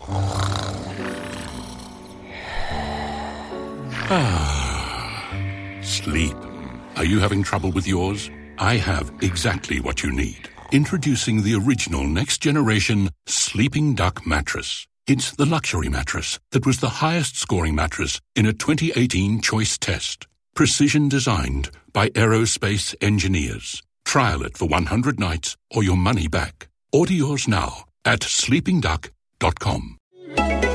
today. Sleep. Are you having trouble with yours? I have exactly what you need. Introducing the original next generation Sleeping Duck mattress. It's the luxury mattress that was the highest scoring mattress in a 2018 choice test. Precision designed by aerospace engineers. Trial it for 100 nights or your money back. Order yours now at sleepingduck.com.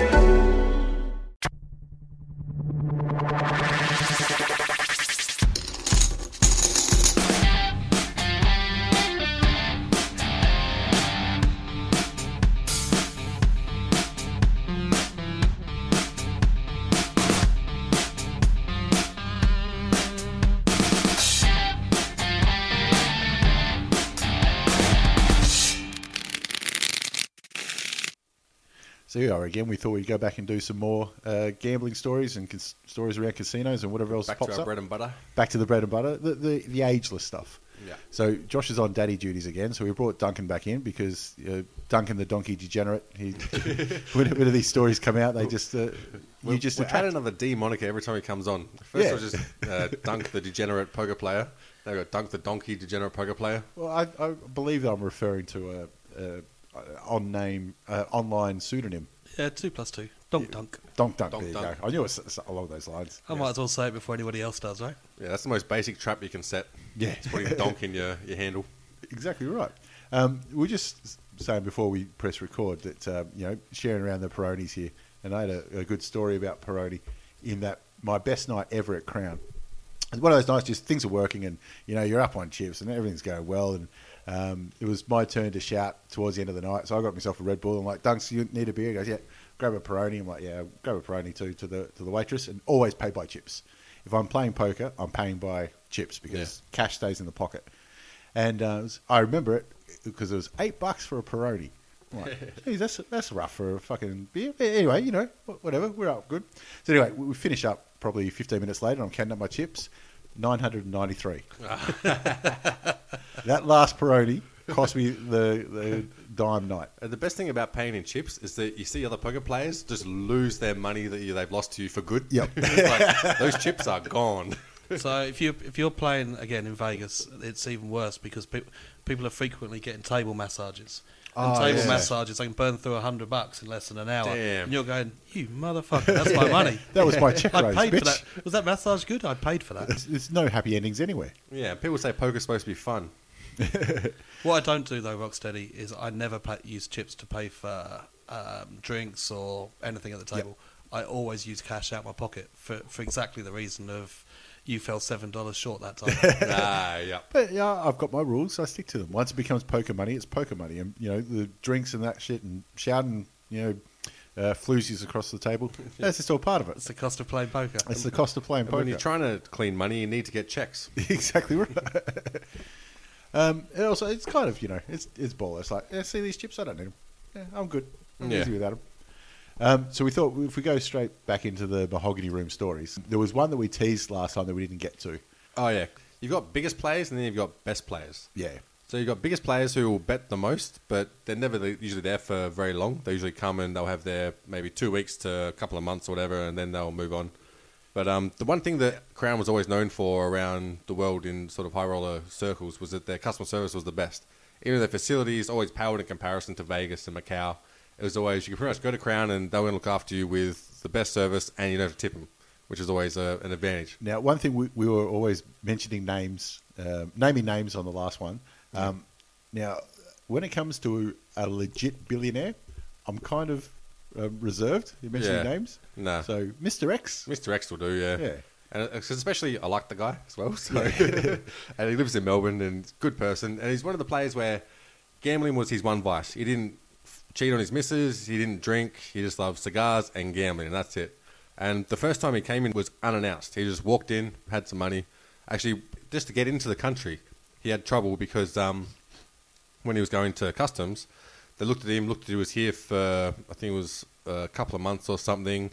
So here we are again. We thought we'd go back and do some more uh, gambling stories and cas- stories around casinos and whatever else Back pops to our up. bread and butter. Back to the bread and butter, the, the, the ageless stuff. Yeah. So Josh is on daddy duties again. So we brought Duncan back in because uh, Duncan the donkey degenerate. He whenever these stories come out, they just uh, you just attract add another D moniker every time he comes on. First Yeah. was just uh, Dunk the degenerate poker player. Now we got Dunk the donkey degenerate poker player. Well, I, I believe that I'm referring to a, a on name uh, online pseudonym. Yeah, two plus two. Donk dunk. Donk Dunk. Donk there you Dunk. go. I knew it was s- along those lines. I might as well say it before anybody else does, right? Yeah, that's the most basic trap you can set. Yeah. It's putting a donk in your, your handle. Exactly right. Um, We're just saying before we press record that uh, you know sharing around the Peronis here, and I had a, a good story about Peroni in that my best night ever at Crown. It's one of those nights, just things are working, and you know you're up on chips, and everything's going well, and um, it was my turn to shout towards the end of the night. So I got myself a Red Bull. I'm like, Dunks, you need a beer? He goes, yeah. Grab a Peroni. I'm like, yeah, grab a Peroni too to the to the waitress, and always pay by chips. If I'm playing poker, I'm paying by chips because cash stays in the pocket. And uh, was- I remember it because it was eight bucks for a Peroni. I'm like, geez, that's that's rough for a fucking beer. Anyway, you know, whatever, we're up good. So anyway, we we finish up probably 15 minutes later. I'm counting up my chips, 993. that last Peroni cost me the the dime night. And the best thing about paying in chips is that you see other poker players just lose their money that you, they've lost to you for good. Yep. It's like, those chips are gone. so if you if you're playing again in Vegas, it's even worse because pe- people are frequently getting table massages. And Oh, table yeah. massages. I can burn through a hundred bucks in less than an hour. Damn. And you're going, you motherfucker, that's my money. That was my check I raise, paid for that. Was that massage good? I paid for that. There's, there's no happy endings anywhere. Yeah, people say poker's supposed to be fun. What I don't do though, Rocksteady, is I never pay, use chips to pay for um, drinks or anything at the table. I always use cash out my pocket for, for exactly the reason of you fell seven dollars short that time. ah, yeah. But yeah, I've got my rules. So I stick to them. Once it becomes poker money, it's poker money, and you know the drinks and that shit and shouting, you know, uh, floozies across the table. That's just all part of it. it's the cost of playing poker. It's the cost of playing And poker. when you're trying to clean money, you need to get checks. exactly right. um, and also, it's kind of you know, it's it's baller. It's like, yeah, see these chips, I don't need them. Yeah, I'm good. I'm Yeah. easy without them. Um, so we thought if we go straight back into the mahogany room stories, there was one that we teased last time that we didn't get to. Oh, yeah. You've got biggest players and then you've got best players. Yeah, So you've got biggest players who will bet the most, but they're never usually there for very long. They usually come and they'll have their maybe two weeks to a couple of months or whatever, and then they'll move on. But um, the one thing that Crown was always known for around the world in sort of high roller circles was that their customer service was the best. Even their facilities always paled in comparison to Vegas and Macau. It was always you can pretty much go to Crown and they're going to look after you with the best service, and you don't have to tip them, which is always uh, an advantage. Now, one thing we, we were always mentioning names, uh, naming names on the last one. Um, now, when it comes to a legit billionaire, I'm kind of uh, reserved You mentioning Yeah. names. No. So, Mr. X, Mr. X will do, yeah. Yeah. And especially, I like the guy as well. So, and he lives in Melbourne and a good person. And he's one of the players where gambling was his one vice. He didn't cheat on his missus. He didn't drink. He just loved cigars and gambling, and that's it. And the first time he came in was unannounced. He just walked in, had some money. Actually, just to get into the country, he had trouble because um, when he was going to customs, they looked at him, looked at he was here for I think it was a couple of months or something.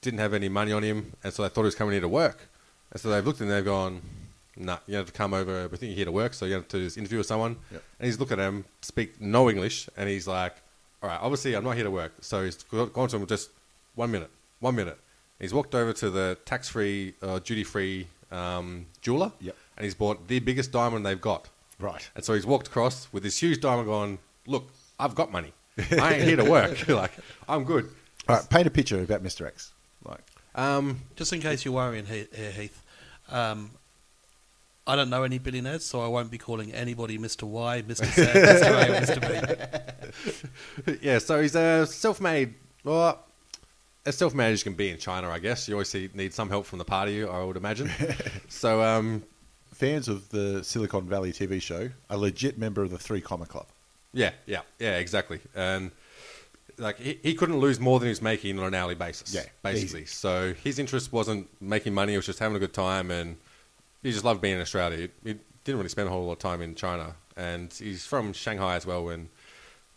Didn't have any money on him, and so they thought he was coming here to work. And so they've looked at him, they've gone, "Nah, you have to come over. We think you're here to work, so you have to do this interview with someone." Yep. And he's looking at him, speak no English, and he's like, "All right, obviously I'm not here to work." So he's gone to him just one minute, one minute. He's walked over to the tax-free, uh, duty-free um, jeweler, Yep. and he's bought the biggest diamond they've got. Right. And so he's walked across with this huge diamond, going, "Look, I've got money. I ain't here to work. like I'm good." All right. Paint a picture about Mr. X. Like, Um, Just in case you're worrying here, Heath, um, I don't know any billionaires, so I won't be calling anybody Mr. Y, Mr. Z, Mr. A, Mr. B. yeah, so he's a self-made, well, as self-made as you can be in China, I guess. You always need some help from the party, I would imagine. so, um, fans of the Silicon Valley TV show, a legit member of the Three Comma Club. yeah, yeah, yeah, exactly. And like he, he couldn't lose more than he was making on an hourly basis. Yeah, basically. easy. So his interest wasn't making money; it was just having a good time, and he just loved being in Australia. He, he didn't really spend a whole lot of time in China, and he's from Shanghai as well. And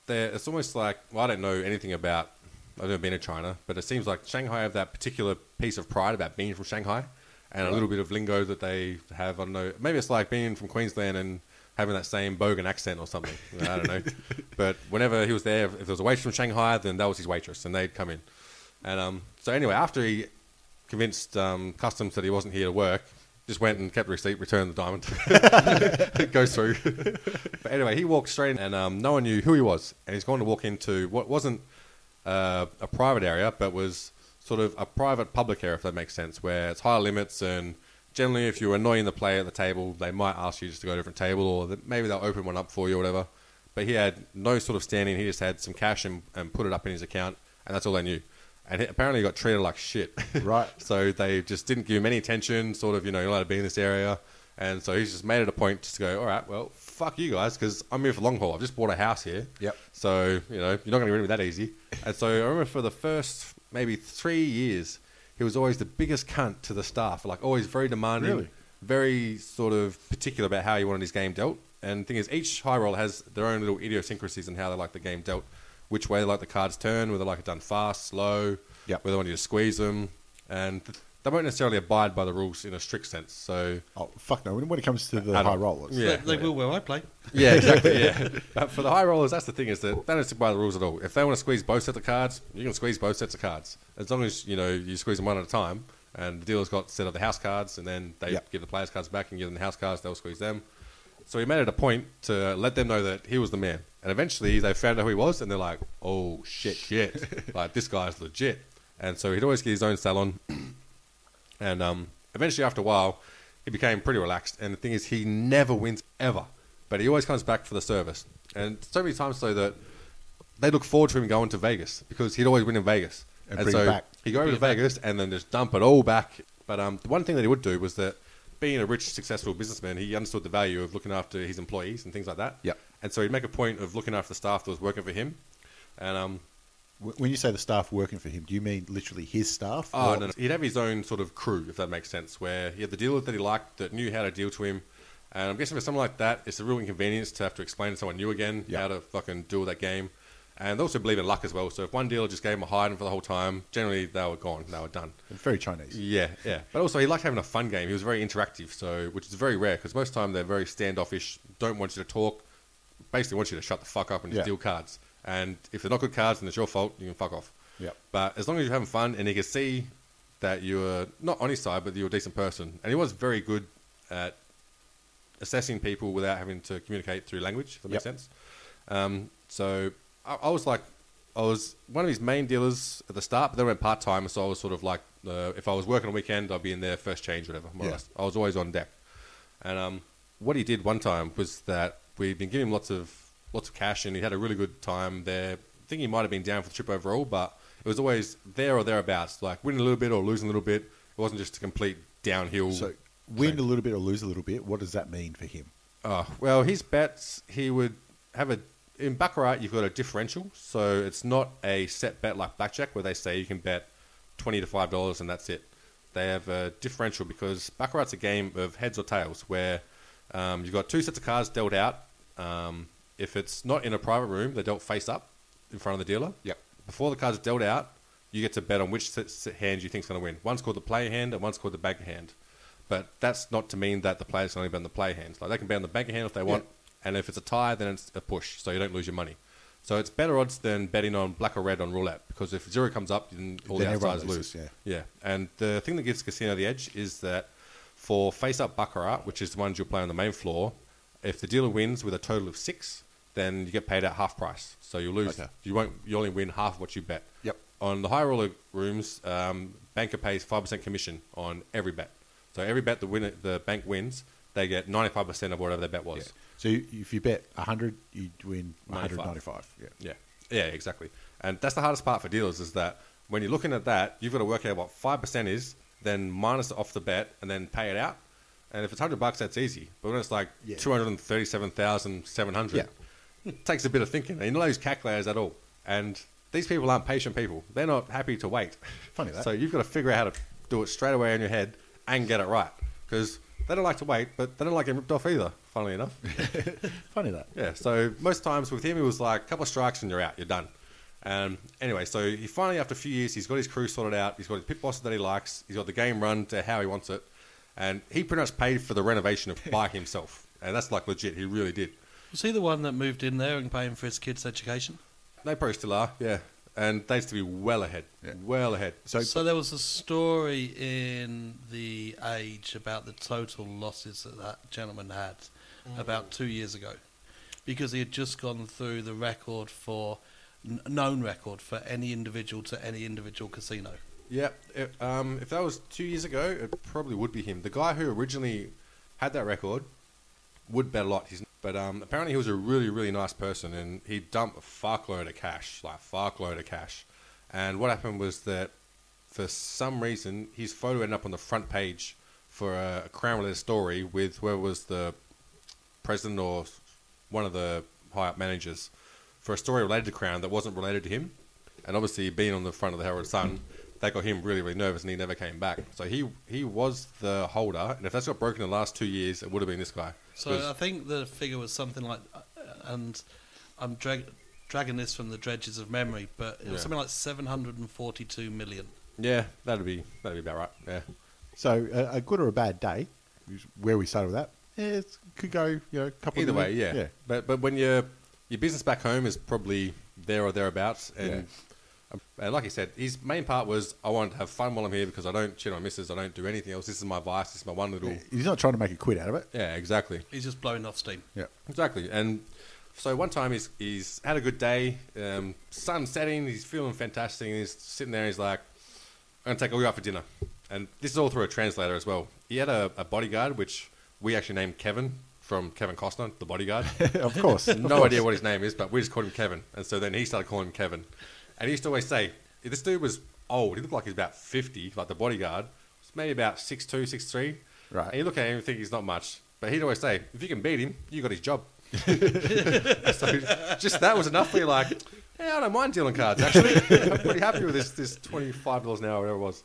there, it's almost like well, I don't know anything about. I've never been to China, but it seems like Shanghai have that particular piece of pride about being from Shanghai, and a little bit of lingo that they have. I don't know. Maybe it's like being from Queensland and having that same bogan accent or something. I don't know. but whenever he was there, if there was a waitress from Shanghai, then that was his waitress, and they'd come in. And um, so anyway, after he convinced um, customs that he wasn't here to work, just went and kept the receipt, returned the diamond. it goes through. but anyway, he walked straight in, and um, no one knew who he was. And he's going to walk into what wasn't uh, a private area, but was sort of a private public area, if that makes sense, where it's higher limits and generally if you're annoying the player at the table, they might ask you just to go to a different table or maybe they'll open one up for you or whatever. But he had no sort of standing. He just had some cash and, and put it up in his account, and that's all they knew. And apparently, he got treated like shit. Right. so they just didn't give him any attention. Sort of, you know, you're not allowed to be in this area. And so he's just made it a point just to go, all right, well, fuck you guys, because I'm here for long haul. I've just bought a house here. Yep. So, you know, you're not going to get rid of me that easy. and so I remember for the first maybe three years, he was always the biggest cunt to the staff. Like, always very demanding, Really? very sort of particular about how he wanted his game dealt. And the thing is, each high roller has their own little idiosyncrasies in how they like the game dealt, which way they like the cards turned, whether they like it done fast, slow, Yep. whether they want you to squeeze them. And they won't necessarily abide by the rules in a strict sense. So, Oh, fuck no. When when it comes to the high rollers. Yeah. they, they will where I play. yeah, exactly. Yeah, but for the high rollers, that's the thing is that they don't stick by the rules at all. If they want to squeeze both sets of cards, you can squeeze both sets of cards as long as you know you squeeze them one at a time. And the dealer's got a set of the house cards, and then they Yep. give the players cards back and give them the house cards. They'll squeeze them. So he made it a point to let them know that he was the man. And eventually they found out who he was, and they're like, "Oh shit, shit! like this guy's legit." And so he'd always get his own salon. And um, eventually, after a while, he became pretty relaxed. And the thing is, he never wins ever, but he always comes back for the service. And so many times so that they look forward to him going to Vegas because he'd always win in Vegas. And bring it so back. he'd go over to back. Vegas and then just dump it all back. But um, the one thing that he would do was that being a rich, successful businessman, he understood the value of looking after his employees and things like that. Yep. And so he'd make a point of looking after the staff that was working for him. And um, When you say the staff working for him, do you mean literally his staff? Oh, no, no. He'd have his own sort of crew, if that makes sense, where he had the dealer that he liked that knew how to deal to him. And I'm guessing for someone like that, it's a real inconvenience to have to explain to someone new again Yeah. how to fucking do that game. And they also believe in luck as well. So if one dealer just gave him a hiding for the whole time, generally they were gone, they were done. Very Chinese. Yeah, yeah. But also he liked having a fun game. He was very interactive, so which is very rare because most time they're very standoffish, don't want you to talk, basically wants you to shut the fuck up and just Yeah. deal cards. And if they're not good cards and it's your fault, you can fuck off. Yep. But as long as you're having fun and he could see that you're not on his side, but you're a decent person, and he was very good at assessing people without having to communicate through language. If that makes Yep. sense. Um, so I, I was like, I was one of his main dealers at the start, but then I went part time, so I was sort of like, uh, if I was working on a weekend, I'd be in there first change, whatever. More or Yeah. less. I was always on deck. And um, what he did one time was that we'd been giving him lots of lots of cash, and he had a really good time there. I think he might have been down for the trip overall, but it was always there or thereabouts, like winning a little bit or losing a little bit. It wasn't just a complete downhill. So win a little bit or lose a little bit. What does that mean for him? Oh, well, his bets, he would have a in Baccarat, you've got a differential, so it's not a set bet like Blackjack where they say you can bet 20 to $5 and that's it. They have a differential because Baccarat's a game of heads or tails where um, you've got two sets of cards dealt out. Um, if it's not in a private room, they're dealt face up in front of the dealer. Yep. Before the cards are dealt out, you get to bet on which hand you think's going to win. One's called the player hand and one's called the banker hand. But that's not to mean that the players can only bet on the play hands. Like they can bet on the banker hand if they want, and if it's a tie, then it's a push, so you don't lose your money. So it's better odds than betting on black or red on roulette because if zero comes up, then all Then the outsiders loses, lose. yeah. yeah. And the thing that gives casino the edge is that for face up baccarat, which is the ones you'll play on the main floor, if the dealer wins with a total of six, then you get paid at half price. So you lose. Okay. You won't. You only win half of what you bet. Yep. On the high roller rooms, um, banker pays five percent commission on every bet. So every bet the winner, the bank wins, they get ninety five percent of whatever their bet was. Yeah. So you, if you bet 100, you win 195. Yeah. Yeah, yeah, exactly. And that's the hardest part for dealers is that when you're looking at that, you've got to work out what five percent is, then minus it off the bet, and then pay it out. And if it's hundred bucks, that's easy. But when it's like Yeah. two hundred and thirty-seven thousand seven hundred, it takes a bit of thinking. And you don't use calculators at all. And these people aren't patient people. They're not happy to wait. Funny that. So you've got to figure out how to do it straight away in your head and get it right because they don't like to wait, but they don't like getting ripped off either. Funnily enough. Funny that. Yeah, so most times with him, it was like a couple of strikes and you're out, you're done. Um, anyway, so he finally, after a few years, he's got his crew sorted out. He's got his pit bosses that he likes. He's got the game run to how he wants it, and he pretty much paid for the renovation of by himself, and that's like legit. He really did. Was he the one that moved in there and paying for his kids' education? They probably still are, yeah, and they used to be well ahead, Yeah. well ahead. So, So there was a story in the Age about the total losses that that gentleman had mm. about two years ago, because he had just gone through the record for n- known record for any individual to any individual casino. Yeah, it, um, if that was two years ago, it probably would be him. The guy who originally had that record would bet a lot. He's, but um, apparently he was a really, really nice person, and he dumped a fuckload of cash, like fuckload of cash. And what happened was that for some reason his photo ended up on the front page for a, a crown-related story with whoever was the president or one of the high-up managers for a story related to Crown that wasn't related to him. And obviously, being on the front of the Herald Sun, that got him really, really nervous, and he never came back. So he he was the holder, and if that's got broken in the last two years, it would have been this guy. So I think the figure was something like, uh, and I'm drag- dragging this from the dredges of memory, but it was Yeah. something like 742 million. yeah, that'd be that'd be about right. Yeah, so a, a good or a bad day, is where we started with that, yeah, it could go, you know, a couple either of way, yeah. yeah. But but when your your business back home is probably there or thereabouts, and Yeah. And like you said, his main part was I wanted to have fun while I'm here because I don't cheat on misses, I don't do anything else. This is my vice. This is my one little. Yeah. He's not trying to make a quid out of it. Yeah, exactly. He's just blowing off steam. Yeah. Exactly. And so one time he's, he's had a good day, um, sun setting, he's feeling fantastic, and he's sitting there, he's like, I'm going to take all you out for dinner. And this is all through a translator as well. He had a, a bodyguard, which we actually named Kevin from Kevin Costner, the bodyguard. of course. of no course. idea what his name is, but we just called him Kevin. And so then he started calling him Kevin. And he used to always say, this dude was old. He looked like he's about 50, like the bodyguard. He's maybe about 6'2", 6'3". Right. And you look at him and think he's not much. But he'd always say, if you can beat him, you got his job. so just that was enough for you, like, yeah, I don't mind dealing cards, actually. I'm pretty happy with this, this $25 an hour, whatever it was.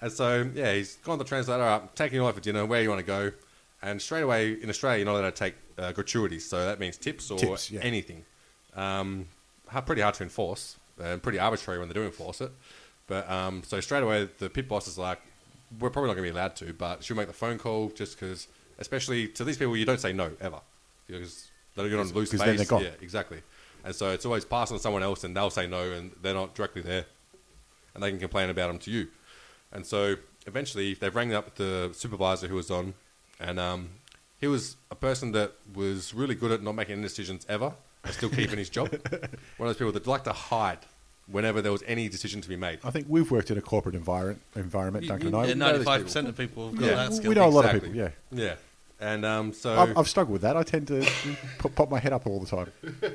And so, yeah, he's gone to the translator up, taking you out for dinner, where you want to go. And straight away, in Australia, you're not allowed to take uh, gratuities. So that means tips or Tips, yeah. anything. Um, pretty hard to enforce, and pretty arbitrary when they do enforce it. But um, so straight away, the pit boss is like, "We're probably not going to be allowed to, but she'll make the phone call just because, especially to these people, you don't say no ever because they're on loose Because then base. they're gone. Yeah, exactly. And so it's always passed on to someone else, and they'll say no, and they're not directly there, and they can complain about them to you. And so eventually, they rang up the supervisor who was on, and um, he was a person that was really good at not making any decisions ever, still keeping his job. One of those people that like to hide whenever there was any decision to be made. I think we've worked in a corporate environment, environment You- Duncan you- and I. Yeah, know these 95% of people have got Yeah. that we know a lot of people, yeah. Yeah. And um, so I've, I've struggled with that. I tend to pop, pop my head up all the time.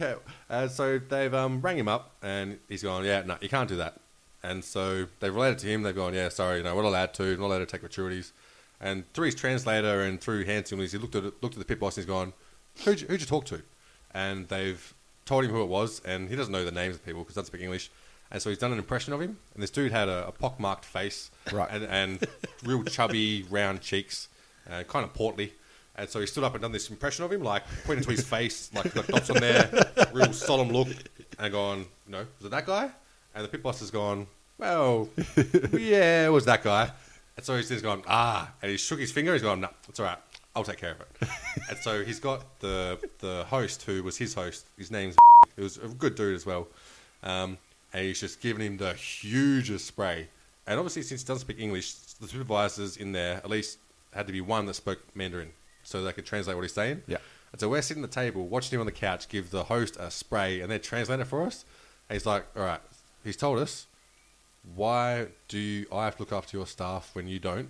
Yeah. Uh, so they've um, rang him up, and he's gone, yeah, no, you can't do that. And so they've related to him. They've gone, yeah, sorry, you know, we're not allowed to, we're not allowed to take gratuities. And through his translator and through hand signals, he looked at it, looked at the pit boss and he's gone, who'd you, who'd you talk to? and they've told him who it was, and he doesn't know the names of people because doesn't speak English. And so he's done an impression of him, and this dude had a, a pockmarked face, Right. and, and real chubby, round cheeks, uh, kind of portly. And so he stood up and done this impression of him, like pointing to his face, like got dots on there, real solemn look, and gone, you know, was it that guy? And the pit boss has gone, well, yeah, it was that guy. And so he's just gone, ah, and he shook his finger. He's gone, no, it's all right. I'll take care of it. and so he's got the the host who was his host. His name's he was a good dude as well. Um, and he's just giving him the hugest spray. And obviously, since he doesn't speak English, the supervisors in there at least had to be one that spoke Mandarin, so they could translate what he's saying. Yeah. And so we're sitting at the table, watching him on the couch give the host a spray, and they translate it for us. And he's like, "All right," he's told us, "Why do you, I have to look after your staff when you don't?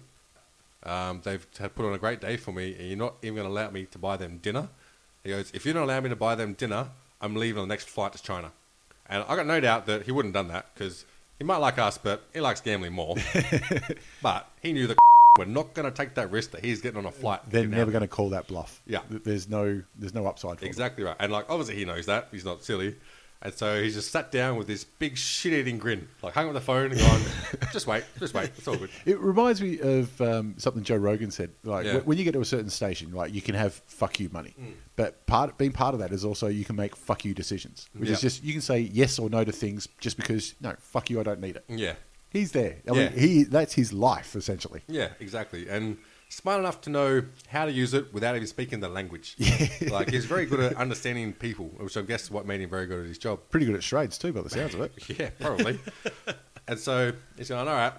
Um, they've had put on a great day for me, and you're not even going to allow me to buy them dinner." He goes, "If you don't allow me to buy them dinner, I'm leaving on the next flight to China." And I got no doubt that he wouldn't have done that because he might like us, but he likes gambling more. but he knew that we're not going to take that risk that he's getting on a flight. They're never going to call that bluff. Yeah. There's no there's no upside for them. Exactly right. And like obviously he knows that. He's not silly. And so he just sat down with this big shit eating grin. Like hung up the phone and gone, just wait, just wait, it's all good. It reminds me of um, something Joe Rogan said. Like Yeah. wh- when you get to a certain station, like you can have fuck you money, Mm. but part being part of that is also you can make fuck you decisions, which is just you can say yes or no to things just because no fuck you, I don't need it. Yeah. He's there. I Yeah. mean, he that's his life essentially. Yeah, exactly. And smart enough to know how to use it without even speaking the language. like he's very good at understanding people, which I guess is what made him very good at his job. Pretty good at charades too, by the sounds of it. Yeah, probably. and so he's going, all right,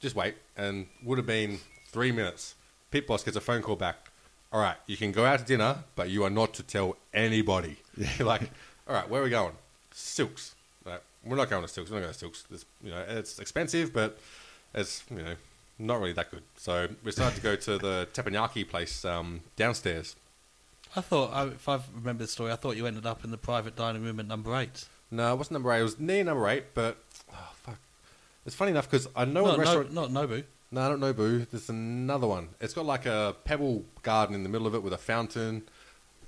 just wait. And would have been three minutes. Pit boss gets a phone call back. All right, you can go out to dinner, but you are not to tell anybody. You're like, all right, where are we going? Silks. Like, we're not going to Silks. We're not going to Silks. It's, you know, it's expensive, but it's you know not really that good. So we decided to go to the teppanyaki place um, downstairs. I thought, I- if I remember the story, I thought you ended up in the private dining room at number eight. No, it wasn't number eight. It was near number eight, but oh fuck. It's funny enough because I know a Not, no, restaurant. not Nobu. No, I don't know, Boo. There's another one. It's got like a pebble garden in the middle of it with a fountain.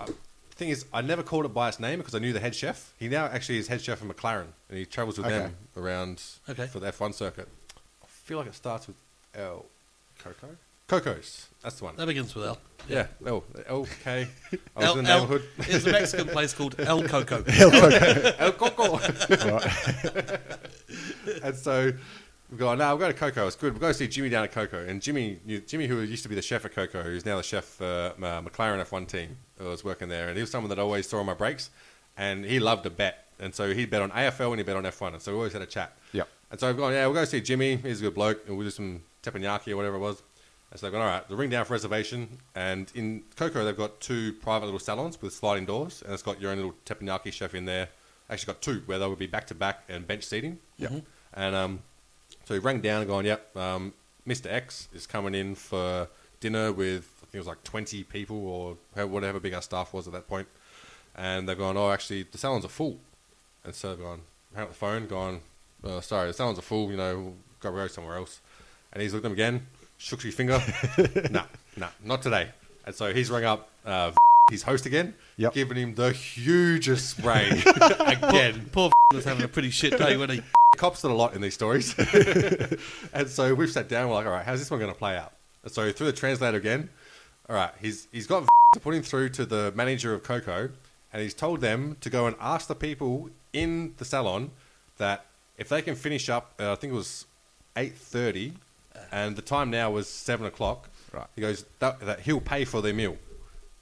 Uh, the thing is, I never called it by its name because I knew the head chef. He now actually is head chef of McLaren, and he travels with Okay. them around Okay. for the F1 circuit. I feel like it starts with L. Koko? Koko's. That's the one. That begins with L. Yeah, L. L K. I was El, in the El, neighborhood. It's a Mexican place called El Coco. El Coco. El Coco. Right. and so we go, no, we'll go to Koko. It's good. We'll go see Jimmy down at Koko. And Jimmy, Jimmy, who used to be the chef at Koko, who's now the chef for uh, McLaren F1 team, who was working there. And he was someone that I always saw on my breaks. And he loved to bet. And so he bet on AFL and he bet on F1. And so we always had a chat. Yep. And so I've gone, yeah, we'll go see Jimmy. He's a good bloke. And we'll do some teppanyaki or whatever it was. And so they've gone, all right, the ring down for reservation. And in Koko, they've got two private little salons with sliding doors. And it's got your own little teppanyaki chef in there. Actually, got two where they would be back to back and bench seating. Yeah. And um, so he rang down and going, yep, um, Mr. X is coming in for dinner with, I think it was like 20 people or whatever big our staff was at that point. And they've gone, oh, actually, the salons are full. And so they've gone, hang up the phone, gone, uh, sorry, the salons are full, you know, we'll go, go somewhere else. And he's looked at them again, shook his finger, nah, nah, not today. And so he's rang up uh, his host again, Yep. giving him the hugest spray again. Poor was having a pretty shit day, wasn't he? Cops did a lot in these stories. and so we've sat down, we're like, all right, how's this one going to play out? And so through the translator again, all right, he's, he's got to put him through to the manager of Koko, and he's told them to go and ask the people in the salon that if they can finish up, uh, I think it was 8.30, and the time now was 7 o'clock, Right. he goes, that, that he'll pay for their meal.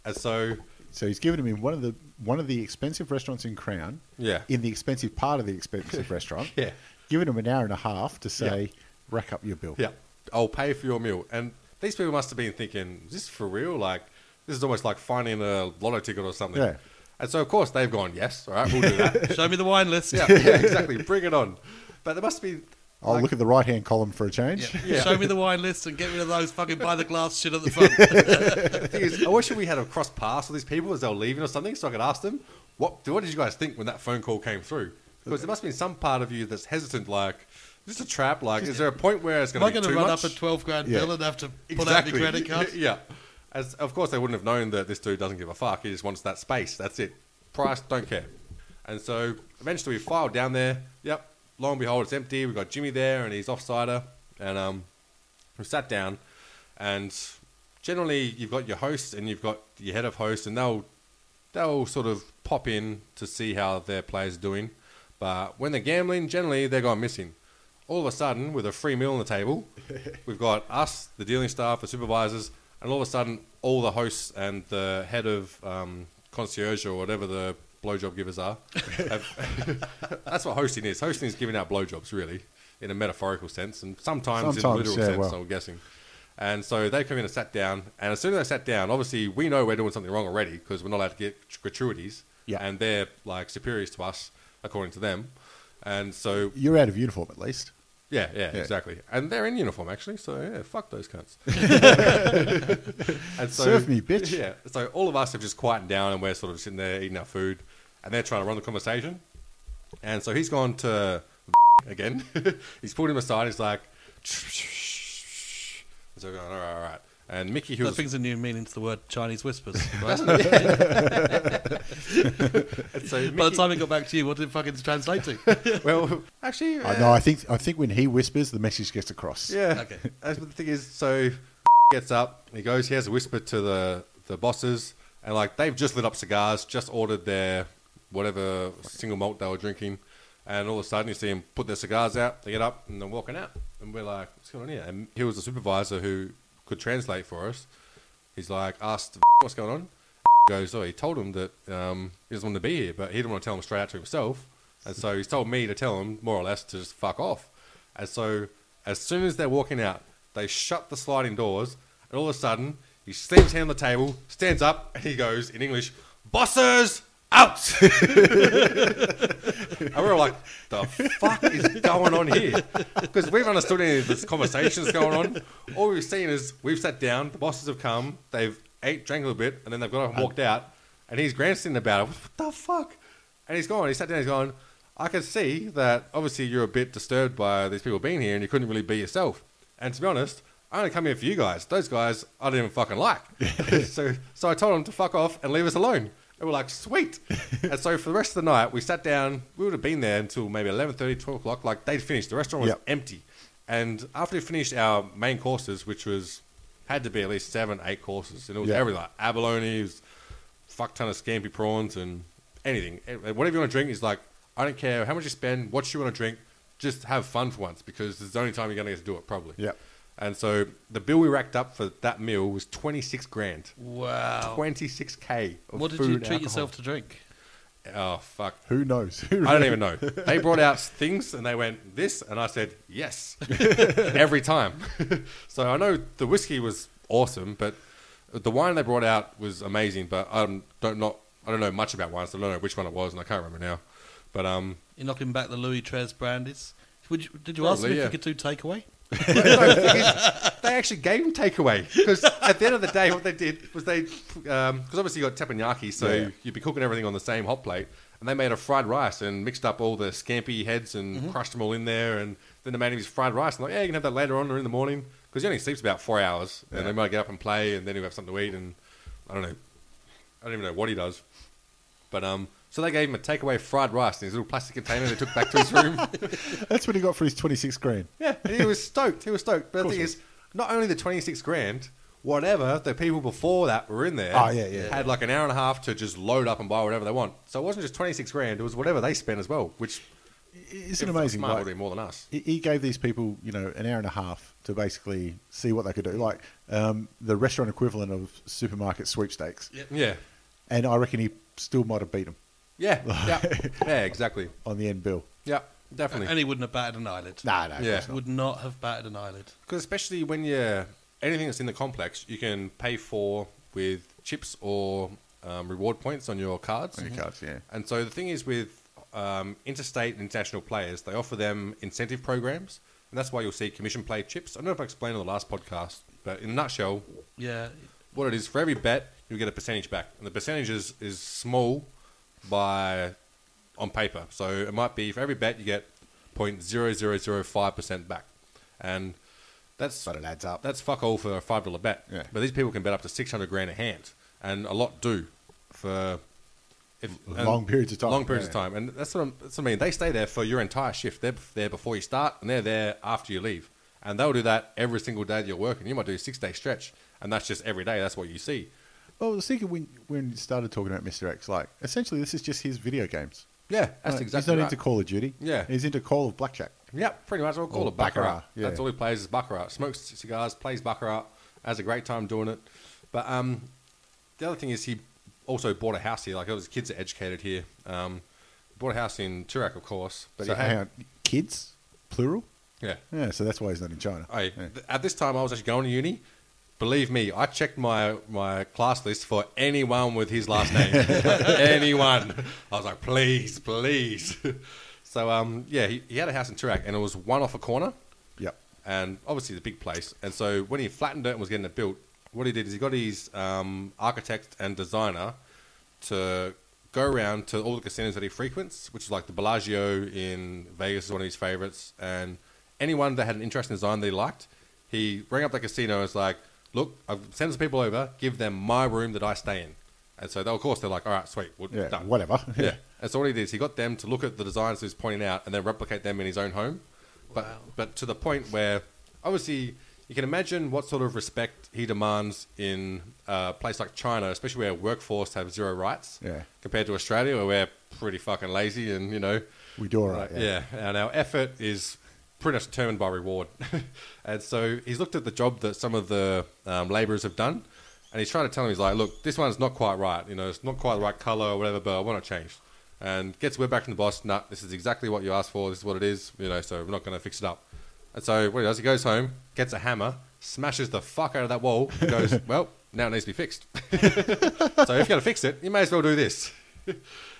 And so, So he's given him in one of the one of the expensive restaurants in Crown. Yeah. In the expensive part of the expensive restaurant. Yeah. Giving him an hour and a half to say, Yeah. rack up your bill. Yeah, I'll pay for your meal. And these people must have been thinking, is this for real? Like, this is almost like finding a lotto ticket or something. Yeah. And so, of course, they've gone, yes, all right, we'll do that. Show me the wine list. yeah, yeah, exactly. Bring it on. But there must be. I'll like- look at the right hand column for a change. Yeah. Show me the wine list and get rid of those fucking by the glass shit at the front. the thing is, I wish we had a cross pass with these people as they were leaving or something so I could ask them, what, what did you guys think when that phone call came through? Because there must be some part of you that's hesitant, like, is this a trap? Like, is there a point where it's Am going I to be going too to run much? up a 12 grand Yeah. bill and have to pull out your credit card? yeah. As, of course, they wouldn't have known that this dude doesn't give a fuck. He just wants that space. That's it. price, don't care. And so eventually we filed down there. Yep, lo and behold, it's empty. We've got Jimmy there, and he's off offsider. And um, we sat down, and generally you've got your host and you've got your head of host, and they'll they'll sort of pop in to see how their players are doing. But when they're gambling, generally they're gone missing. All of a sudden, with a free meal on the table, we've got us, the dealing staff, the supervisors, and all of a sudden, all the hosts and the head of um, concierge or whatever the blowjob givers are. Um, that's what hosting is. Hosting is giving out blowjobs, really, in a metaphorical sense, and sometimes, in a literal yeah, sense. well. I'm guessing. And so they come in and sat down, and as soon as they sat down, obviously we know we're doing something wrong already because we're not allowed to get gratuities, Yeah. and they're like superiors to us according to them. And so You're out of uniform at least. yeah, yeah, Yeah. exactly. And they're in uniform actually, so yeah, fuck those cunts. and so, Serve me, bitch. Yeah. So all of us have just quietened down and we're sort of sitting there eating our food and they're trying to run the conversation. And so he's gone to again. he's pulled him aside, he's like so we're going, all right, all right. And Mickey who That was brings a new meaning to the word Chinese whispers. Right? and so By the time it got back to you, what did it fucking translate to? well actually I know. Uh, I think I think when he whispers, the message gets across. Yeah. Okay. That's what the thing is. So gets up, he goes, he has a whisper to the the bosses, and like they've just lit up cigars, just ordered their whatever single malt they were drinking, and all of a sudden you see them put their cigars out, they get up and they're walking out, and we're like, what's going on here? And he was the supervisor who could translate for us. He's like, asked what's going on. Goes, oh, he told him that um, he doesn't want to be here, but he didn't want to tell him straight out to himself, and so he's told me to tell him more or less to just fuck off. And so as soon as they're walking out, they shut the sliding doors, and all of a sudden, he slams hand on the table, stands up, and he goes in English, "Bosses out!" and we were like, "The fuck is going on here?" Because we've understood any of this conversations going on. All we've seen is we've sat down, the bosses have come, they've ate, drank a little bit, and then they've got up and walked out, and he's grandstanding about it. What the fuck? And he's gone. He sat down. He's gone. I can see that obviously you're a bit disturbed by these people being here, and you couldn't really be yourself. And to be honest, I only come here for you guys. Those guys I didn't even fucking like. so so I told them to fuck off and leave us alone. And we're like, sweet. and so for the rest of the night, we sat down. We would have been there until maybe 11.30, 12 o'clock. Like they'd finished. The restaurant was Yep. empty. And after we finished our main courses, which was had to be at least seven, eight courses, and it was Yeah. everything like abalone, fuck ton of scampi prawns and anything. Whatever you want to drink is like, I don't care how much you spend, what you want to drink, just have fun for once because it's the only time you're going to get to do it, probably. Yep. And so the bill we racked up for that meal was 26 grand. wow. 26k. Of What did food you and treat alcohol. yourself to drink? Oh, fuck. Who knows? I don't even know. They brought out things and they went this, and I said yes every time. so I know the whiskey was awesome, but the wine they brought out was amazing. But I don't not I don't know much about wines. So I don't know which one it was, and I can't remember now. But um, You're knocking back the Louis Treize brandies. Would you, did you ask them Probably, if yeah. you could do takeaway? No, the thing is, they actually gave him takeaway because at the end of the day, what they did was they because obviously you got teppanyaki, so Yeah. you'd be cooking everything on the same hot plate, and they made a fried rice and mixed up all the scampi heads and Mm-hmm. crushed them all in there, and then they made him his fried rice. And like, yeah, you can have that later on or in the morning because he only sleeps about four hours, and they might get up and play, and then he'll have something to eat, and I don't know, I don't even know what he does, but um. So they gave him a takeaway fried rice in his little plastic container they took back to his room. That's what he got for his 26 grand. Yeah, and he was stoked. He was stoked. But the thing is, not only the 26 grand, whatever, the people before that were in there Oh, yeah, yeah, had like an hour and a half to just load up and buy whatever they want. So it wasn't just 26 grand, it was whatever they spent as well, which Isn't if amazing? Like- more than us. he- he gave these people, you know, an hour and a half to basically see what they could do, like um, the restaurant equivalent of supermarket sweepstakes. Yeah. And I reckon he still might have beat him Yeah. Yeah. yeah, exactly. on the end bill. Yeah, definitely. And he wouldn't have batted an eyelid. Nah, no, Yeah. Would not have batted an eyelid. Because especially when you're anything that's in the complex, you can pay for with chips or um, reward points on your cards. On your cards, yeah. And so the thing is with um, interstate and international players, they offer them incentive programs, and that's why you'll see commission play chips. I don't know if I explained on the last podcast, but in a nutshell, Yeah. what it is for every bet you get a percentage back, and the percentage is, is small by on paper. So it might be for every bet you get 0.0005 percent back, and that's But it adds up. That's fuck all for a five dollar bet. Yeah. But these people can bet up to six hundred grand a hand, and a lot do for If, Long periods of time, Long periods yeah. of time, and that's what, that's what I mean. They stay there for your entire shift. They're there before you start, and they're there after you leave. And they'll do that every single day that you're working. You might do a six day stretch, and that's just every day. That's what you see. Well, I was thinking when when you started talking about Mr. X, like essentially this is just his video games. Yeah, that's Like, exactly He's not right. into Call of Duty. Yeah. he's into Call of Blackjack. Yep, pretty much. We'll call Or it Baccarat. Baccarat, yeah. That's all he plays is Baccarat. Smokes cigars, plays Baccarat, has a great time doing it. But um, the other thing is he also bought a house here. Like all his kids are educated here. Um, bought a house in Toorak, of course. But so he had, on, kids, plural. yeah. Yeah, so that's why he's not in China. I, Yeah. th- At this time, I was actually going to uni. Believe me, I checked my, my class list for anyone with his last name. anyone. I was like, please, please. so, um, yeah, he, he had a house in Toorak, and it was one off a corner, Yep. and obviously the big place. And so when he flattened it and was getting it built, what he did is he got his um, architect and designer to go around to all the casinos that he frequents, which is like the Bellagio in Vegas is one of his favorites, and anyone that had an interesting design that he liked, he rang up the casino and was like, "Look, I've sent some people over, give them my room that I stay in." And so, they, of course, they're like, "All right, sweet, we're Yeah, done." whatever. yeah. And so what he did is he got them to look at the designs he was pointing out and then replicate them in his own home. But Wow. but to the point where obviously you can imagine what sort of respect he demands in a place like China, especially where workforce have zero rights. Yeah. Compared to Australia, where we're pretty fucking lazy and you know We do all right. like, yeah. yeah. and our effort is pretty much determined by reward. and so he's looked at the job that some of the um, labourers have done, and he's trying to tell them, he's like, look, this one's not quite right. You know, it's not quite the right colour or whatever, but I want to change. And gets word back from the boss, nah, this is exactly what you asked for. This is what it is. You know, so we're not going to fix it up. And so what he does, he goes home, gets a hammer, smashes the fuck out of that wall, and goes, well, now it needs to be fixed. so if you're going to fix it, you may as well do this.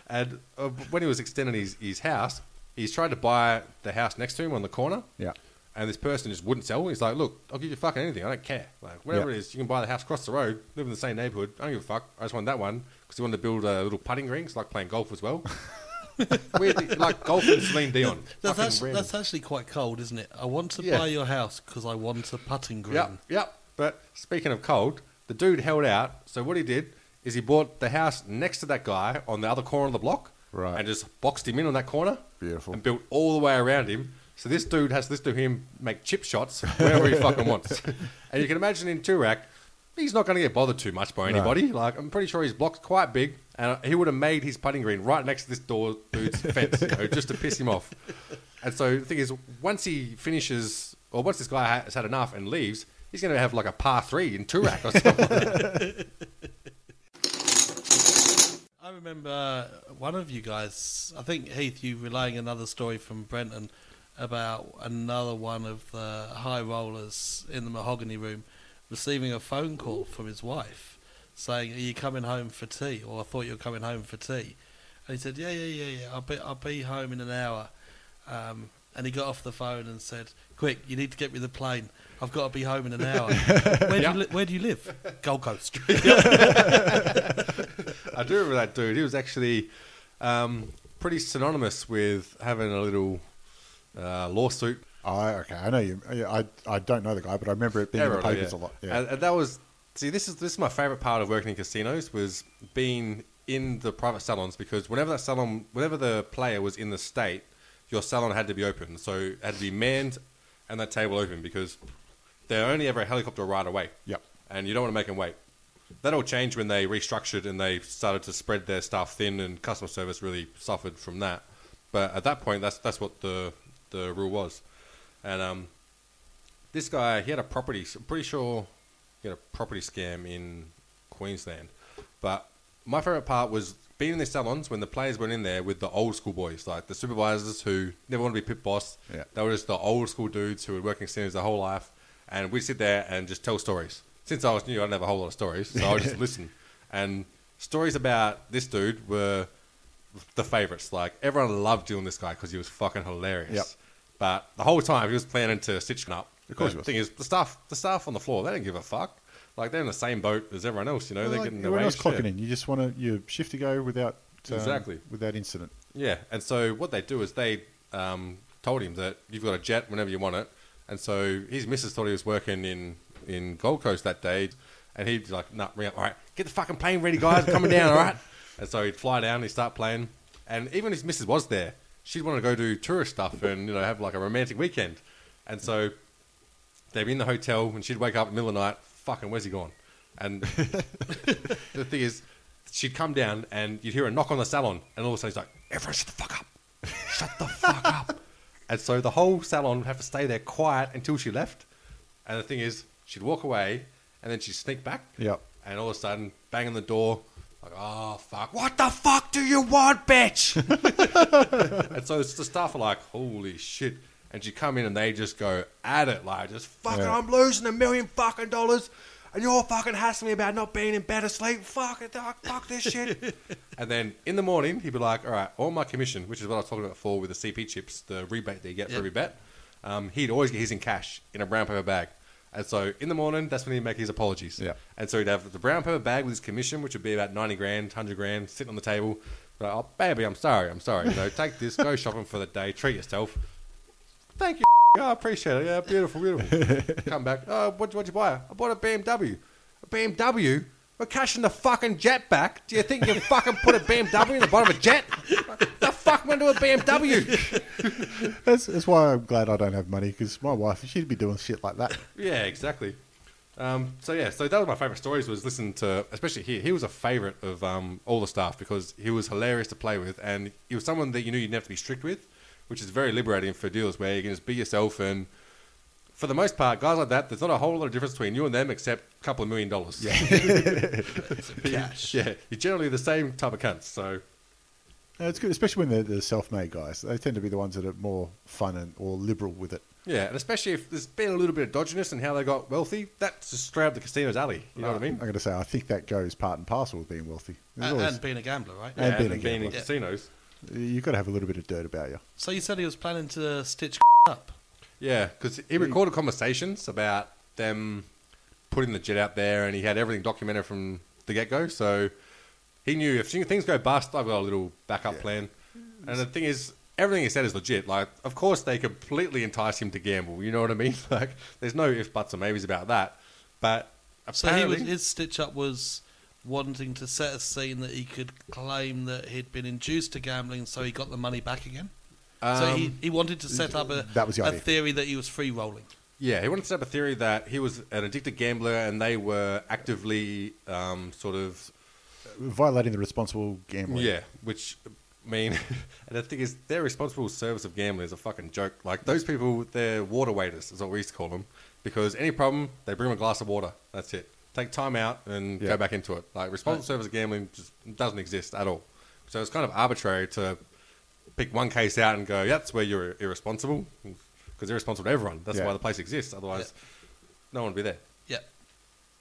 and uh, when he was extending his, his house, he's tried to buy the house next to him on the corner. Yeah. And this person just wouldn't sell. He's like, look, I'll give you fucking anything. I don't care. Like, whatever Yeah. it is, you can buy the house across the road, live in the same neighborhood. I don't give a fuck. I just want that one because he wanted to build a little putting green. It's like playing golf as well. Weirdly, like golf and Celine Dion. That's, actually, that's actually quite cold, isn't it? I want to Yeah. buy your house because I want a putting green. Yep, yep. But speaking of cold, the dude held out. So what he did is he bought the house next to that guy on the other corner of the block, Right. and just boxed him in on that corner. Beautiful. And built all the way around him. So this dude has to listen to him make chip shots wherever he fucking wants. And you can imagine in Toorak, he's not going to get bothered too much by anybody. Like I'm pretty sure his block's quite big, and he would have made his putting green right next to this door dude's fence, you know, just to piss him off. And so the thing is, once he finishes, or once this guy has had enough and leaves, he's going to have like a par three in Toorak or something. I remember one of you guys, I think Heath, you relaying another story from Brenton about another one of the high rollers in the mahogany room receiving a phone call from his wife saying, "Are you coming home for tea?" Or I thought you were coming home for tea. And he said, "Yeah, yeah, yeah, yeah. I'll be, I'll be home in an hour." Um, and he got off the phone and said, "Quick, you need to get me the plane. I've got to be home in an hour." where, do you li- where do you live? Gold Coast. I do remember that dude. He was actually um, pretty synonymous with having a little uh, lawsuit. I okay. I know you. I I don't know the guy, but I remember it being in the right, papers yeah. a lot. Yeah. And, and that was see. This is this is my favorite part of working in casinos was being in the private salons because whenever that salon, whenever the player was in the state, your salon had to be open. So it had to be manned and that table open because they're only ever a helicopter ride away. Yep. And you don't want to make them wait. That all changed when they restructured and they started to spread their stuff thin, and customer service really suffered from that. But at that point, that's that's what the the rule was. And um, this guy, he had a property. I'm pretty sure he had a property scam in Queensland. But my favorite part was being in the salons when the players went in there with the old school boys, like the supervisors who never want to be pit boss. Yeah. They were just the old school dudes who were working casinos their whole life, and we'd sit there and just tell stories. Since I was new, I didn't have a whole lot of stories, so I would just listen. And stories about this dude were the favorites. Like everyone loved doing this guy because he was fucking hilarious. Yep. But the whole time he was planning to stitch it up. Of course. The thing is, the staff, the staff on the floor, they didn't give a fuck. Like they're in the same boat as everyone else. You know, Well, they're like, getting their wage clocking in. You just want to your shift to go without um, Exactly. without incident. Yeah, and so what they do is they um, told him that you've got a jet whenever you want it, and so his missus thought he was working in, in Gold Coast that day, and he'd be like, "Nah, ring all right, get the fucking plane ready, guys, I'm coming down, all right." And so he'd fly down, he'd start playing, and even his missus was there. She'd want to go do tourist stuff and you know have like a romantic weekend. And so they'd be in the hotel, and she'd wake up in the middle of the night. Fucking, where's he gone? And the thing is, she'd come down, and you'd hear a knock on the salon, and all of a sudden he's like, "Everyone, shut the fuck up! Shut the fuck up!" And so the whole salon would have to stay there quiet until she left. And the thing is, she'd walk away, and then she'd sneak back. Yep. And all of a sudden, bang on the door, like, oh, fuck. What the fuck do you want, bitch? and so the staff are like, holy shit. And she come in and they just go at it, like, just fucking, Yeah. I'm losing a million fucking dollars. And you're fucking hassling me about not being in bed asleep. Fuck it, fuck, fuck this shit. and then in the morning, he'd be like, all right, all my commission, which is what I was talking about before with the CP chips, the rebate that you get for Yep. every bet, um, he'd always get his in cash in a brown paper bag. And so in the morning, that's when he'd make his apologies. Yeah. And so he'd have the brown paper bag with his commission, which would be about 90 grand, 100 grand, sitting on the table. Like, oh, baby, I'm sorry, I'm sorry. So take this, go shopping for the day, treat yourself. Thank you. Oh, I appreciate it. Yeah, beautiful, beautiful. Come back. Oh, what, what'd you buy? I bought a BMW. A BMW? We're cashing the fucking jet back. Do you think you fucking put a BMW in the bottom of a jet? the fuck am I doing a BMW? That's, that's why I'm glad I don't have money because my wife, she'd be doing shit like that. Yeah, exactly. Um, so yeah, so that was my favorite stories. Was listening to, especially here. He was a favorite of um, all the staff because he was hilarious to play with, and he was someone that you knew you'd never have to be strict with, which is very liberating for deals where you can just be yourself. And for the most part, guys like that, there's not a whole lot of difference between you and them except a couple of million dollars. Yeah, Cash. yeah. You're generally the same type of cunts. So Uh, it's good, especially when they're the self-made guys. They tend to be the ones that are more fun and or liberal with it. yeah, and especially if there's been a little bit of dodginess and how they got wealthy, that's just straight up the casino's alley. You know what I mean? I'm going to say I think that goes part and parcel with being wealthy. There's And, always- and being a gambler, right? And being a being in gambler. casinos. You've got to have a little bit of dirt about you. So you said he was planning to stitch up. Yeah, because he recorded conversations about them putting the jet out there, and he had everything documented from the get go. So he knew if things go bust, I've got a little backup plan. And the thing is, everything he said is legit. Like, of course, they completely entice him to gamble. You know what I mean? Like, there's no ifs, buts, or maybes about that. But So he apparently, was, his stitch up was wanting to set a scene that he could claim that he'd been induced to gambling, so he got the money back again. so he, Um, he wanted to set up a, that was the a idea. theory that he was free rolling. Yeah, he wanted to set up a theory that he was an addicted gambler, and they were actively um, sort of Violating the responsible gambling. Yeah, which I mean, and the thing is, their responsible service of gambling is a fucking joke. Like those people, they're water waiters, is what we used to call them. Because any problem, they bring them a glass of water. That's it. Take time out and Yeah. go back into it. Like responsible service gambling just doesn't exist at all. So it's kind of arbitrary to pick one case out and go, yeah, that's where you're irresponsible. Because they're to everyone. That's Yeah. why the place exists. Otherwise, no one would be there. Yeah.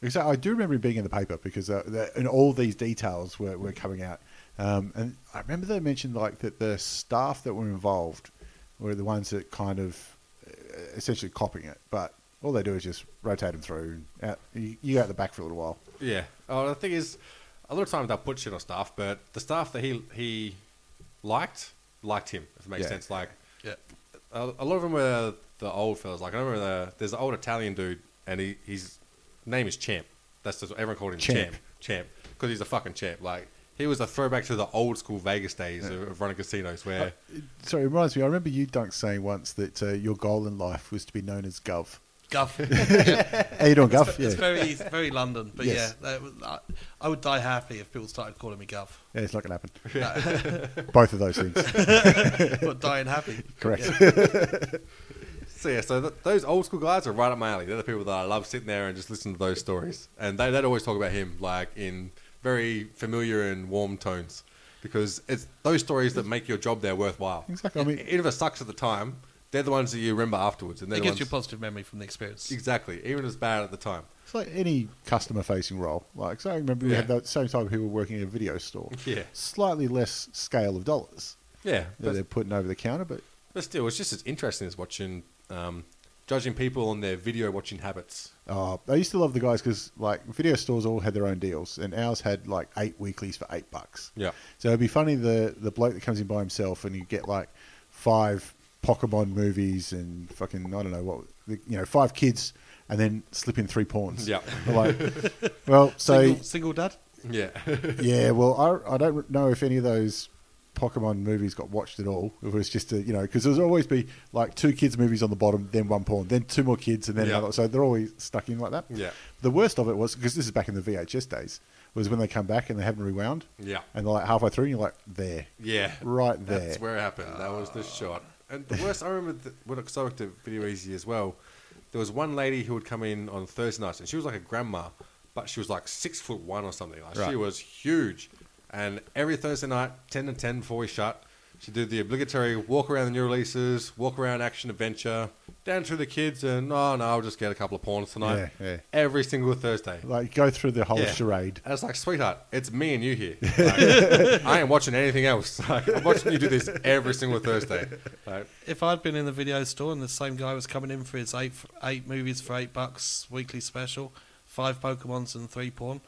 Because I do remember it being in the paper because uh, the, and all these details were, were coming out. Um, and I remember they mentioned like that the staff that were involved were the ones that kind of uh, essentially copying it. But all they do is just rotate them through. Out, you, you go out the back for a little while. Yeah. Oh, the thing is, a lot of times they'll put shit on staff, but the staff that he he liked liked him. If it makes Yeah. sense. Like Yeah. a, a lot of them were the old fellas. Like I remember the, there's an old Italian dude, and he his name is Champ. That's just what everyone called him. Champ. Champ. Champ. Because he's a fucking champ. Like he was a throwback to the old school Vegas days of, of running casinos, where Sorry, it reminds me. I remember you, Dunk, saying once that uh, your goal in life was to be known as Gov. Guff. yeah. How you doing, Gov? It's Yeah. very very London, but Yes. yeah, I, I would die happy if people started calling me Guff. yeah, it's not going to happen. Both of those things. but dying happy. Correct. So yeah, so th- those old school guys are right up my alley. They're the people that I love sitting there and just listening to those stories. And they, they'd always talk about him like in very familiar and warm tones, because it's those stories that make your job there worthwhile. Exactly, I mean- even if it sucks at the time, they're the ones that you remember afterwards. And they're It the gives you a positive memory from the experience. exactly, even as bad at the time. It's like any customer facing role. Like, so I remember we Yeah. had the same type of people working in a video store. Yeah. Slightly less scale of dollars Yeah, that but, they're putting over the counter, but but still, it's just as interesting as watching, um, judging people on their video watching habits. uh, I used to love the guys because, like, video stores all had their own deals, and ours had, like, eight weeklies for eight bucks. Yeah. So it'd be funny the, the bloke that comes in by himself and you get, like, five Pokemon movies and fucking, I don't know what, you know, five kids and then slip in three pawns. Yeah. Like, well, so. single, single dad? Yeah. yeah, well, I, I don't know if any of those Pokemon movies got watched at all. It was just a, you know, because there's always be like two kids movies on the bottom, then one porn, then two more kids, and then Yeah. another. So they're always stuck in like that. Yeah. The worst of it was because this is back in the VHS days. Was when they come back and they haven't rewound. Yeah. And they're like halfway through, and you're like, there. Yeah, Right there. That's where it happened. That was the shot. And the worst, I remember when I worked at Video Ezy as well. There was one lady who would come in on Thursday nights, and she was like a grandma, but she was like six foot one or something. Like she was huge. And every Thursday night, ten to ten before we shut, she did the obligatory walk around the new releases, walk around action adventure, down through the kids, and oh no, I'll just get a couple of porns tonight. Yeah, yeah. Every single Thursday. Like go through the whole Yeah. charade. And it's like, sweetheart, it's me and you here. Like, I ain't watching anything else. Like, I'm watching you do this every single Thursday. Like, If I'd been in the video store and the same guy was coming in for his eight eight movies for eight bucks weekly special, five Pokemons and three porn,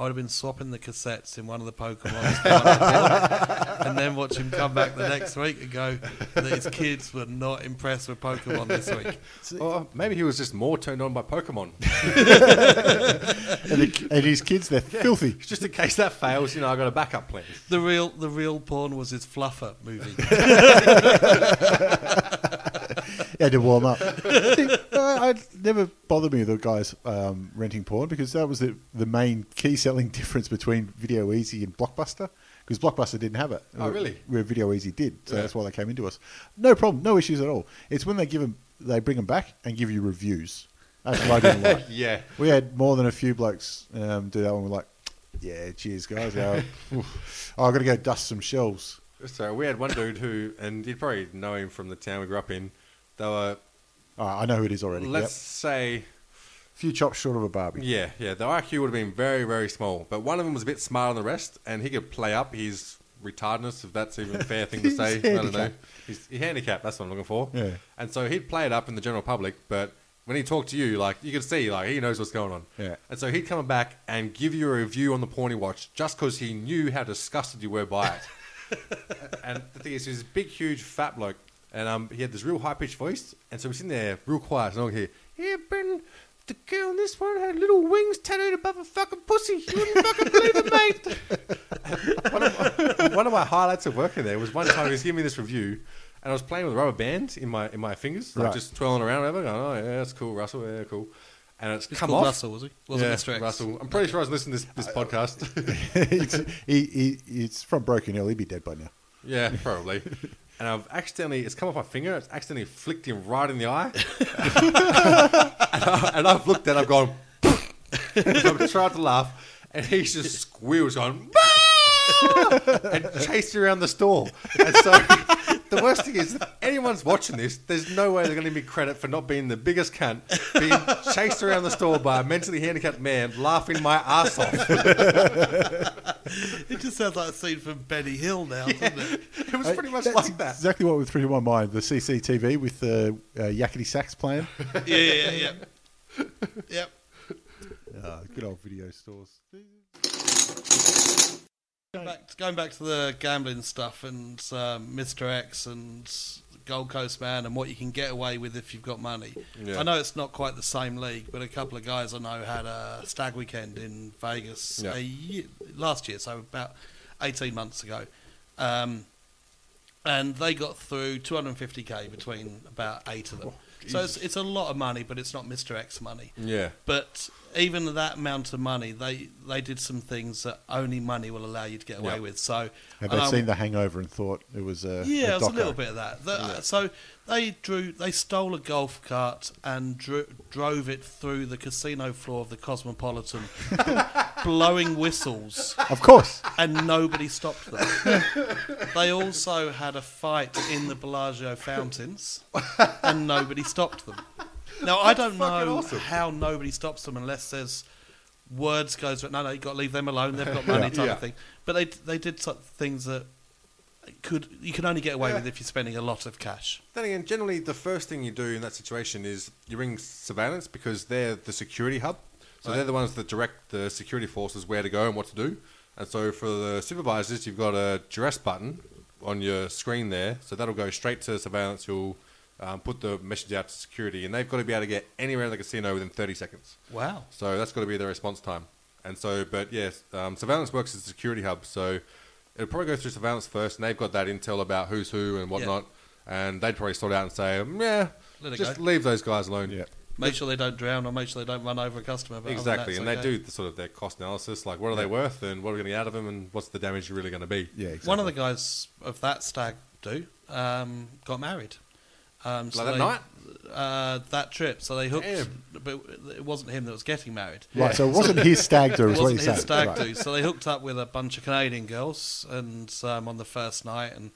I would have been swapping the cassettes in one of the Pokemons, for one of the porn, and then watch him come back the next week and go that his kids were not impressed with Pokemon this week. or oh, maybe he was just more turned on by Pokemon. and, the, and his kids, they're filthy. Just in case that fails, you know, I got a backup plan. The real the real porn was his Fluffer movie. had to warm up. I, I never bothered me with the guys um, renting porn because that was the, the main key selling difference between Video Ezy and Blockbuster. Because Blockbuster didn't have it. Oh, really? Where Video Ezy did, so Yeah. that's why they came into us. No problem, no issues at all. It's when they give them, they bring them back and give you reviews. That's what I didn't like. Yeah. We had more than a few blokes um, do that one. We're like, yeah, cheers, guys. Uh, oof. oh, I've got to go dust some shelves. So we had one dude who, and you'd probably know him from the town we grew up in. They were, I know who it is already. let's Yep. say, few chops short of a Barbie. yeah, yeah, the IQ would have been very, very small. But one of them was a bit smarter than the rest, and he could play up his retardedness, if that's even a fair thing to say. I don't know. he's handicapped, that's what I'm looking for. Yeah. And so he'd play it up in the general public, but when he talked to you, like you could see, like he knows what's going on. Yeah. And so he'd come back and give you a review on the porn he watched just because he knew how disgusted you were by it. and the thing is, he's a big, huge, fat bloke, and um, he had this real high pitched voice, and so we're sitting there real quiet, and I hear, "Yeah, Ben, the girl in this one had little wings tattooed above her fucking pussy. You wouldn't fucking believe it, mate." one, of my, one of my highlights of working there was one time he was giving me this review, and I was playing with a rubber band in my in my fingers, like Right. just twirling around, whatever. Going, "Oh yeah, that's cool, Russell. Yeah, cool." And it's He's come called off. Russell, was he? Wasn't yeah, Mr. X? Russell. I'm pretty sure I was listening to this, this podcast. it's, he, he, it's from Broken Hill. He'd be dead by now. Yeah, probably. And I've accidentally, it's come off my finger, it's accidentally flicked him right in the eye. and, I, and I've looked at it, I've gone, so I've tried to laugh, and he's just squeals, going, and chased me around the store. And so the worst thing is, if anyone's watching this, there's no way they're going to give me credit for not being the biggest cunt, being chased around the store by a mentally handicapped man, laughing my ass off. It just sounds like a scene from Benny Hill now, doesn't it? It was pretty much That's like that. exactly what was through my mind. The CCTV with the uh, yakety sax playing. Yeah, yeah, yeah. yeah. Yep. uh, good old video stores. Going back, going back to the gambling stuff and um, Mr. X and Gold Coast Man and what you can get away with if you've got money. Yeah. I know it's not quite the same league, but a couple of guys I know had a stag weekend in Vegas Yeah. a year, last year, so about 18 months ago. Um, and they got through 250k between about eight of them. So it's, it's a lot of money, but it's not Mr. X money. Yeah. But even that amount of money, they they did some things that only money will allow you to get away Yeah. with. So Have and they I'm- seen The Hangover and thought it was a yeah, a it was a doco? little bit of that. The- So they drew, they stole a golf cart and drew, drove it through the casino floor of the Cosmopolitan, blowing whistles, Of course. and nobody stopped them. they also had a fight in the Bellagio fountains, and nobody stopped them. Now I don't know how nobody stops them unless there's words goes. No, no, you got to leave them alone. They've got money, type Yeah. of thing. But they they did such things that could you can only get away Yeah. with if you're spending a lot of cash. Then again, generally the first thing you do in that situation is you ring surveillance because they're the security hub. So they're the ones that direct the security forces where to go and what to do. And so for the supervisors, you've got a duress button on your screen there. So that'll go straight to surveillance. You'll um, put the message out to security, and they've got to be able to get anywhere in the casino within 30 seconds. Wow. So that's got to be their response time. And so, but yes, um, surveillance works as a security hub. So it'll probably go through surveillance first, and they've got that intel about who's who and whatnot. And they'd probably sort out and say, "Mm, yeah, Let just go." leave those guys alone. Yeah. Make sure they don't drown or make sure they don't run over a customer. But Exactly, that, and it's they do the sort of their cost analysis, like what are they worth, and what are we going to get out of them, and what's the damage really going to be. Yeah, exactly. One of the guys of that stag do um, got married. Um, Like that night? Uh, that trip. So they hooked, Damn. but it wasn't him that was getting married. Right, so it wasn't his stag do, It is what wasn't you're his saying. stag Right. do. So they hooked up with a bunch of Canadian girls, and um, on the first night, and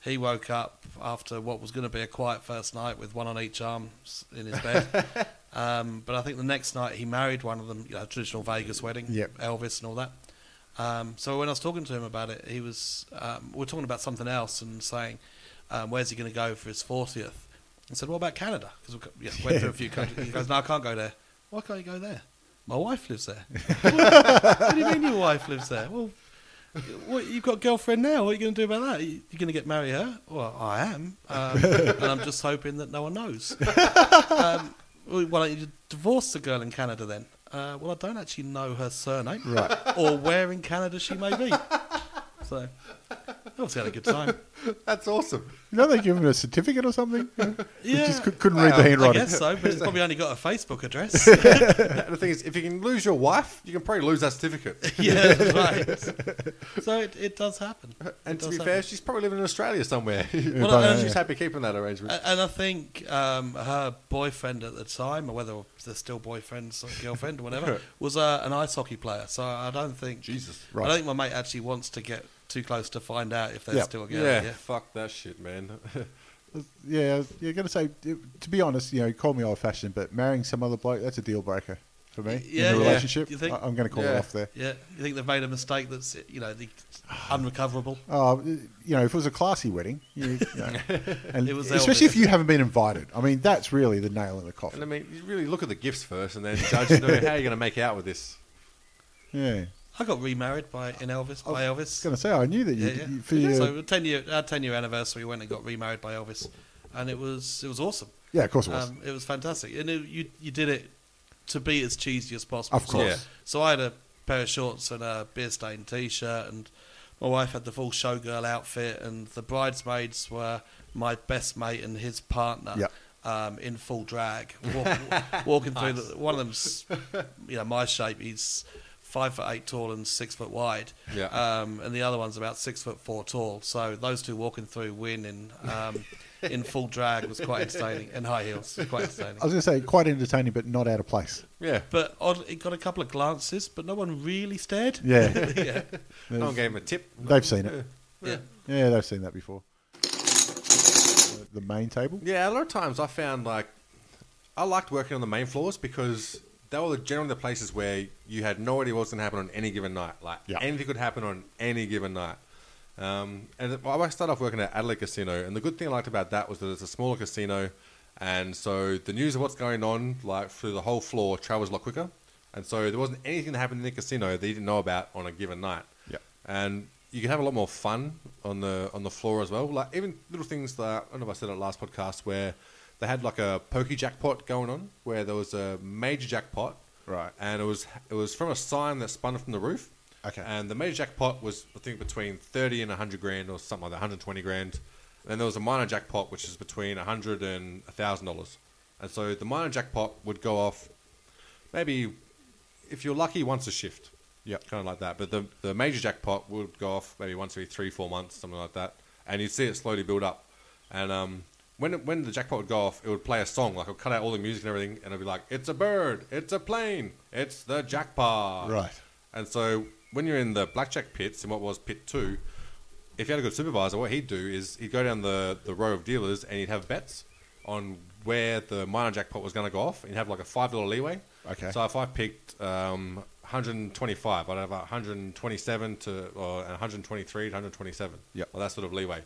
he woke up after what was going to be a quiet first night with one on each arm in his bed. um, but I think the next night he married one of them, you know, traditional Vegas wedding, Yep. Elvis and all that. Um, so when I was talking to him about it, he was um, we're talking about something else and saying, um, "Where's he going to go for his 40th? I said, "What about Canada?" Because we yeah, went through a few countries. He goes, "No, I can't go there. Why can't you go there? My wife lives there. what do you mean your wife lives there? Well, what, you've got a girlfriend now. What are you going to do about that? You, you're going to get married her? Well, I am, um, and I'm just hoping that no one knows. Um, well, why don't you divorce the girl in Canada then? Uh, well, I don't actually know her surname, Right. or where in Canada she may be. So, obviously had a good time. That's awesome. You know, they give him a certificate or something? You Yeah, just cou- couldn't read the I handwriting. guess so, but it's probably only got a Facebook address. And the thing is, if you can lose your wife, you can probably lose that certificate. yeah, right. So it, it does happen. And It to does be happen. fair, she's probably living in Australia somewhere. Well, but, and- she's happy keeping that arrangement. A- And I think um, her boyfriend at the time, or whether they're still boyfriends or girlfriend or whatever, was uh, an ice hockey player. So I don't think Jesus. Right. I don't think my mate actually wants to get too close to find out if they're Yeah. still yeah, together. Yeah. fuck that shit, man. Yeah, you're going to say, to be honest, you know, call me old fashioned, but marrying some other bloke, that's a deal breaker for me Yeah, in a yeah. relationship. You think? I- I'm going to call it off there. Yeah, you think they've made a mistake that's you know the unrecoverable? Oh, you know, if it was a classy wedding, you, you know, and It was especially Elvis. if you haven't been invited. I mean, that's really the nail in the coffin. and I mean, you really look at the gifts first, and then judge you know, how you're going to make out with this. Yeah, I got remarried by in Elvis by Elvis. I was going to say, I knew that you, Yeah, yeah. you for your, So ten year our ten year anniversary, we went and got remarried by Elvis, and it was it was awesome. yeah, of course it was. Um, it was fantastic, and it, you you did it to be as cheesy as possible. Of course. Yeah. So I had a pair of shorts and a beer stained t-shirt, and my wife had the full showgirl outfit, and the bridesmaids were my best mate and his partner. Yep. Um, in full drag, walk, walking through. The, one of them's, you know, my shape. He's five foot eight tall and six foot wide. Yeah. Um, and the other one's about six foot four tall. So those two walking through Wynn in um, in full drag was quite entertaining, and high heels, quite entertaining. I was going to say, quite entertaining, but not out of place. Yeah. But odd, it got a couple of glances, but no one really stared. Yeah, yeah, No one gave him a tip. they've seen it. yeah. Yeah, they've seen that before. The main table. Yeah, a lot of times I found like I liked working on the main floors because they were generally the places where you had no idea what was going to happen on any given night. Like Yeah. anything could happen on any given night. Um, and I started off working at Adelaide Casino, and the good thing I liked about that was that it's a smaller casino, and so the news of what's going on, like through the whole floor, travels a lot quicker. And so there wasn't anything that happened in the casino that you didn't know about on a given night. Yeah. And you can have a lot more fun on the on the floor as well. Like even little things that I don't know if I said it last podcast where they had like a pokey jackpot going on, where there was a major jackpot, Right. And it was it was from a sign that spun from the roof. Okay. And the major jackpot was I think between thirty and hundred grand or something like that, hundred twenty grand. And then there was a minor jackpot which is between a hundred and a thousand dollars. And so the minor jackpot would go off maybe if you're lucky once a shift. Yeah. Kind of like that. But the the major jackpot would go off maybe once every three, four months, something like that. And you'd see it slowly build up. And um, when it, when the jackpot would go off, it would play a song. Like it would cut out all the music and everything, and it'd be like, "It's a bird, it's a plane, it's the jackpot." Right. And so when you're in the blackjack pits, in what was pit two, if you had a good supervisor, what he'd do is he'd go down the, the row of dealers and he'd have bets on where the minor jackpot was going to go off. And he'd have like a five dollar leeway. Okay. So if I picked um, 125, I'd have 127 to or 123 to 127. Yeah. Well, that sort of leeway.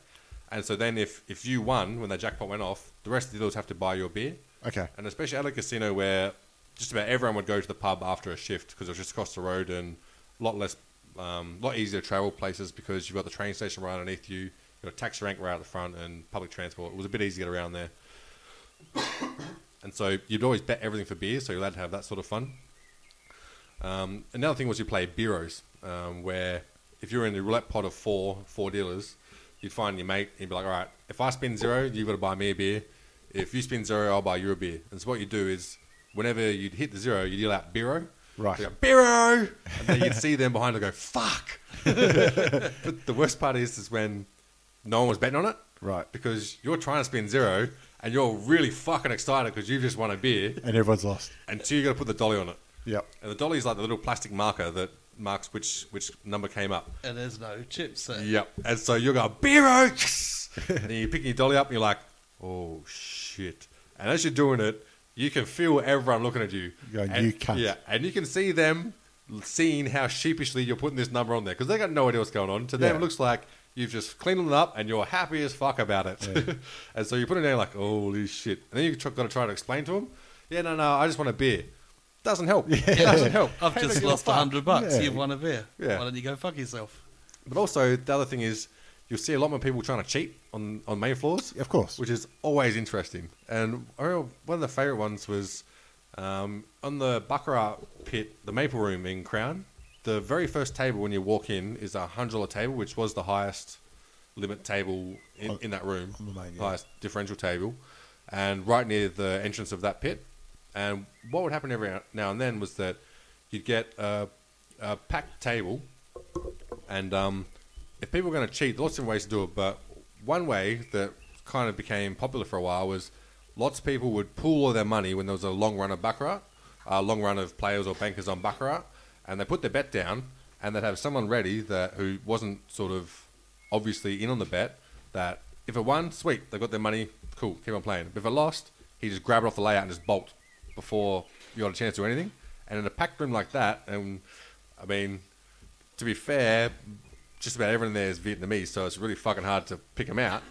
And so then if, if you won when that jackpot went off, the rest of the dealers have to buy your beer. Okay. And especially at a casino where just about everyone would go to the pub after a shift because it was just across the road and a lot less, um, lot easier to travel places because you've got the train station right underneath you, you've got a taxi rank right at the front and public transport. It was a bit easy to get around there. and so you'd always bet everything for beer, so you're allowed to have that sort of fun. Um, another thing was you play beeros, um, where if you're in the roulette pot of four, four dealers, you'd find your mate, and you'd be like, all right, if I spin zero, you've got to buy me a beer. If you spin zero, I'll buy you a beer. And so what you do is, whenever you'd hit the zero, you'd yell out beero. Right. Go, beero! And then you'd see them behind and go, fuck! but the worst part is, is when no one was betting on it. Right. Because you're trying to spin zero, and you're really fucking excited because you've just won a beer, And everyone's lost. and so you got to put the dolly on it. Yep. And the dolly is like the little plastic marker that marks which which number came up. And there's no chips there. Yep. And so you're going, Beero! Yes! and you're picking your dolly up and you're like, oh shit. And as you're doing it, you can feel everyone looking at you. Going, and, "You cunt." Yeah. And you can see them seeing how sheepishly you're putting this number on there because they got no idea what's going on. To them, Yeah. it looks like you've just cleaned it up and you're happy as fuck about it. and so you put it down like, holy shit. And then you've got to try to explain to them, yeah, no, no, I just want a beer. Doesn't help. It doesn't help. I've Hey, just lost a hundred bucks. Yeah. You've won a beer. Yeah. Why don't you go fuck yourself? But also, the other thing is, you'll see a lot more people trying to cheat on, on main floors. Of course. Which is always interesting. And one of the favourite ones was um, on the Baccarat pit, the Maple Room in Crown. The very first table when you walk in is a $100 table, which was the highest limit table in, On- in that room, on the main, yeah. highest differential table, and right near the entrance of that pit. And what would happen every now and then was that you'd get a, a packed table, and um, if people were going to cheat, lots of ways to do it. But one way that kind of became popular for a while was lots of people would pool all their money when there was a long run of baccarat, a long run of players or bankers on baccarat, and they put their bet down, and they'd have someone ready that who wasn't sort of obviously in on the bet. That if it won, sweet, they got their money, cool, keep on playing. But if it lost, he just grab it off the layout and just bolt before you got a chance to do anything. And in a packed room like that, and I mean, to be fair, just about everyone there is Vietnamese, so it's really fucking hard to pick them out.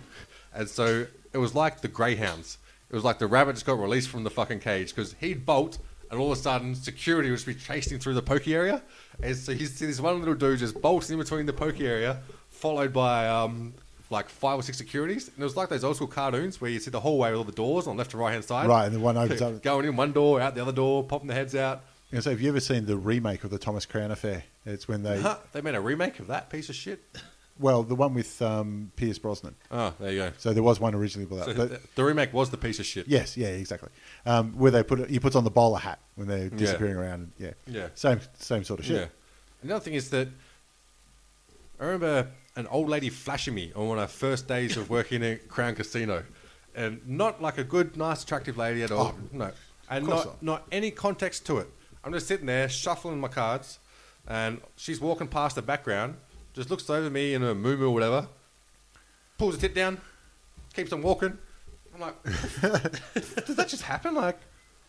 And so it was like the greyhounds. It was like the rabbit just got released from the fucking cage because he'd bolt, and all of a sudden security would be chasing through the pokey area. And so he's see this one little dude just bolts in between the pokey area, followed by um, like five or six securities. And it was like those old school cartoons where you see the hallway with all the doors on the left and right hand side. Right, and the one opens up. Going in one door, out the other door, popping their heads out. And so, have you ever seen the remake of the Thomas Crown affair? It's when they, Huh, they made a remake of that piece of shit. well, the one with um, Pierce Brosnan. Oh, there you go. So there was one originally So that. the, But the remake was the piece of shit. yes, yeah, exactly. Um, where they put it, he puts on the bowler hat when they're disappearing around. And, yeah, Yeah. same same sort of shit. Yeah. Another thing is that I remember an old lady flashing me on one of our first days of working at Crown Casino, and not like a good, nice, attractive lady at all. Oh, no, and not not. not any context to it. I'm just sitting there shuffling my cards, and she's walking past the background, just looks over me in a moo or whatever, pulls a tit down, keeps on walking. I'm like, does that just happen? Like,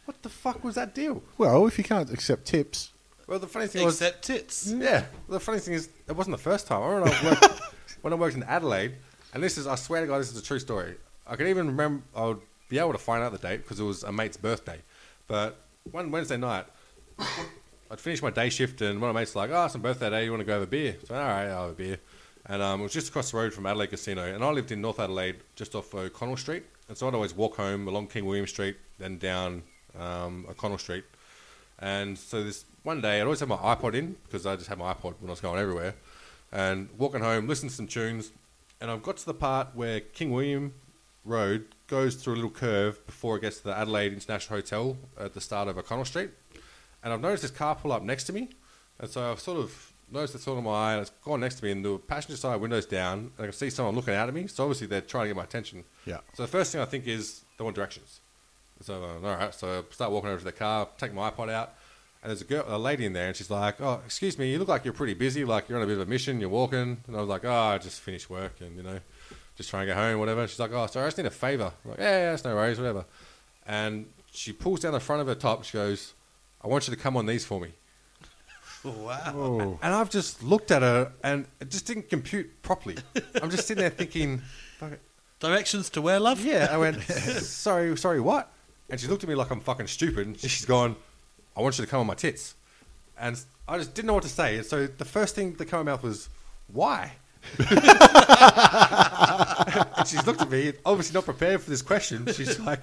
what the fuck was that deal? Well, if you can't accept tips, Well, the funny thing was, Except tits. yeah. The funny thing is, it wasn't the first time. I remember when I worked, when I worked in Adelaide, and this is, I swear to God, this is a true story. I can even remember, I would be able to find out the date because it was a mate's birthday. But one Wednesday night, I'd finished my day shift, and one of my mates was like, oh, it's a birthday day, you want to go have a beer? So, all right, I'll have a beer. And um, it was just across the road from Adelaide Casino, and I lived in North Adelaide, just off O'Connell Street. And so I'd always walk home along King William Street, then down um, O'Connell Street. And so this one day, I'd always have my iPod in because I just had my iPod when I was going everywhere. And walking home, listening to some tunes, and I've got to the part where King William Road goes through a little curve before it gets to the Adelaide International Hotel at the start of O'Connell Street. And I've noticed this car pull up next to me, and so I've sort of noticed it's on my eye, and it's gone next to me, and the passenger side window's down, and I can see someone looking out at me. So obviously they're trying to get my attention. Yeah. So the first thing I think is they want directions. So uh, all right, so I start walking over to the car, take my iPod out, and there's a girl, a lady in there, and she's like, "Oh, excuse me, you look like you're pretty busy. Like you're on a bit of a mission. You're walking." And I was like, "Oh, I just finished work, and you know, just trying to get home, whatever." She's like, "Oh, sorry, I just need a favor." I'm like, "Yeah, yeah, that's no worries, whatever." And she pulls down the front of her top. She goes, "I want you to come on these for me." Wow. oh, And I've just looked at her, and it just didn't compute properly. I'm just sitting there thinking, Directions to where, love? Yeah, I went, sorry, sorry, what? And she looked at me like I'm fucking stupid. And she's gone, I want you to come on my tits. And I just didn't know what to say. And so the first thing that came out of my mouth was, why? and she's looked at me, obviously not prepared for this question. She's like,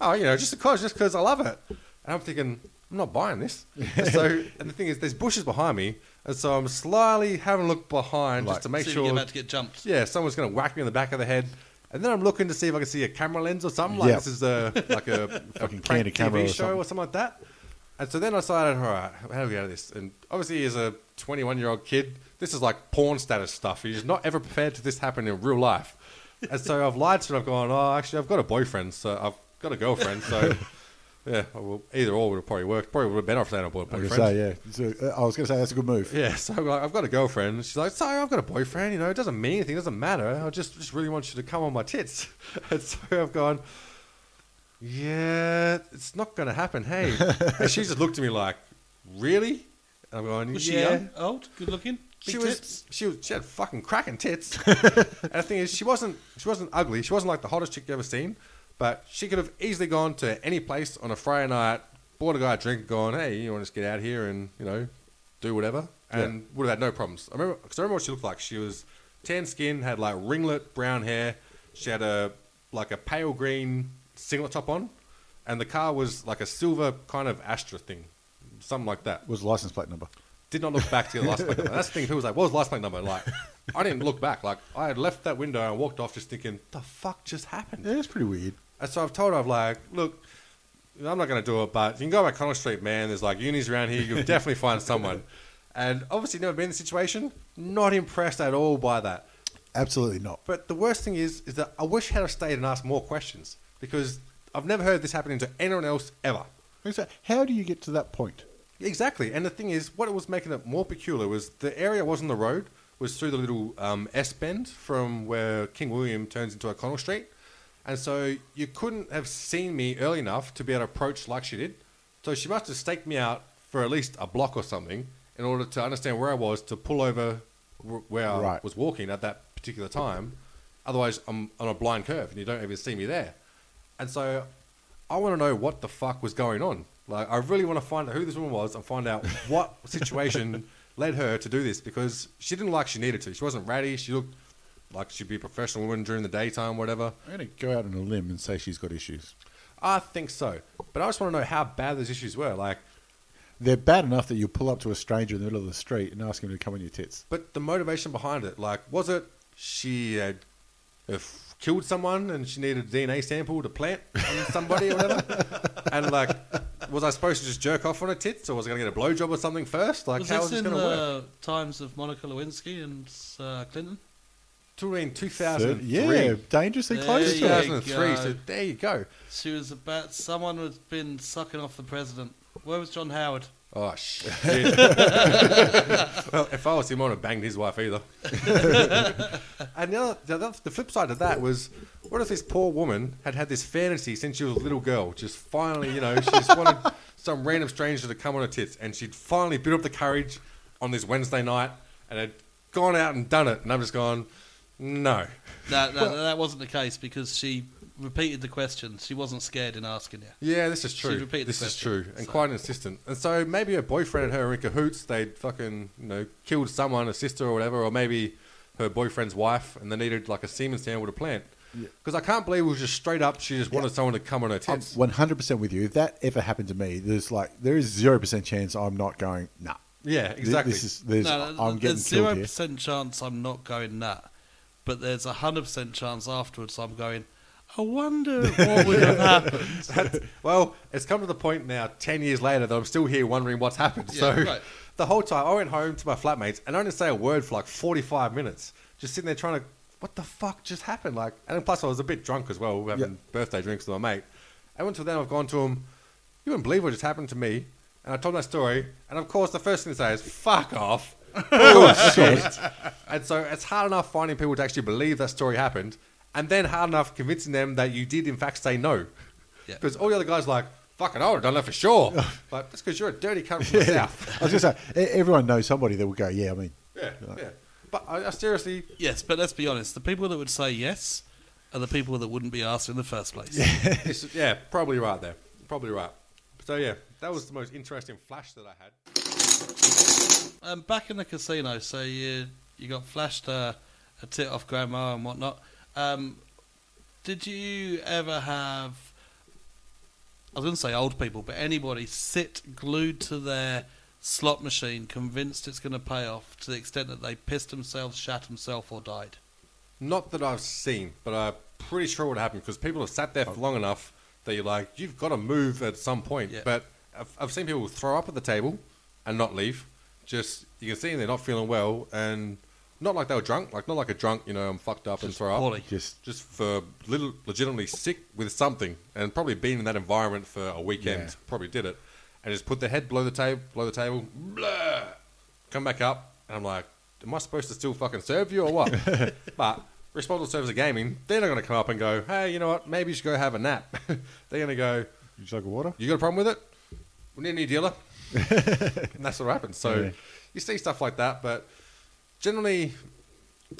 oh, you know, just because, just because I love it. And I'm thinking, I'm not buying this. And so, and the thing is, there's bushes behind me, and so I'm slyly having a look behind Like- just to make See if sure. you're about to get jumped. yeah, someone's going to whack me in the back of the head. And then I'm looking to see if I can see a camera lens or something. Like Yeah. this is a like a, a Fucking prank candid camera TV or show something. or something like that. And so then I decided, all right, how do we get out of this? And obviously, as a 21 year old kid, this is like porn status stuff. You're just not ever prepared to this happen in real life. And so I've lied to it. I've gone, oh, actually, I've got a boyfriend. So I've got a girlfriend. So yeah, well, either or would have probably worked. Probably would have been better if I had a I was boyfriend. going to say, yeah. So, uh, I was going to say that's a good move. Yeah, so I'm like, I've got a girlfriend. She's like, sorry, I've got a boyfriend. You know, it doesn't mean anything. It doesn't matter. I just, just really want you to come on my tits. And so I've gone, yeah, it's not going to happen. Hey, and she just looked at me like, really? And I'm going, Was yeah. she young, old, good looking? She was, tits? she was, she had fucking cracking tits. and the thing is, she wasn't, she wasn't ugly. She wasn't like the hottest chick you ever seen. But she could have easily gone to any place on a Friday night, bought a guy a drink, gone, hey, you want to just get out here and you know, do whatever, and would have had no problems. I remember, because I remember what she looked like. She was tan skin, had like ringlet brown hair. She had a like a pale green singlet top on, and the car was like a silver kind of Astra thing, something like that Was license plate number. did not look back to the license plate number. That's the thing. People was like, "What was the license plate number?" Like, I didn't look back. Like, I had left that window and walked off, just thinking, "The fuck just happened?" Yeah, it's pretty weird. And so I've told her, I've like, "Look, I'm not going to do it, but you can go by Connell Street, man. There's like unis around here. You'll definitely find someone." And obviously, never been in the situation. Not impressed at all by that. Absolutely not. But the worst thing is, is that I wish I had stayed and asked more questions because I've never heard this happening to anyone else ever. So how do you get to that point? Exactly, and the thing is, what it was making it more peculiar was the area wasn't the road; was through the little um, S bend from where King William turns into O'Connell Street, and so you couldn't have seen me early enough to be able to approach like she did. So she must have staked me out for at least a block or something in order to understand where I was to pull over where I Right. was walking at that particular time. Otherwise, I'm on a blind curve, and you don't even see me there. And so I want to know what the fuck was going on. Like, I really want to find out who this woman was and find out what situation led her to do this because she didn't like she needed to. She wasn't ratty. She looked like she'd be a professional woman during the daytime, whatever. I'm going to go out on a limb and say she's got issues. I think so. But I just want to know how bad those issues were. Like, They're bad enough that you pull up to a stranger in the middle of the street and ask him to come on your tits. but the motivation behind it, like, was it she had f- killed someone and she needed a DNA sample to plant on somebody or whatever? and like, was I supposed to just jerk off on her tits, or was I going to get a blowjob or something first? Like, was how this was this in going to work? the times of Monica Lewinsky and uh, Clinton? Till in Third- 2003. yeah, dangerously There close you to it. 2003. So there you go. She was about someone who's been sucking off the president. Where was John Howard? Oh shit. well, if I was him, I would have banged his wife either. and the, other, the, other, the flip side of that was, what if this poor woman had had this fantasy since she was a little girl? Just finally, you know, she just wanted some random stranger to come on her tits, and she'd finally built up the courage on this Wednesday night and had gone out and done it. And I'm just gone, no. No, no, that wasn't the case because she repeated the question. She wasn't scared in asking you. Yeah, this is true. repeated the This is question, true, and so- quite insistent. And so maybe her boyfriend and her are in cahoots. They'd fucking you know killed someone, a sister or whatever, or maybe her boyfriend's wife, and they needed like a semen sample to plant. Because I can't believe it was just straight up. She just wanted someone to come on her tits. 100% with you. If that ever happened to me, there's like, there is 0% chance I'm not going, nah. yeah, exactly. This is, there's, No, I'm getting there's zero percent chance I'm not going that, but there's a hundred percent chance afterwards I'm going. I wonder what would have happened. well, it's come to the point now, ten years later, that I'm still here wondering what's happened. Yeah, so right. the whole time, I went home to my flatmates and I didn't say a word for like 45 minutes, just sitting there trying to, what the fuck just happened? Like, and plus I was a bit drunk as well, having Yeah. birthday drinks with my mate. And until then, I've gone to him. You wouldn't believe what just happened to me. And I told my story, and of course, the first thing they say is "fuck off." Oh, Bullshit. and so it's hard enough finding people to actually believe that story happened, and then hard enough convincing them that you did in fact say no. Yeah. Because all the other guys are like, fucking, I would have done that for sure. but that's because you're a dirty cunt from the south. I was going to say, e- everyone knows somebody that will go, yeah, I mean, Yeah, yeah. But I, I seriously, yes, but let's be honest. The people that would say yes are the people that wouldn't be asked in the first place. it's, yeah, probably right there. Probably right. So yeah, that was the most interesting flash that I had. Um, back in the casino, so you you got flashed uh, a tit off grandma and whatnot. Um, did you ever have I was going to say old people, but anybody sit glued to their slot machine, convinced it's going to pay off, to the extent that they pissed themselves, shat themselves, or died. Not that I've seen, but I'm pretty sure what happened because people have sat there for long enough that you're like, you've got to move at some point. Yeah. But I've, I've seen people throw up at the table and not leave. Just you can see they're not feeling well and not like they were drunk, like not like a drunk, you know, I'm fucked up and throw poorly. up. Just just for little, legitimately sick with something and probably been in that environment for a weekend. Yeah. Probably did it and just put their head below the table, below the table, blah, come back up, and I'm like, am I supposed to still fucking serve you or what? but responsible servers of gaming, they're not going to come up and go, hey, you know what? Maybe you should go have a nap. they're going to go, you jug of water. you got a problem with it? We need a new dealer. and that's what happens. So Yeah. you see stuff like that, but generally,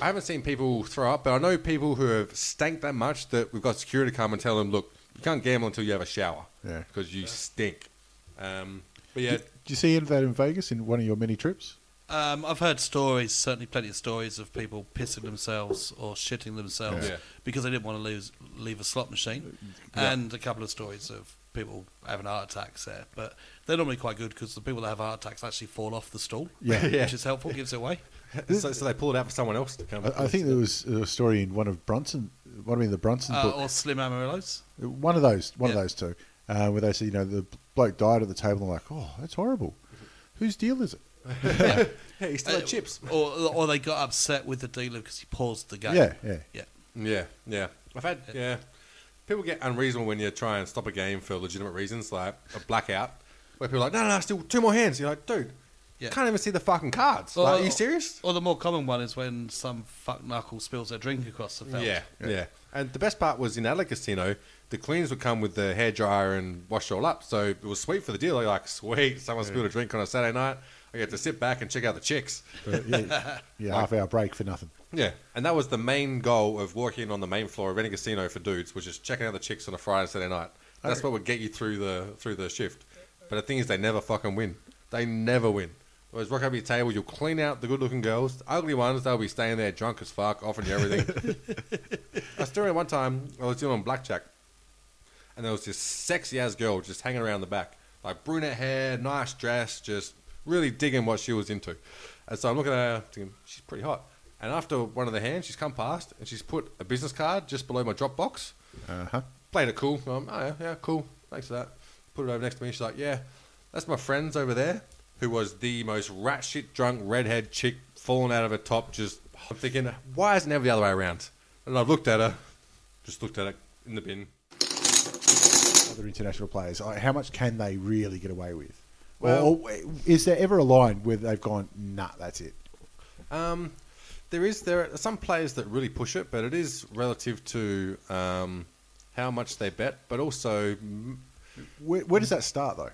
I haven't seen people throw up, but I know people who have stank that much that we've got security come and tell them, look, you can't gamble until you have a shower Yeah. because you stink. Um, but yeah, Did you see any of that in Vegas in one of your many trips? Um, I've heard stories, certainly plenty of stories of people pissing themselves or shitting themselves Yeah. because they didn't want to lose, leave a slot machine, and a couple of stories of people having heart attacks there. But they're normally quite good because the people that have heart attacks actually fall off the stool, Yeah. Yeah. which is helpful, gives it away. So, so they pull it out for someone else to come. I, I think there was a story in one of Brunson, one of the Brunson Uh, book, or Slim Amarillo's. one of those, one Yeah. of those two, uh, where they said, you know, the bloke died at the table. and I'm like, oh, that's horrible. Whose deal is it? yeah, he still had Uh, chips. Or, or they got upset with the dealer because he paused the game. Yeah, yeah. Yeah. Yeah, yeah. I've had yeah. People get unreasonable when you try and stop a game for legitimate reasons, like a blackout, where people are like, no, no, no, still two more hands. You're like, dude, Yeah. can't even see the fucking cards. Or- like, are you serious? Or the more common one is when some fuck knuckle spills their drink across the field. Yeah, yeah, And the best part was in Adelaide Casino, the cleaners would come with the hairdryer and wash it all up. So it was sweet for the deal. You're like, sweet, someone spilled a drink on a Saturday night. I get to sit back and check out the chicks. But, yeah, yeah half hour break for nothing. Yeah, and that was the main goal of working on the main floor of any casino for dudes, was just checking out the chicks on a Friday and Saturday night. That's what would get you through the through the shift. But the thing is, they never fucking win. They never win. Whereas rock up your table, you'll clean out the good-looking girls. The ugly ones, they'll be staying there drunk as fuck, offering you everything. I was doing one time. I was doing blackjack, and there was this sexy-ass girl just hanging around the back, like brunette hair, nice dress, just really digging what she was into. And so I'm looking at her, thinking she's pretty hot. And after one of the hands, she's come past and she's put a business card just below my drop box. Uh huh. Played it cool. Um, oh yeah, yeah, cool. Thanks for that. Put it over next to me. She's like, yeah, that's my friends over there, who was the most rat shit drunk redhead chick falling out of a top. Just I'm thinking, why isn't it ever the other way around? And I've looked at her, just looked at it in the bin. Other international players, how much can they really get away with? Well- or, or is there ever a line where they've gone, nah, that's it? Um, there is there are some players that really push it, but it is relative to um, how much they bet, but also Where, where does that start, though?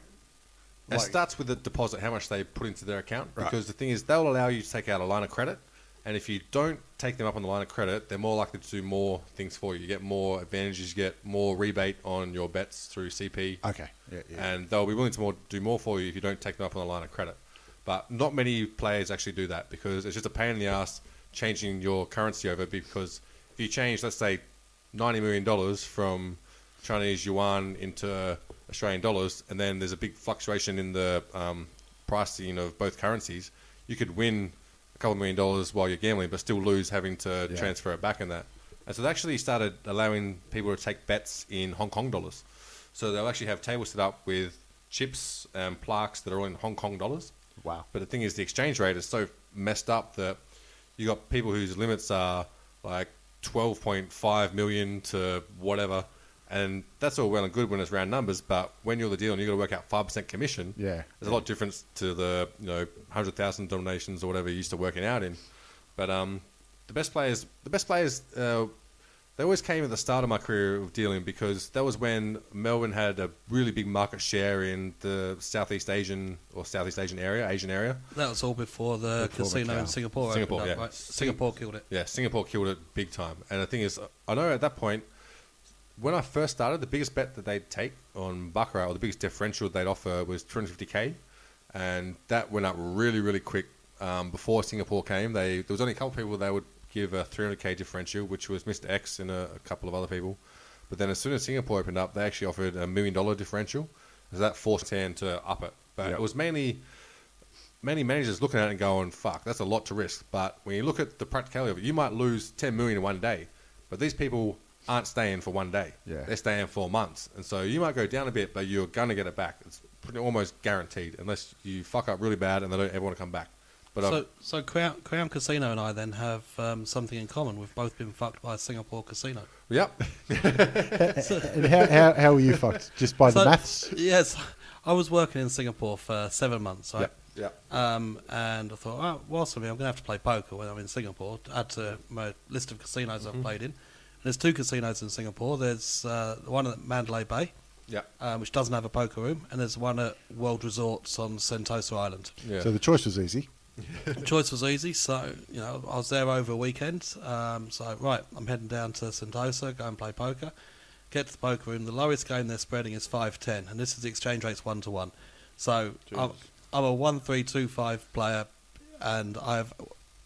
It Like- starts with the deposit, how much they put into their account. Right. Because the thing is, they'll allow you to take out a line of credit, and if you don't take them up on the line of credit, they're more likely to do more things for you. You get more advantages, you get more rebate on your bets through CP. Okay. Yeah, yeah. and they'll be willing to more, do more for you if you don't take them up on the line of credit. But not many players actually do that because it's just a pain in the ass changing your currency over. Because if you change, let's say, ninety million dollars from Chinese yuan into Australian dollars, and then there's a big fluctuation in the um, pricing of both currencies, you could win a couple million dollars while you're gambling, but still lose having to Yeah. transfer it back in that. And so they actually started allowing people to take bets in Hong Kong dollars. So they'll actually have tables set up with chips and plaques that are all in Hong Kong dollars. Wow. But the thing is, the exchange rate is so messed up that you got people whose limits are like 12.5 million to whatever. And that's all well and good when it's round numbers, but when you're the dealer and you've got to work out 5% commission, Yeah. there's a lot of difference to the you know 100,000 donations or whatever you're used to working out in. But um, the best players, the best players, uh, they always came at the start of my career of dealing because that was when Melbourne had a really big market share in the Southeast Asian or Southeast Asian area, Asian area. That was all before the Before casino Macau. in Singapore. Singapore, opened up, yeah. right? Singapore killed it. Yeah, Singapore killed it big time. And the thing is, I know at that point, when I first started, the biggest bet that they'd take on Baccarat, or the biggest differential they'd offer was 250k. And that went up really, really quick. Um, before Singapore came, they there was only a couple of people they would give a 300k differential, which was Mr. X and a, a couple of other people. But then as soon as Singapore opened up, they actually offered a million dollar differential. So that forced Tan to up it. But it was mainly many managers looking at it and going, "Fuck, that's a lot to risk." But when you look at the practicality of it, you might lose ten million in one day. But these people aren't staying for one day. Yeah. They're staying for months, and so you might go down a bit, but you're gonna get it back. It's pretty almost guaranteed, unless you fuck up really bad and they don't ever want to come back. But So, um, so Crown, Crown Casino and I then have um, something in common. We've both been fucked by a Singapore casino. yep, And how, how, how were you fucked? Just by the maths? Yes, I was working in Singapore for seven months, right? yep, yep. Um, and I thought, oh, whilst I'm here, I'm going to have to play poker when I'm in Singapore. Add to my list of casinos Mm-hmm. I've played in. And there's two casinos in Singapore. There's uh, one at Mandalay Bay, Yep. um, which doesn't have a poker room, and there's one at World Resorts on Sentosa Island. Yeah. So the choice was easy. The choice was easy, so you know I was there over a weekend. Um, so right, I'm heading down to Sentosa, go and play poker. Get to the poker room. The lowest game they're spreading is five ten, and this is the exchange rate's one to one. So I'm, I'm a one three two five player, and I've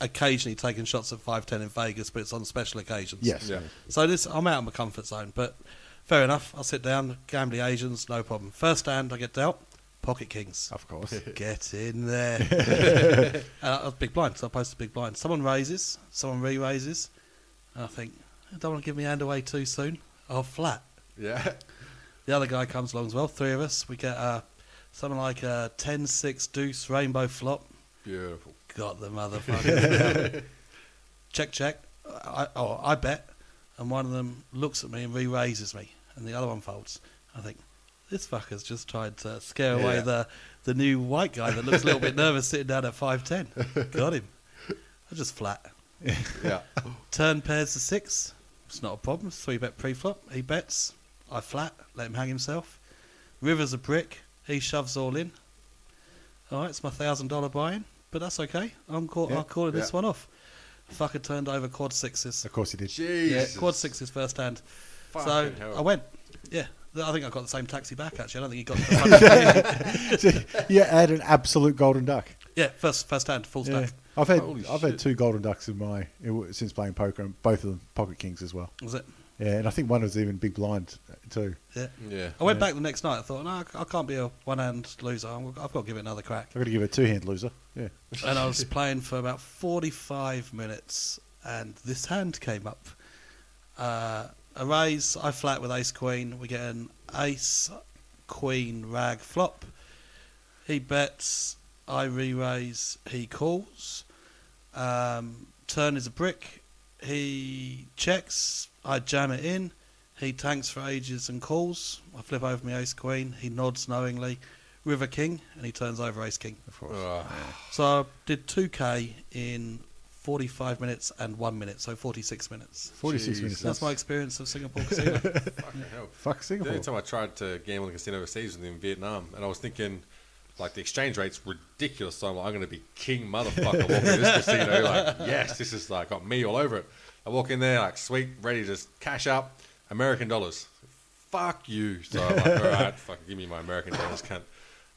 occasionally taken shots at five ten in Vegas, but it's on special occasions. Yes. Yeah. So this, I'm out of my comfort zone, but fair enough. I'll sit down, gambling Asians, no problem. First hand I get dealt, pocket kings. Of course. Get in there. uh, I was big blind, so I posted big blind. Someone raises, someone re-raises. And I think, I don't want to give me hand away too soon. Oh, flat. Yeah. The other guy comes along as well. Three of us. We get uh, something like a 10-6 deuce rainbow flop. Beautiful. Got the motherfucker. check, check. I, oh, I bet. And one of them looks at me and re-raises me, and the other one folds. I think this fucker's just tried to scare away Yeah. the the new white guy that looks a little bit nervous sitting down at five ten. Got him. I just flat. Yeah. Turn pairs to six. It's not a problem. Three bet pre-flop. He bets. I flat. Let him hang himself. River's a brick. He shoves all in. All right, it's my thousand dollar buy-in, but that's okay. I'm call- Yeah. I'm calling this Yeah. one off. Fucker turned over quad sixes. Of course he did. Jeez. Yeah, quad sixes first hand. so hell. I went. Yeah, I think I got the same taxi back. Actually, I don't think he got. The So you had an absolute golden duck. yeah, first first hand, full Yeah. stack. I've had Holy I've shit. had two golden ducks in my since playing poker, and both of them pocket kings as well. Was it? Yeah, and I think one was even big blind too. Yeah. Yeah. I went back the next night. I thought, no, I I can't be a one hand loser. I'm, I've got to give it another crack. I've got to give it a two hand loser. Yeah. and I was playing for about 45 minutes, and this hand came up. Uh, a raise, I flat with ace queen. We get an ace queen rag flop. He bets, I re raise, he calls. Um, turn is a brick. He checks, I jam it in. He tanks for ages and calls. I flip over my ace queen. He nods knowingly. River king, and he turns over ace king. Of course. Ugh. So I did 2k in 45 minutes and 1 minute, so 46 minutes. Forty six Jeez. minutes. That's my experience of Singapore Casino. Fucking hell. fuck The only time I tried to gamble in a casino overseas was in Vietnam, and I was thinking, like, the exchange rate's ridiculous, so I'm like, I'm going to be king motherfucker walking in this casino. Like, yes, this is like, got me all over it. I walk in there, like, sweet, ready to just cash up American dollars. Fuck you. So I'm like, all right, fucking give me my American dollars, cunt. And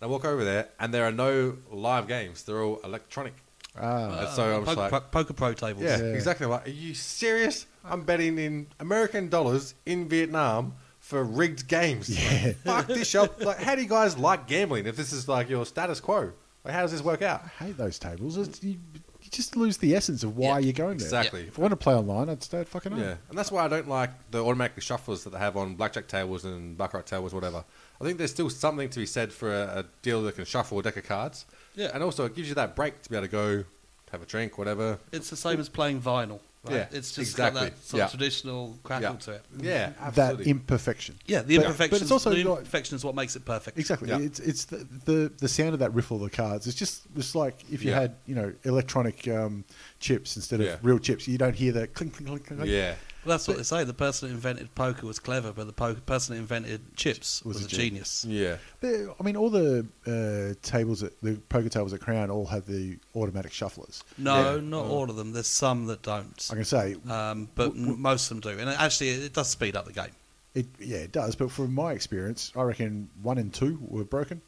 I walk over there, and there are no live games. They're all electronic. Ah, And so I'm just poker, like, pro, poker pro tables. yeah, Yeah. exactly. I'm like, are you serious? I'm betting in American dollars in Vietnam for rigged games. Yeah. Like, fuck this show. Like, how do you guys like gambling if this is like your status quo? Like, how does this work out? I hate those tables. It's, you, you just lose the essence of why Yeah, you're going there. exactly. If I want to play online, I'd stay at fucking home. Yeah, and that's why I don't like the automatic shufflers that they have on blackjack tables and baccarat tables, whatever. I think there's still something to be said for a, a deal that can shuffle a deck of cards. Yeah. and also it gives you that break to be able to go have a drink, whatever. It's the same as playing vinyl. Right? Yeah, It's just exactly. got that sort Yeah. of traditional crackle Yeah, to it. yeah, That imperfection. Yeah, the But- imperfections. But it's also the like, imperfection is what makes it perfect. Exactly. Yeah. It's it's the, the the sound of that riffle of the cards. It's just it's like if you Yeah. had you know electronic um, chips instead of Yeah. real chips. You don't hear the clink clink clink. clink. yeah, Well, that's what they say. The person that invented poker was clever, but the po- person that invented chips Was was, a a genius. yeah. But, I mean, all the uh, tables at the poker tables at Crown all have the automatic shufflers. No, Yeah. not all of them. There's some that don't. I can say Um, but n- most of them do. And actually, it does speed up the game. it. Yeah, it does. But from my experience, I reckon one and two were broken.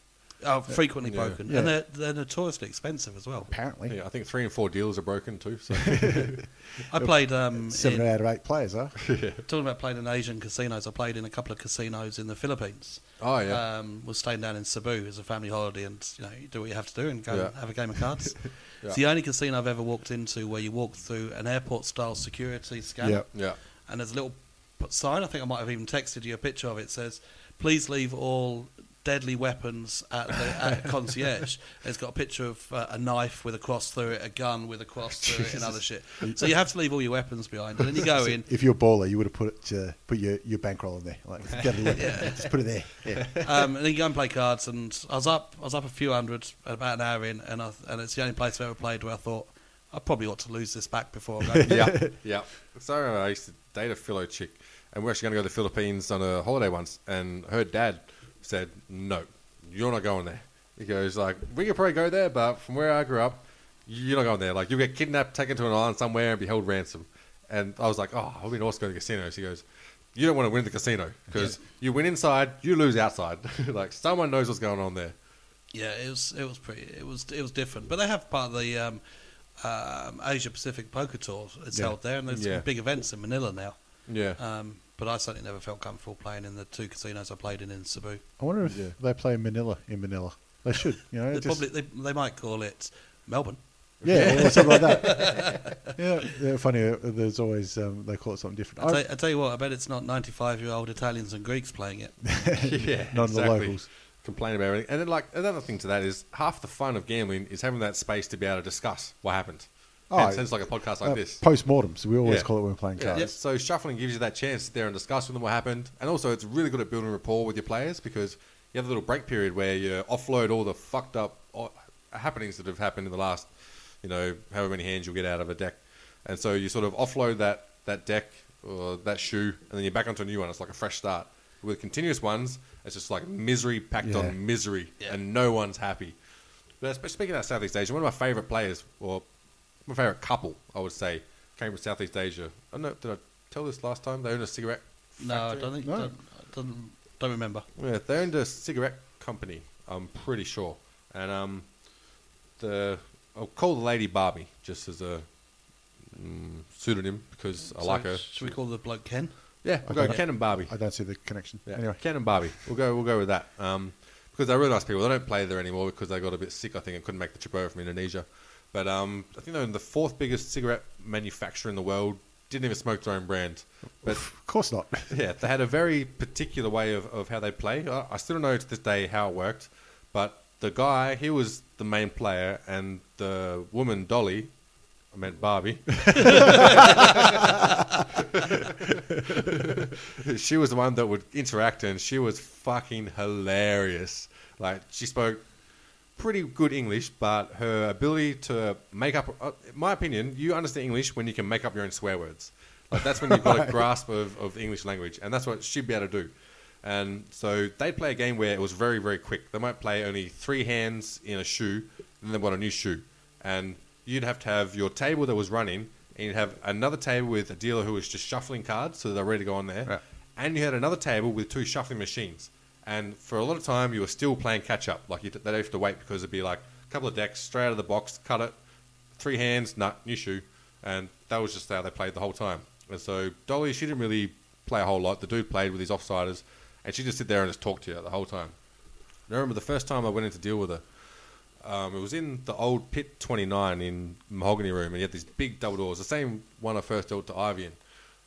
Oh, frequently Yeah. broken, Yeah. and they're they're notoriously expensive as well. Apparently, Yeah, I think three and four deals are broken too. So I played um, seven in- out of eight players, huh? talking about playing in Asian casinos. I played in a couple of casinos in the Philippines. Oh, yeah. Um, was staying down in Cebu as a family holiday, and you know you do what you have to do and go Yeah. and have a game of cards. Yeah. It's the only casino I've ever walked into where you walk through an airport-style security scanner, Yep. yeah, and there's a little sign. I think I might have even texted you a picture of it. it says, "Please leave all." Deadly weapons at the at concierge. It's got a picture of uh, a knife with a cross through it, a gun with a cross through it, and other shit. So you have to leave all your weapons behind, and then you go in. If you're a baller, you would have put it, uh, put your, your bankroll in there. Like, get a look. just put it there. Yeah. um, and then you go and play cards. And I was up, I was up a few hundred, about an hour in, and I, and it's the only place I've ever played where I thought I probably ought to lose this back before I go. yeah, yeah. So I used to date a Philo chick, and we're actually going to go to the Philippines on a holiday once. And her dad said, "No, you're not going there." He goes like, "We could probably go there, but from where I grew up, you're not going there. Like you'll get kidnapped, taken to an island somewhere, and be held ransom." And I was like, "Oh, I've been also going to casinos." He goes. You don't want to win the casino because you win inside, you lose outside. like someone knows what's going on there. yeah, it was, it was pretty, it was, it was different. But they have part of the um, um, Asia Pacific Poker Tour. It's Yeah. held there, and there's Yeah. big events in Manila now. Yeah, Um, but I certainly never felt comfortable playing in the two casinos I played in in Cebu. I wonder if Yeah. they play in Manila in Manila. They should, you know. They, just- probably, they, they might call it Melbourne. yeah, or something like that. yeah, yeah, funny. uh, There's always um, they call it something different. I I- tell, tell you what, I bet it's not 95 year old Italians and Greeks playing it. yeah, None of the locals. Complain about everything, and then like another thing to that is half the fun of gambling is having that space to be able to discuss what happened. Oh, Hence, hence like a podcast like uh, this. Post-mortems, we always Yeah. call it when we're playing Yeah. cards. So shuffling gives you that chance to sit there and discuss with them what happened, and also it's really good at building rapport with your players because you have a little break period where you offload all the fucked up uh, happenings that have happened in the last, you know, however many hands you'll get out of a deck, and so you sort of offload that that deck or that shoe, and then you're back onto a new one. It's like a fresh start. With continuous ones, it's just like misery packed Yeah. on misery, Yeah. and no one's happy. But speaking of Southeast Asia, one of my favourite players, or my favourite couple, I would say, came from Southeast Asia. I don't know, did I tell this last time? They owned a cigarette. No, I don't think. No. Don't, don't, don't remember. Yeah, they owned a cigarette company. I'm pretty sure, and um, the I'll call the lady Barbie just as a mm, pseudonym because I So like her. Should we call the bloke Ken? Yeah, we'll Okay. go Ken and Barbie. I don't see the connection. Yeah, Anyway, Ken and Barbie. We'll go. We'll go with that. Um, because they're really nice people. They don't play there anymore because they got a bit sick. I think and couldn't make the trip over from Indonesia. But um, I think they're the fourth biggest cigarette manufacturer in the world. Didn't even smoke their own brand. But of course not. yeah, they had a very particular way of, of how they play. I, I still don't know to this day how it worked. But the guy, he was the main player, and the woman Dolly, I meant Barbie. she was the one that would interact, and she was fucking hilarious. Like she spoke pretty good English, but her ability to make up, uh, my opinion, you understand English when you can make up your own swear words. Like that's when you've got a grasp of, of the English language, and that's what she'd be able to do. And so they'd play a game where it was very, very quick. They might play only three hands in a shoe, and then want a new shoe. And you'd have to have your table that was running, and you'd have another table with a dealer who was just shuffling cards, so they're ready to go on there. Right. And you had another table with two shuffling machines. And for a lot of time, you were still playing catch up. Like you they'd have to wait because it'd be like a couple of decks straight out of the box, cut it, three hands, nut, new shoe, and that was just how they played the whole time. And so Dolly, she didn't really play a whole lot. The dude played with his offsiders, and she just sit there and just talk to you the whole time. And I remember the first time I went in to deal with her. Um, it was in the old Pit 29 in Mahogany Room, and you had these big double doors, the same one I first dealt to Ivey in.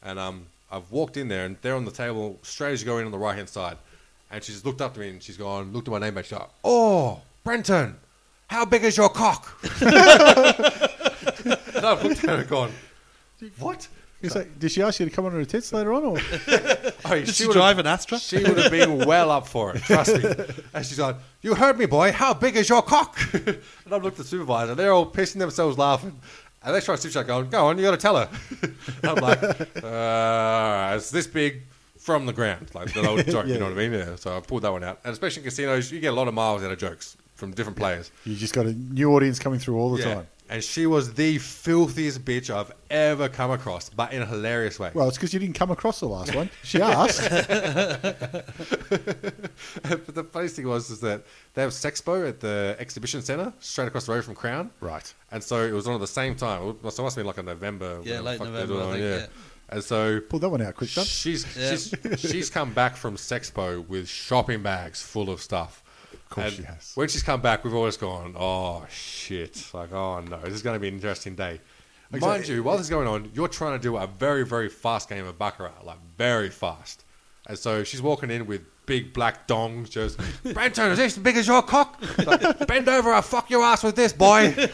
And um, I've walked in there, and they're on the table straight as you go in on the right hand side. And she just looked up to me, and she's gone, looked at my name, and she's like, "Oh, Brenton, how big is your cock?" and I've looked at her and gone, "What?" It's like, did she ask you to come on her tits later on? Or? Oh, Did she would've- drive an Astra? She would have been well up for it, trust me. And she's like, You heard me, boy. How big is your cock? and I've looked at the supervisor. They're all pissing themselves laughing. And they try to stitch going, Go on, you got to tell her. I'm like, uh, It's this big from the ground. Like the old joke, you know what I mean? Yeah. So I pulled that one out. And especially in casinos, you get a lot of miles out of jokes from different players. You just got a new audience coming through all the Yeah. time. And she was the filthiest bitch I've ever come across, but in a hilarious way. Well, it's because you didn't come across the last one. She asked. but the funniest thing was is that they have Sexpo at the exhibition center straight across the road from Crown. Right. And so it was on at the same time. So it must have been like a November. Yeah, whatever late the fuck November, they're I doing, think, yeah. And so Pull that one out quick, John. she's Yeah. she's she's come back from Sexpo with shopping bags full of stuff. Of course she has. When she's come back, we've always gone, oh shit! Like, oh no, this is going to be an interesting day. Like, Mind you, while this is going on, you're trying to do a very very fast game of baccarat, like very fast. And so she's walking in with big black dongs, just Brenton, is this as big as your cock? Like, Bend over, I'll fuck your ass with this, boy.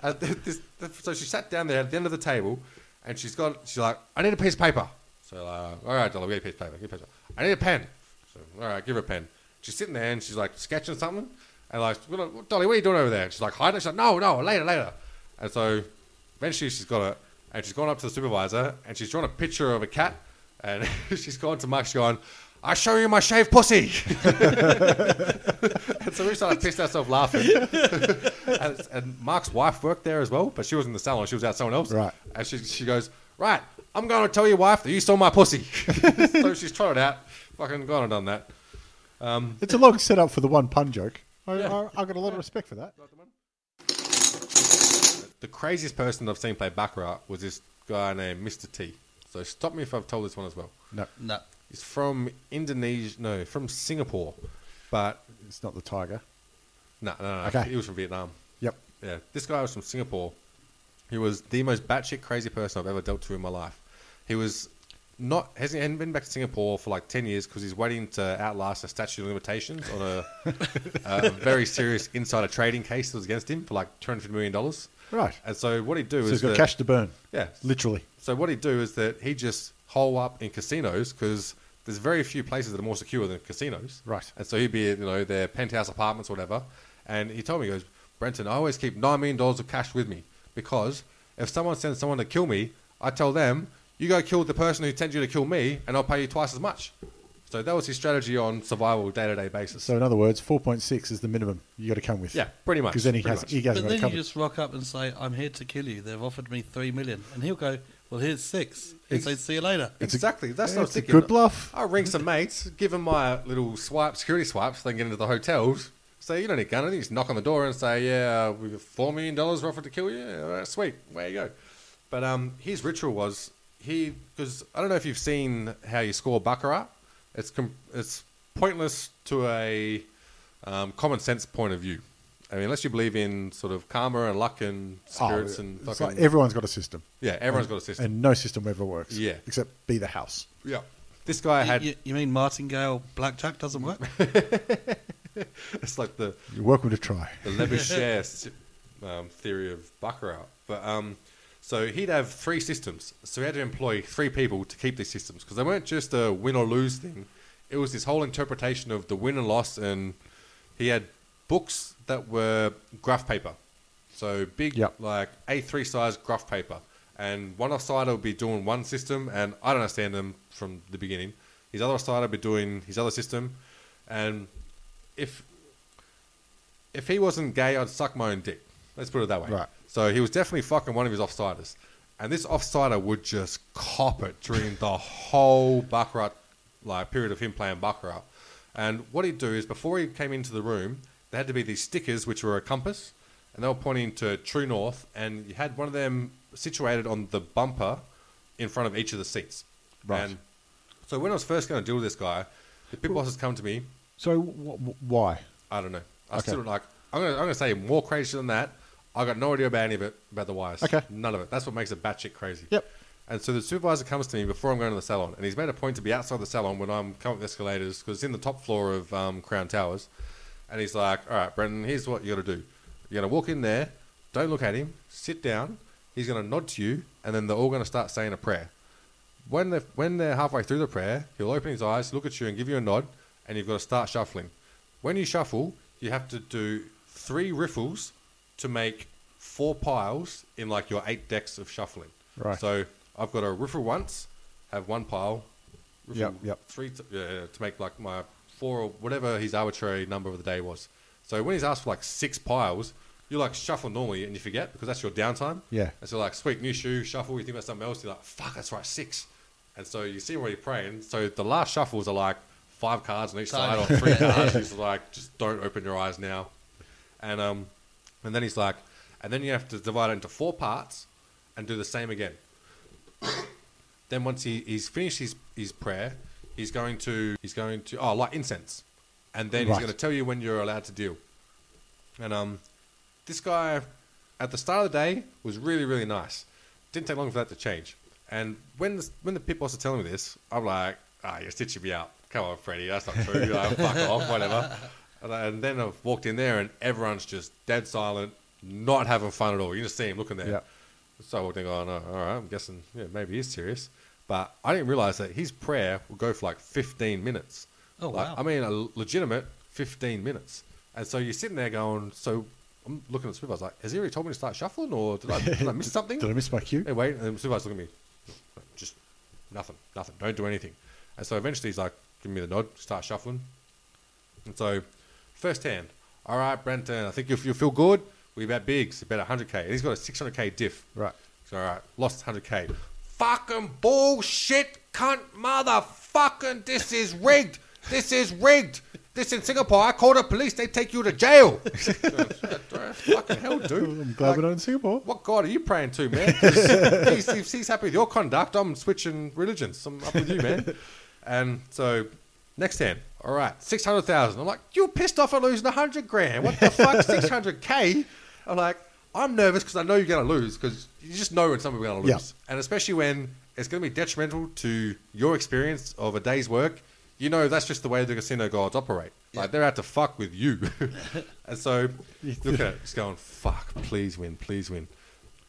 And this, so she sat down there at the end of the table, and she's got. She's like, "I need a piece of paper." So, like, all right, Dolly, get a piece of paper. Get a piece of paper. I need a pen. So, all right, give her a pen. She's sitting there and she's like sketching something, and like, "Well, Dolly, what are you doing over there? And she's like, hiding. She's like, no, no, later, later. And so, eventually, she's got it, and she's gone up to the supervisor, and she's drawn a picture of a cat, and she's gone to Mark. She's gone. I show you my shaved pussy. and so we started pissed ourselves laughing. and, and Mark's wife worked there as well, but she was in the salon. She was out someone else. Right. And she, she goes, right, I'm going to tell your wife that you stole my pussy. so she's tried it out. Fucking gone and done that. Um, it's a long setup for the one pun joke. I, Yeah. I, I got a lot of respect for that. The craziest person I've seen play Baccarat was this guy named Mr. T. So stop me if I've told this one as well. No, No. He's from Indonesia, no, from Singapore. But, it's not the tiger. no, no, no. Okay. He was from Vietnam. Yep. Yeah, this guy was from Singapore. He was the most batshit crazy person I've ever dealt to in my life. He was not hasn't hadn't been back to Singapore for like ten years because he's waiting to outlast a statute of limitations on a, a very serious insider trading case that was against him for like two hundred million dollars. Right. And so what he'd do So is he's got that- cash to burn. yeah, Literally. so what he'd do is that he'd just hole up in casinos because there's very few places that are more secure than casinos. Right. And so he'd be, you know, their penthouse apartments or whatever. And he told me, he goes, Brenton, I always keep $9 million of cash with me because if someone sends someone to kill me, I tell them, you go kill the person who sent you to kill me and I'll pay you twice as much. So that was his strategy on survival day to day basis. So in other words, 4.6 is the minimum you got to come with. yeah, pretty much. Because then he has much. he hasn't But then you just rock up and say, "I'm here to kill you." They've offered me three million, and he'll go, "Well, here's six. He'll say, "See you later." It's a- exactly. That's yeah, what I was it's a thinking. good bluff. I ring some mates, give them my little swipe, security swipes, then get into the hotels. Say, you don't need a gun. I think just knock on the door and say, yeah, we've got $4 million we're offered to kill you. Yeah, all right, sweet. Where you go. But um, his ritual was, he, because I don't know if you've seen how you score Baccarat. It's, com- it's pointless to a um, common sense point of view. I mean, unless you believe in sort of karma and luck and spirits Oh, and fucking. like everyone's got a system. yeah, everyone's got a system. And no system ever works. Yeah. Except be the house. yeah. This guy had. You, you mean martingale blackjack doesn't work? It's like the. You're welcome to try. the Lebesgue um, theory of Baccarat. But um, so he'd have three systems. So he had to employ three people to keep these systems because they weren't just a win or lose thing. It was this whole interpretation of the win and loss, and he had books that were graph paper. So big, Yep. like A3 size graph paper. And one offsider would be doing one system, and I don't understand them from the beginning. His other offsider would be doing his other system. And if if he wasn't gay, I'd suck my own dick. Let's put it that way. Right. So he was definitely fucking one of his offsiders. And this offsider would just cop it during the whole Baccarat like period of him playing Baccarat. And what he'd do is before he came into the room, there had to be these stickers which were a compass and they were pointing to true north and you had one of them situated on the bumper in front of each of the seats. Right. And so when I was first going to deal with this guy, the pit bosses come to me So w- w- why? I don't know. I Okay. still like. I'm gonna. I'm gonna say more crazy than that. I got no idea about any of it about the wires. Okay. None of it. That's what makes it batshit crazy. Yep. And so the supervisor comes to me before I'm going to the salon, and he's made a point to be outside the salon when I'm coming up the escalators because it's in the top floor of um, Crown Towers. And he's like, "All right, Brenton, here's what you got to do. You're going to walk in there. Don't look at him. Sit down. He's going to nod to you, and then they're all going to start saying a prayer. When they're, when they're halfway through the prayer, he'll open his eyes, look at you, and give you a nod, and you've got to start shuffling. When you shuffle, you have to do three riffles to make four piles in like your eight decks of shuffling. Right. So I've got a riffle once, have one pile, riffle Yep, yep. three to, yeah, yeah, to make like my four or whatever his arbitrary number of the day was. So when he's asked for like six piles, you like shuffle normally and you forget because that's your downtime. Yeah. And so like, sweet new shoe, shuffle. You think about something else. You're like, fuck, that's right, six. And so you see him already praying. So the last shuffles are like five cards on each side or three cards. He's like, just don't open your eyes now. And um, and then he's like, and then you have to divide it into four parts and do the same again. then once he, he's finished his, his prayer, he's going to he's going to oh like incense, and then he's going to tell you when you're allowed to deal. And um, this guy at the start of the day was really really nice. Didn't take long for that to change. And when the, when the pit boss are telling me this, I'm like, ah, you're stitching me out. Come on, Freddie, that's not true. Like, fuck off, whatever. And, I- and then I've walked in there and everyone's just dead silent, not having fun at all. You just see him looking there. Yeah. So I walked in going, oh, all right, I'm guessing yeah, maybe he's serious. But I didn't realize that his prayer would go for like 15 minutes. Oh, Like, wow. I mean, a legitimate 15 minutes. And so you're sitting there going, so I'm looking at the supervisor, like, has he already told me to start shuffling or did I, did I miss something? Did I miss my cue? Hey, wait, and the supervisor's looking at me, just nothing, nothing, don't do anything. And so eventually he's like, give me the nod, start shuffling. And so, first hand, all right, Brenton, I think you'll, you'll feel good. We bet bigs, about 100k. And he's got a 600k diff. Right. So, all right, lost 100k. Fucking bullshit, cunt, motherfucking, this is rigged. This is rigged. This in Singapore, I call the police, they take you to jail. fucking hell, dude. I'm glad we're not in Singapore. What God are you praying to, man? he's, if he's happy with your conduct, I'm switching religions. I'm up with you, man. And so, next hand, all right, 600,000. I'm like, you're pissed off at losing 100 grand. What the fuck, 600K? I'm like, I'm nervous because I know you're going to lose because you just know when somebody's going to Yeah. lose. And especially when it's going to be detrimental to your experience of a day's work. You know, that's just the way the casino gods operate. Like, they're out to fuck with you. and so, look at it, just going, fuck, please win, please win.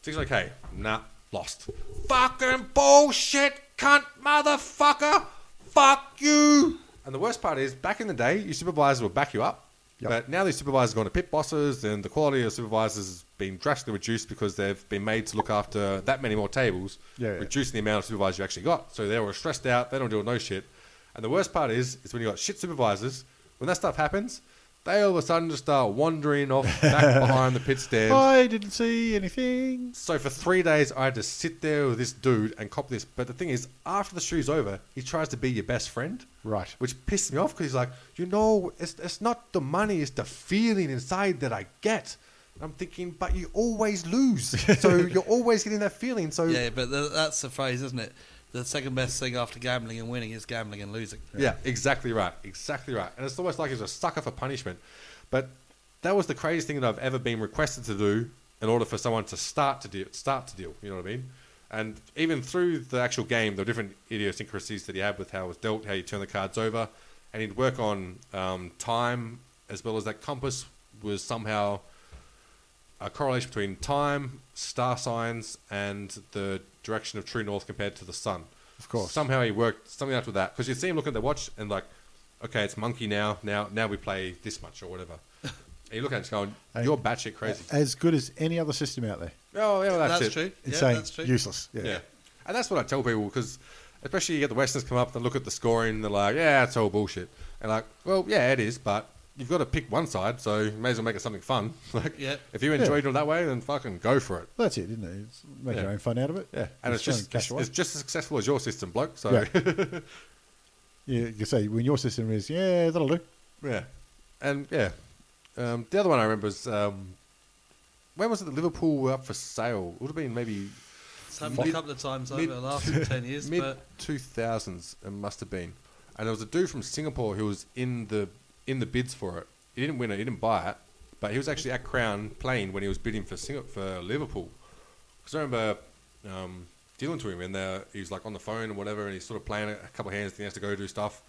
600k, nah, lost. Fucking bullshit, cunt, motherfucker, fuck you. And the worst part is, back in the day, your supervisor would back you up. Yep. But now these supervisors are going to pit bosses, and the quality of supervisors has been drastically reduced because they've been made to look after that many more tables, Yeah, yeah. reducing the amount of supervisors you actually got. So they were stressed out, they don't do no shit. And the worst part is, is when you got shit supervisors, when that stuff happens, they all of a sudden just start wandering off back behind the pit stand. I didn't see anything. So for three days, I had to sit there with this dude and cop this. But the thing is, after the show's over, he tries to be your best friend. Right. Which pissed me off because he's like, you know, it's, it's not the money, it's the feeling inside that I get. And I'm thinking, but you always lose. so you're always getting that feeling. So Yeah, but th that's the phrase, isn't it? The second best thing after gambling and winning is gambling and losing. Yeah, exactly right. Exactly right. And it's almost like he's a sucker for punishment. But that was the craziest thing that I've ever been requested to do in order for someone to start to deal. Start to deal. You know what I mean? And even through the actual game, there were different idiosyncrasies that he had with how it was dealt, how you turn the cards over, and he'd work on um, time as well as that compass was somehow a correlation between time, star signs, and the direction of true north compared to the sun. Of course. Somehow he worked something out with that because you see him look at the watch and like, okay, it's monkey now. Now, now we play this much or whatever. and you look at it and going, you're batshit crazy. As good as any other system out there. oh, yeah, well, that's, That's, it. true. It's yeah, that's true. useless. Yeah. Yeah. And that's what I tell people because, especially you get the Westerns come up and look at the scoring, and they're like, yeah, it's all bullshit. And like, well, yeah, it is, but you've got to pick one side, so you may as well make it something fun. like, Yeah. if you enjoy doing it that way, then fucking go for it. That's it, isn't it? It's make Yeah. your own fun out of it. Yeah, and it's trying just it's, it's just as successful as your system, bloke. So Yeah. yeah, Yeah, you say when your system is, yeah, that'll do. Yeah, and yeah, um, the other one I remember is um, when was it that Liverpool were up for sale? It would have been maybe It's happened a couple of times over mid- the last 10 years, mid two thousands. It must have been, and there was a dude from Singapore who was in the in the bids for it. He didn't win it. He didn't buy it, but he was actually at Crown playing when he was bidding for Sing- for Liverpool. Because I remember um, dealing to him, and there he was like on the phone and whatever, and he's sort of playing a couple of hands. Then he has to go do stuff,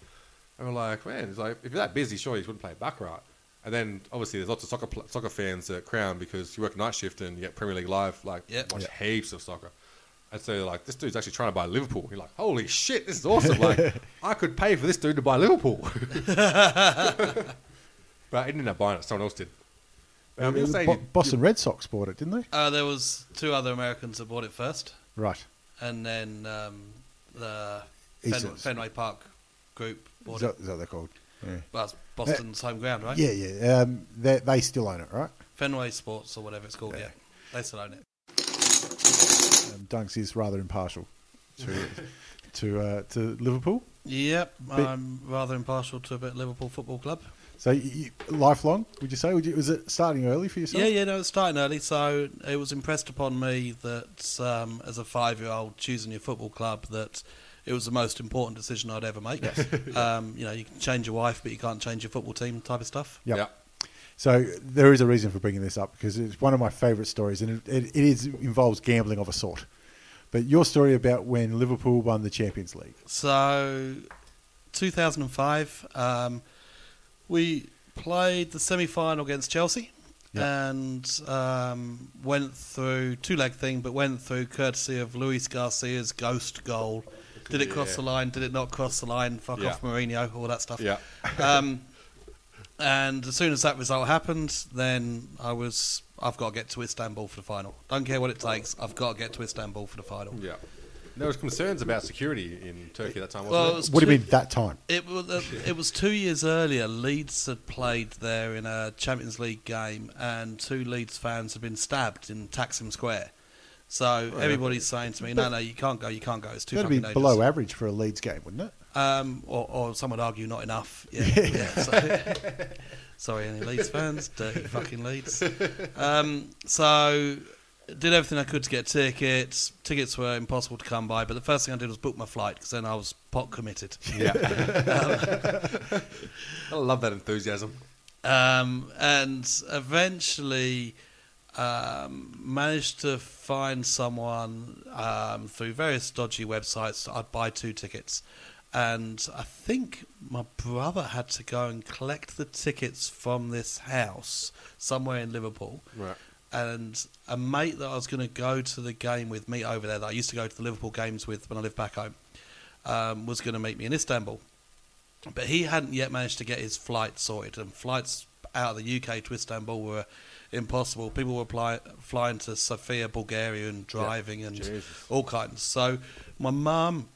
and we're like, man, it's like if you're that busy, sure you wouldn't play baccarat. And then obviously there's lots of soccer pl- soccer fans at Crown because you work night shift and you get Premier League live, like Yep. watch heaps of soccer. And so they're like, this dude's actually trying to buy Liverpool. You're like, holy shit, this is awesome. Like, I could pay for this dude to buy Liverpool. but he didn't end up buying it. Someone else did. Um, you're saying Bo- you- Boston Red Sox bought it, didn't they? uh, there was two other Americans that bought it first, Right. and then um, the Eastern. Fen- Fenway Park group bought Is it. that, is that what they're called? Yeah. Well, it's Boston's home ground, right? Yeah, yeah. Um, they, they still own it, right? Fenway Sports or whatever it's called. Yeah, Yeah. they still own it. Dunks is rather impartial to, to uh, to Liverpool. Yep, But- I'm rather impartial to a bit Liverpool Football Club. So you, you- lifelong, would you say? Would you, was it starting early for yourself? Yeah, yeah, no, it's starting early, so it was impressed upon me that um, as a five-year-old choosing your football club, that it was the most important decision I'd ever make. um, you know, you can change your wife, but you can't change your football team, type of stuff. Yep. Yeah. So there is a reason for bringing this up because it's one of my favourite stories, and it, it, it is involves gambling of a sort. But your story about when Liverpool won the Champions League. So, 2005, um, we played the semi-final against Chelsea, Yeah. and um, went through two-leg thing, but went through courtesy of Luis Garcia's ghost goal. Did it cross Yeah. the line? Did it not cross the line? Fuck Yeah. off, Mourinho, all that stuff. Yeah. Um, and as soon as that result happened, then I was, I've got to get to Istanbul for the final. Don't care what it takes. I've got to get to Istanbul for the final. Yeah. There was concerns about security in Turkey at that time, wasn't Well, it there? was What do you mean that time? It was uh, it was two years earlier. Leeds had played there in a Champions League game, and two Leeds fans had been stabbed in Taksim Square. So everybody's saying to me, "No, no, you can't go. You can't go. It's too That'd be fucking below average for a Leeds game, wouldn't it? Um, or, or some would argue not enough. Yeah. yeah so, sorry, any Leeds fans, dirty fucking Leeds. Um, so did everything I could to get tickets. Tickets were impossible to come by, but the first thing I did was book my flight because then I was pot committed. Yeah. I love that enthusiasm. um, and eventually um, managed to find someone um, through various dodgy websites. I'd buy two tickets, and I think my brother had to go and collect the tickets from this house somewhere in Liverpool. Right. And a mate that I was going to go to the game with, me over there, that I used to go to the Liverpool games with when I lived back home, um, was going to meet me in Istanbul. But he hadn't yet managed to get his flight sorted, and flights out of the UK to Istanbul were impossible. People were fly, flying to Sofia, Bulgaria, and driving and Jesus. all kinds. So my mum,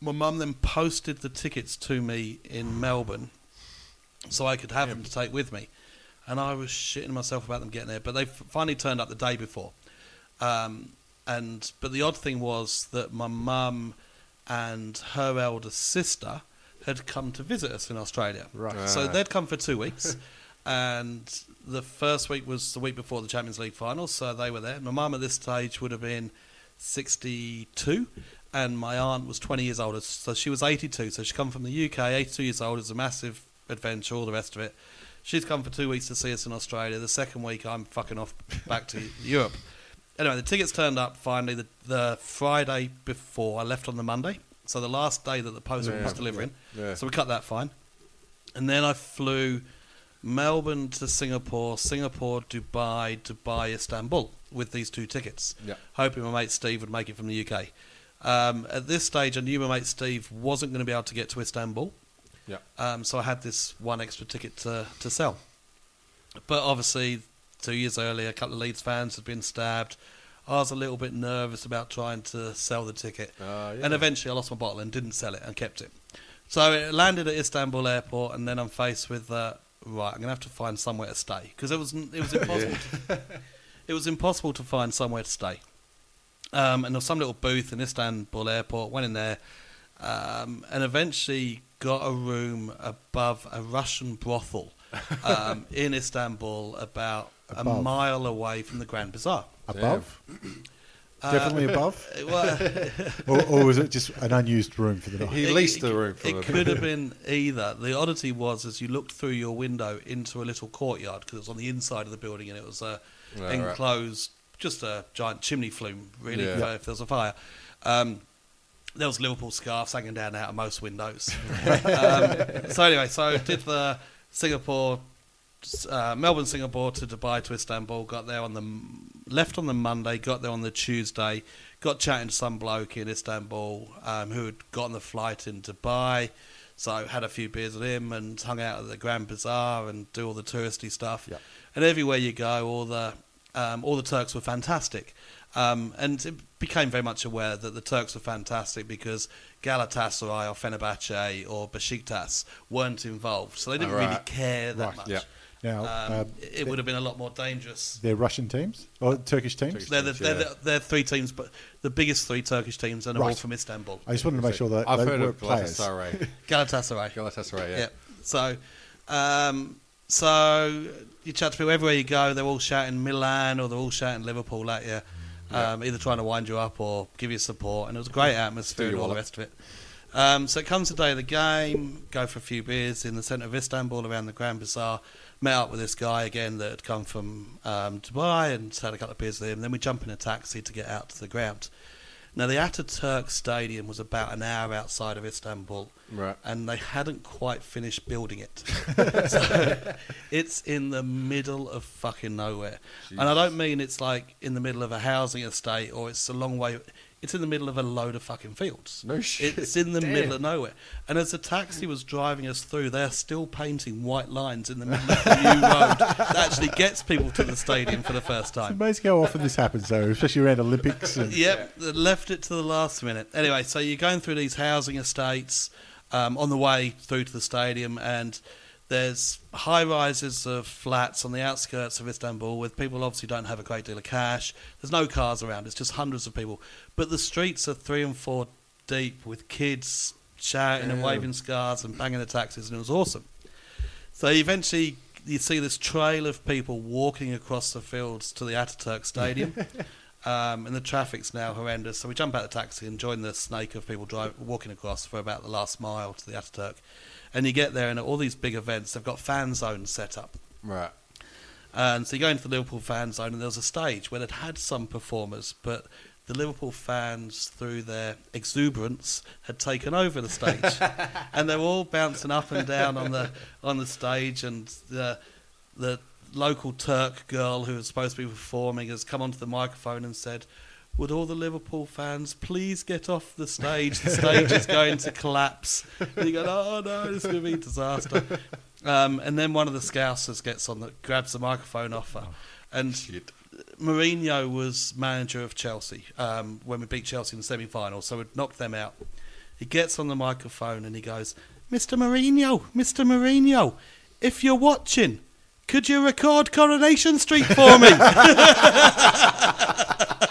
my mum then posted the tickets to me in Melbourne, so I could have them to take with me. And I was shitting myself about them getting there, but they finally turned up the day before. Um, and but the odd thing was that my mum and her elder sister had come to visit us in Australia. Right. So they'd come for two weeks, and the first week was the week before the Champions League final, so they were there. My mum at this stage would have been sixty-two, and my aunt was twenty years older, so she was eighty-two. So she come from the UK, eighty-two years old. It's a massive adventure, all the rest of it. She's come for two weeks to see us in Australia. The second week, I'm fucking off back to Europe. Anyway, the tickets turned up finally the, the Friday before I left on the Monday. So the last day that the postman Yeah, was delivering. yeah. So we cut that fine. And then I flew Melbourne to Singapore, Singapore, Dubai, Dubai, Istanbul with these two tickets. Yeah. Hoping my mate Steve would make it from the UK. Um, at this stage, I knew my mate Steve wasn't going to be able to get to Istanbul. Yeah. Um, so I had this one extra ticket to, to sell. But obviously, two years earlier, a couple of Leeds fans had been stabbed. I was a little bit nervous about trying to sell the ticket. Ah, yeah. And eventually I lost my bottle and didn't sell it and kept it. So it landed at Istanbul airport, and then I'm faced with, uh, right, I'm going to have to find somewhere to stay. Because it was, it was impossible to, it was impossible to find somewhere to stay. Um, and there was some little booth in Istanbul airport, went in there, um, and eventually got a room above a Russian brothel um, in Istanbul, about a mile away from the Grand Bazaar. Above? Definitely above? Uh, Well, or, or was it just an unused room for the night? He leased it- the room from It him. could have been either. The oddity was as you looked through your window into a little courtyard because it was on the inside of the building and it was a Right, right. Just a giant chimney flume, really, Yeah. for if there was a fire. Um, there was Liverpool scarves hanging down out of most windows. um, so anyway, so did the Singapore, uh, Melbourne, Singapore to Dubai to Istanbul. Got there on the left on the Monday. Got there on the Tuesday. Got chatting to some bloke in Istanbul um, who had gotten the flight in Dubai. So had a few beers with him and hung out at the Grand Bazaar and do all the touristy stuff. Yeah. And everywhere you go, all the um, all the Turks were fantastic. Um, and it became very much aware that the Turks were fantastic because Galatasaray or Fenerbahce or Besiktas weren't involved, so they didn't Oh, really care that Right, much. yeah. Now, um, uh, it would have been a lot more dangerous. they're Russian teams or Turkish teams. Turkish They're, the, teams, they're, yeah. the, they're three teams, but the biggest three Turkish teams, and they're all Right. from Istanbul. I just wanted to make sure that I've they heard were of players. Galatasaray. Galatasaray. Galatasaray, yeah. Yeah. So, um, so you chat to people everywhere you go. They're all shouting Milan or they're all shouting Liverpool at you, um, either trying to wind you up or give you support. And it was a great atmosphere and all the rest of it. Um, so it comes the day of the game. Go for a few beers in the centre of Istanbul around the Grand Bazaar. Met up with this guy again that had come from um, Dubai and had a couple of beers with him. Then we jump in a taxi to get out to the ground. Now the Ataturk Stadium was about an hour outside of Istanbul Right. and they hadn't quite finished building it. so it's in the middle of fucking nowhere. And I don't mean it's like in the middle of a housing estate or it's a long way. It's in the middle of a load of fucking fields. No shit. It's in the Damn. middle of nowhere. And as the taxi was driving us through, they're still painting white lines in the middle of the new road that actually gets people to the stadium for the first time. It's amazing how often this happens, though, especially around Olympics. And, Yep, they left it to the last minute. Anyway, so you're going through these housing estates um, on the way through to the stadium, and there's high rises of flats on the outskirts of Istanbul with people obviously don't have a great deal of cash. There's no cars around, it's just hundreds of people. But the streets are three and four deep with kids shouting and waving scarves and banging the taxis, and it was awesome. So eventually, you see this trail of people walking across the fields to the Ataturk Stadium, um, and the traffic's now horrendous. So we jump out of the taxi and join the snake of people drive, walking across for about the last mile to the Ataturk. And you get there, and at all these big events, they've got fan zones set up. Right. And so you go into the Liverpool fan zone, and there was a stage where they'd had some performers, but the Liverpool fans, through their exuberance, had taken over the stage, and they were all bouncing up and down on the on the stage, and the the local Turk girl who was supposed to be performing has come onto the microphone and said. Would all the Liverpool fans please get off the stage? The stage is going to collapse. And you go, oh no, it's going to be a disaster. Um, and then one of the Scousers gets on, the, grabs the microphone off her, and Shit. Mourinho was manager of Chelsea um, when we beat Chelsea in the semi-final, so we'd knocked them out. He gets on the microphone and he goes, "Mr. Mourinho, Mr. Mourinho, if you're watching, could you record Coronation Street for me?"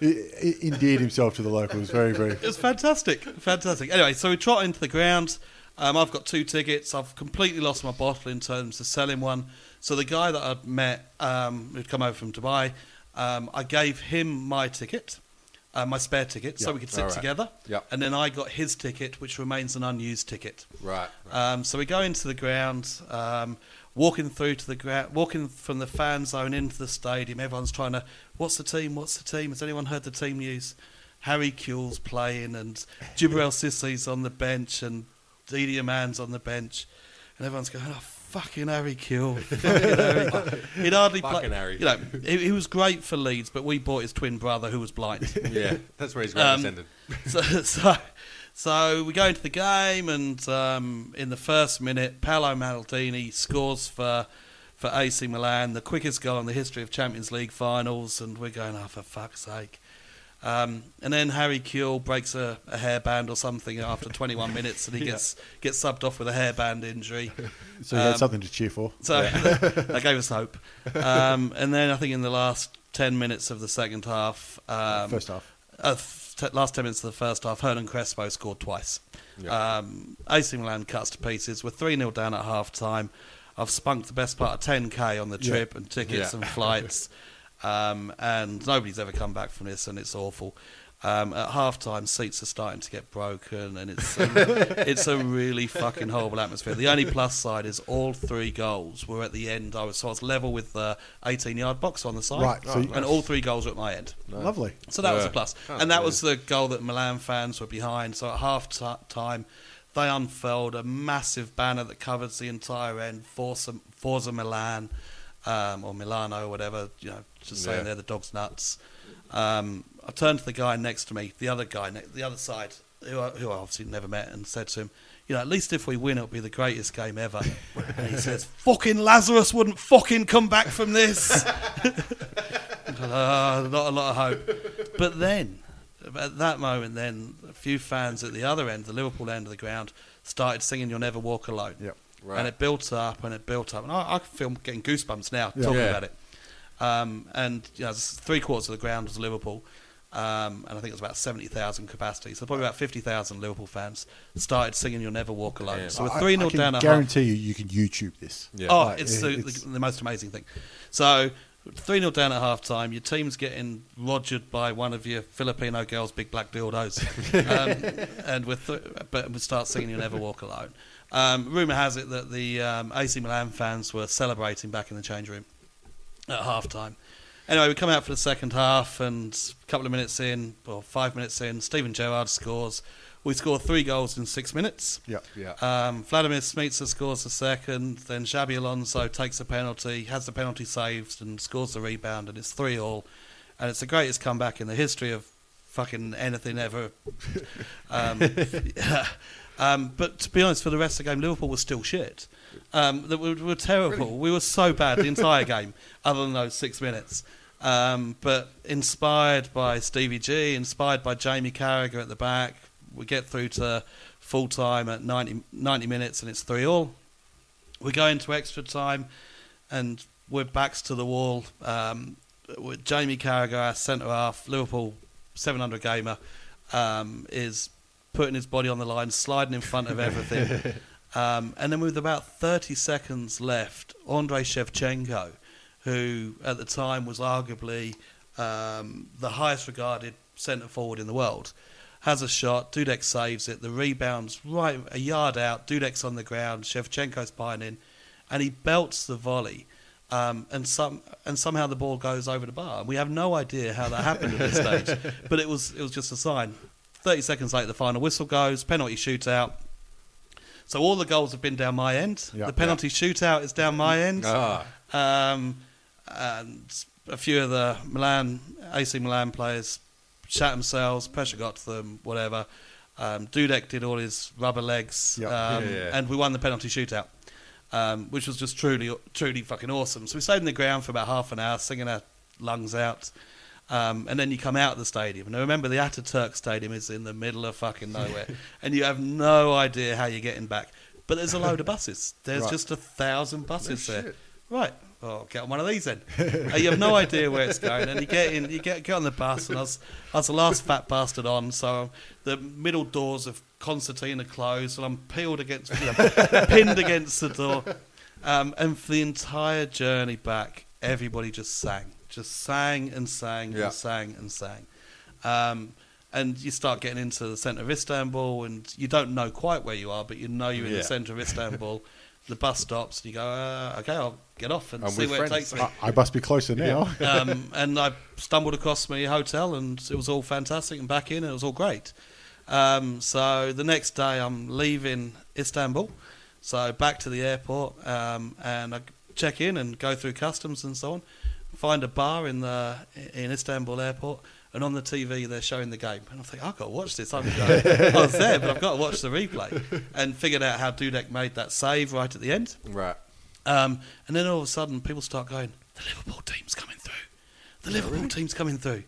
he, he endeared himself to the locals. Very, very. It was fantastic, fantastic. Anyway, so we trot into the ground. Um, I've got two tickets. I've completely lost my bottle in terms of selling one. So the guy that I'd met, um, who'd come over from Dubai, um, I gave him my ticket, uh, my spare ticket, so we could sit All right. together. Yeah. And then I got his ticket, which remains an unused ticket. Right. Um, so we go into the ground, um, walking through to the ground, walking from the fan zone into the stadium. Everyone's trying to, what's the team? What's the team? Has anyone heard the team news? Harry Kewell's playing, and Djibril Cisse's on the bench, and Didi Hamann's on the bench, and everyone's going, "Oh, fucking Harry Kewell!" Fucking Harry. He'd hardly play. Fucking Harry. You know, he, he was great for Leeds, but we bought his twin brother, who was blind. Yeah, that's where he's Um, descended. so, so, so we go into the game, and um, in the first minute, Paolo Maldini scores for for AC Milan, the quickest goal in the history of Champions League finals, and we're going, oh, for fuck's sake. Um, and then Harry Kewell breaks a, a hairband or something after 21 minutes, and he gets gets subbed off with a hairband injury. So had Um, something to cheer for. So that gave us hope. Um, and then I think in the last 10 minutes of the second half, um, First half. uh, t- last 10 minutes of the first half, Hernan Crespo scored twice. Yeah. Um, AC Milan cuts to pieces. We're 3 0 down at half time. I've spunked the best part of 10k on the Yeah. trip and tickets Yeah. and flights. Um, and nobody's ever come back from this, and it's awful. Um, at half time, seats are starting to get broken, and it's a, it's a really fucking horrible atmosphere. The only plus side is all three goals were at the end. I was, so I was level with the 18 yard box on the side. Right, so and all three goals were at my end. Lovely. So that was a plus. Oh, and that yeah. was the goal that Milan fans were behind. So at half ti time, they unfurled a massive banner that covers the entire end, Forza, Forza Milan, um, or Milano, or whatever, you know, just saying Yeah. they're the dog's nuts. Um, I turned to the guy next to me, the other guy, the other side, who I, who I obviously never met, and said to him, you know, at least if we win, it'll be the greatest game ever. and he says, fucking Lazarus wouldn't fucking come back from this. Uh, not a lot of hope. But then, at that moment, then a few fans at the other end, the Liverpool end of the ground, started singing "You'll Never Walk Alone." Yep. Right. And it built up and it built up, and I, I feel getting goosebumps now Yeah. talking Yeah. about it. Um, and you know, three quarters of the ground was Liverpool, um, and I think it was about seventy thousand capacity. So probably about fifty thousand Liverpool fans started singing "You'll Never Walk Alone." Yeah. So we're three I 0 can down at half. guarantee you, you can YouTube this. Yeah. Oh, Like, it's, it- the, it's- the, the most amazing thing. So, 3 0 down at half time. Your team's getting rogered by one of your Filipino girls' big black dildos. um, and with th- but we start singing You'll Never Walk Alone. Um, rumour has it that the um, AC Milan fans were celebrating back in the change room at half time. Anyway, we come out for the second half, and a couple of minutes in, or five minutes in, Steven Gerrard scores. We score three goals in six minutes. Yeah. Yeah. Um, Vladimir Smicer scores the second, then Xabi Alonso takes a penalty, has the penalty saved, and scores the rebound, and it's 3 all. And it's the greatest comeback in the history of fucking anything ever. um, yeah. um, but to be honest, for the rest of the game, Liverpool was still shit. Um, they were, were terrible. We were so bad the entire game, other than those six minutes. Um, but inspired by Stevie G, inspired by Jamie Carragher at the back, we get through to full time at 90, 90 minutes and it's 3 all. We go into extra time and we're backs to the wall. Um, with Jamie Carragher, our centre half, Liverpool 700 gamer, um, is putting his body on the line, sliding in front of everything. um, and then with about 30 seconds left, Andrei Shevchenko, who at the time was arguably um, the highest regarded centre forward in the world, has a shot. Dudek saves it. The rebound's right a yard out. Dudek's on the ground. Shevchenko's pining, and he belts the volley. Um, and some and somehow the ball goes over the bar. We have no idea how that happened at this stage, but it was it was just a sign. Thirty seconds later, the final whistle goes. Penalty shootout. So all the goals have been down my end. Yeah. the penalty shootout is down my end. Ah. Um, and a few of the Milan, AC Milan players shat themselves, pressure got to them, whatever. Um, Dudek did all his rubber legs, Yep. um, Yeah, yeah. and we won the penalty shootout, um, which was just truly, truly fucking awesome. So we stayed in the ground for about half an hour, singing our lungs out. Um, and then you come out of the stadium. Now remember, the Ataturk Stadium is in the middle of fucking nowhere, and you have no idea how you're getting back. But there's a load of buses. There's Right. just a thousand buses No there. Right. Well, get on one of these then. Uh, you have no idea where it's going, and you get in, you get get on the bus, and I was, I was the last fat bastard on, so the middle doors of Constantine are closed, and I'm peeled against, you know, pinned against the door, um, and for the entire journey back, everybody just sang, just sang and sang Yeah. and sang and sang, um, and you start getting into the centre of Istanbul, and you don't know quite where you are, but you know you're in Yeah. the centre of Istanbul. The bus stops, and you go, uh, "Okay, I'll get off and I'm see where friends. it takes me." I, I must be closer now. um, and I stumbled across my hotel, and it was all fantastic. And back in, and it was all great. Um, so the next day, I'm leaving Istanbul, so back to the airport, um, and I check in and go through customs and so on. Find a bar in the in Istanbul airport, and on the TV they're showing the game, and I think I've got to watch this. I'm going, I was there, but I've got to watch the replay, and figured out how Dudek made that save right at the end. Right. Um, and then all of a sudden, people start going, "The Liverpool team's coming through. The Liverpool team's coming through,"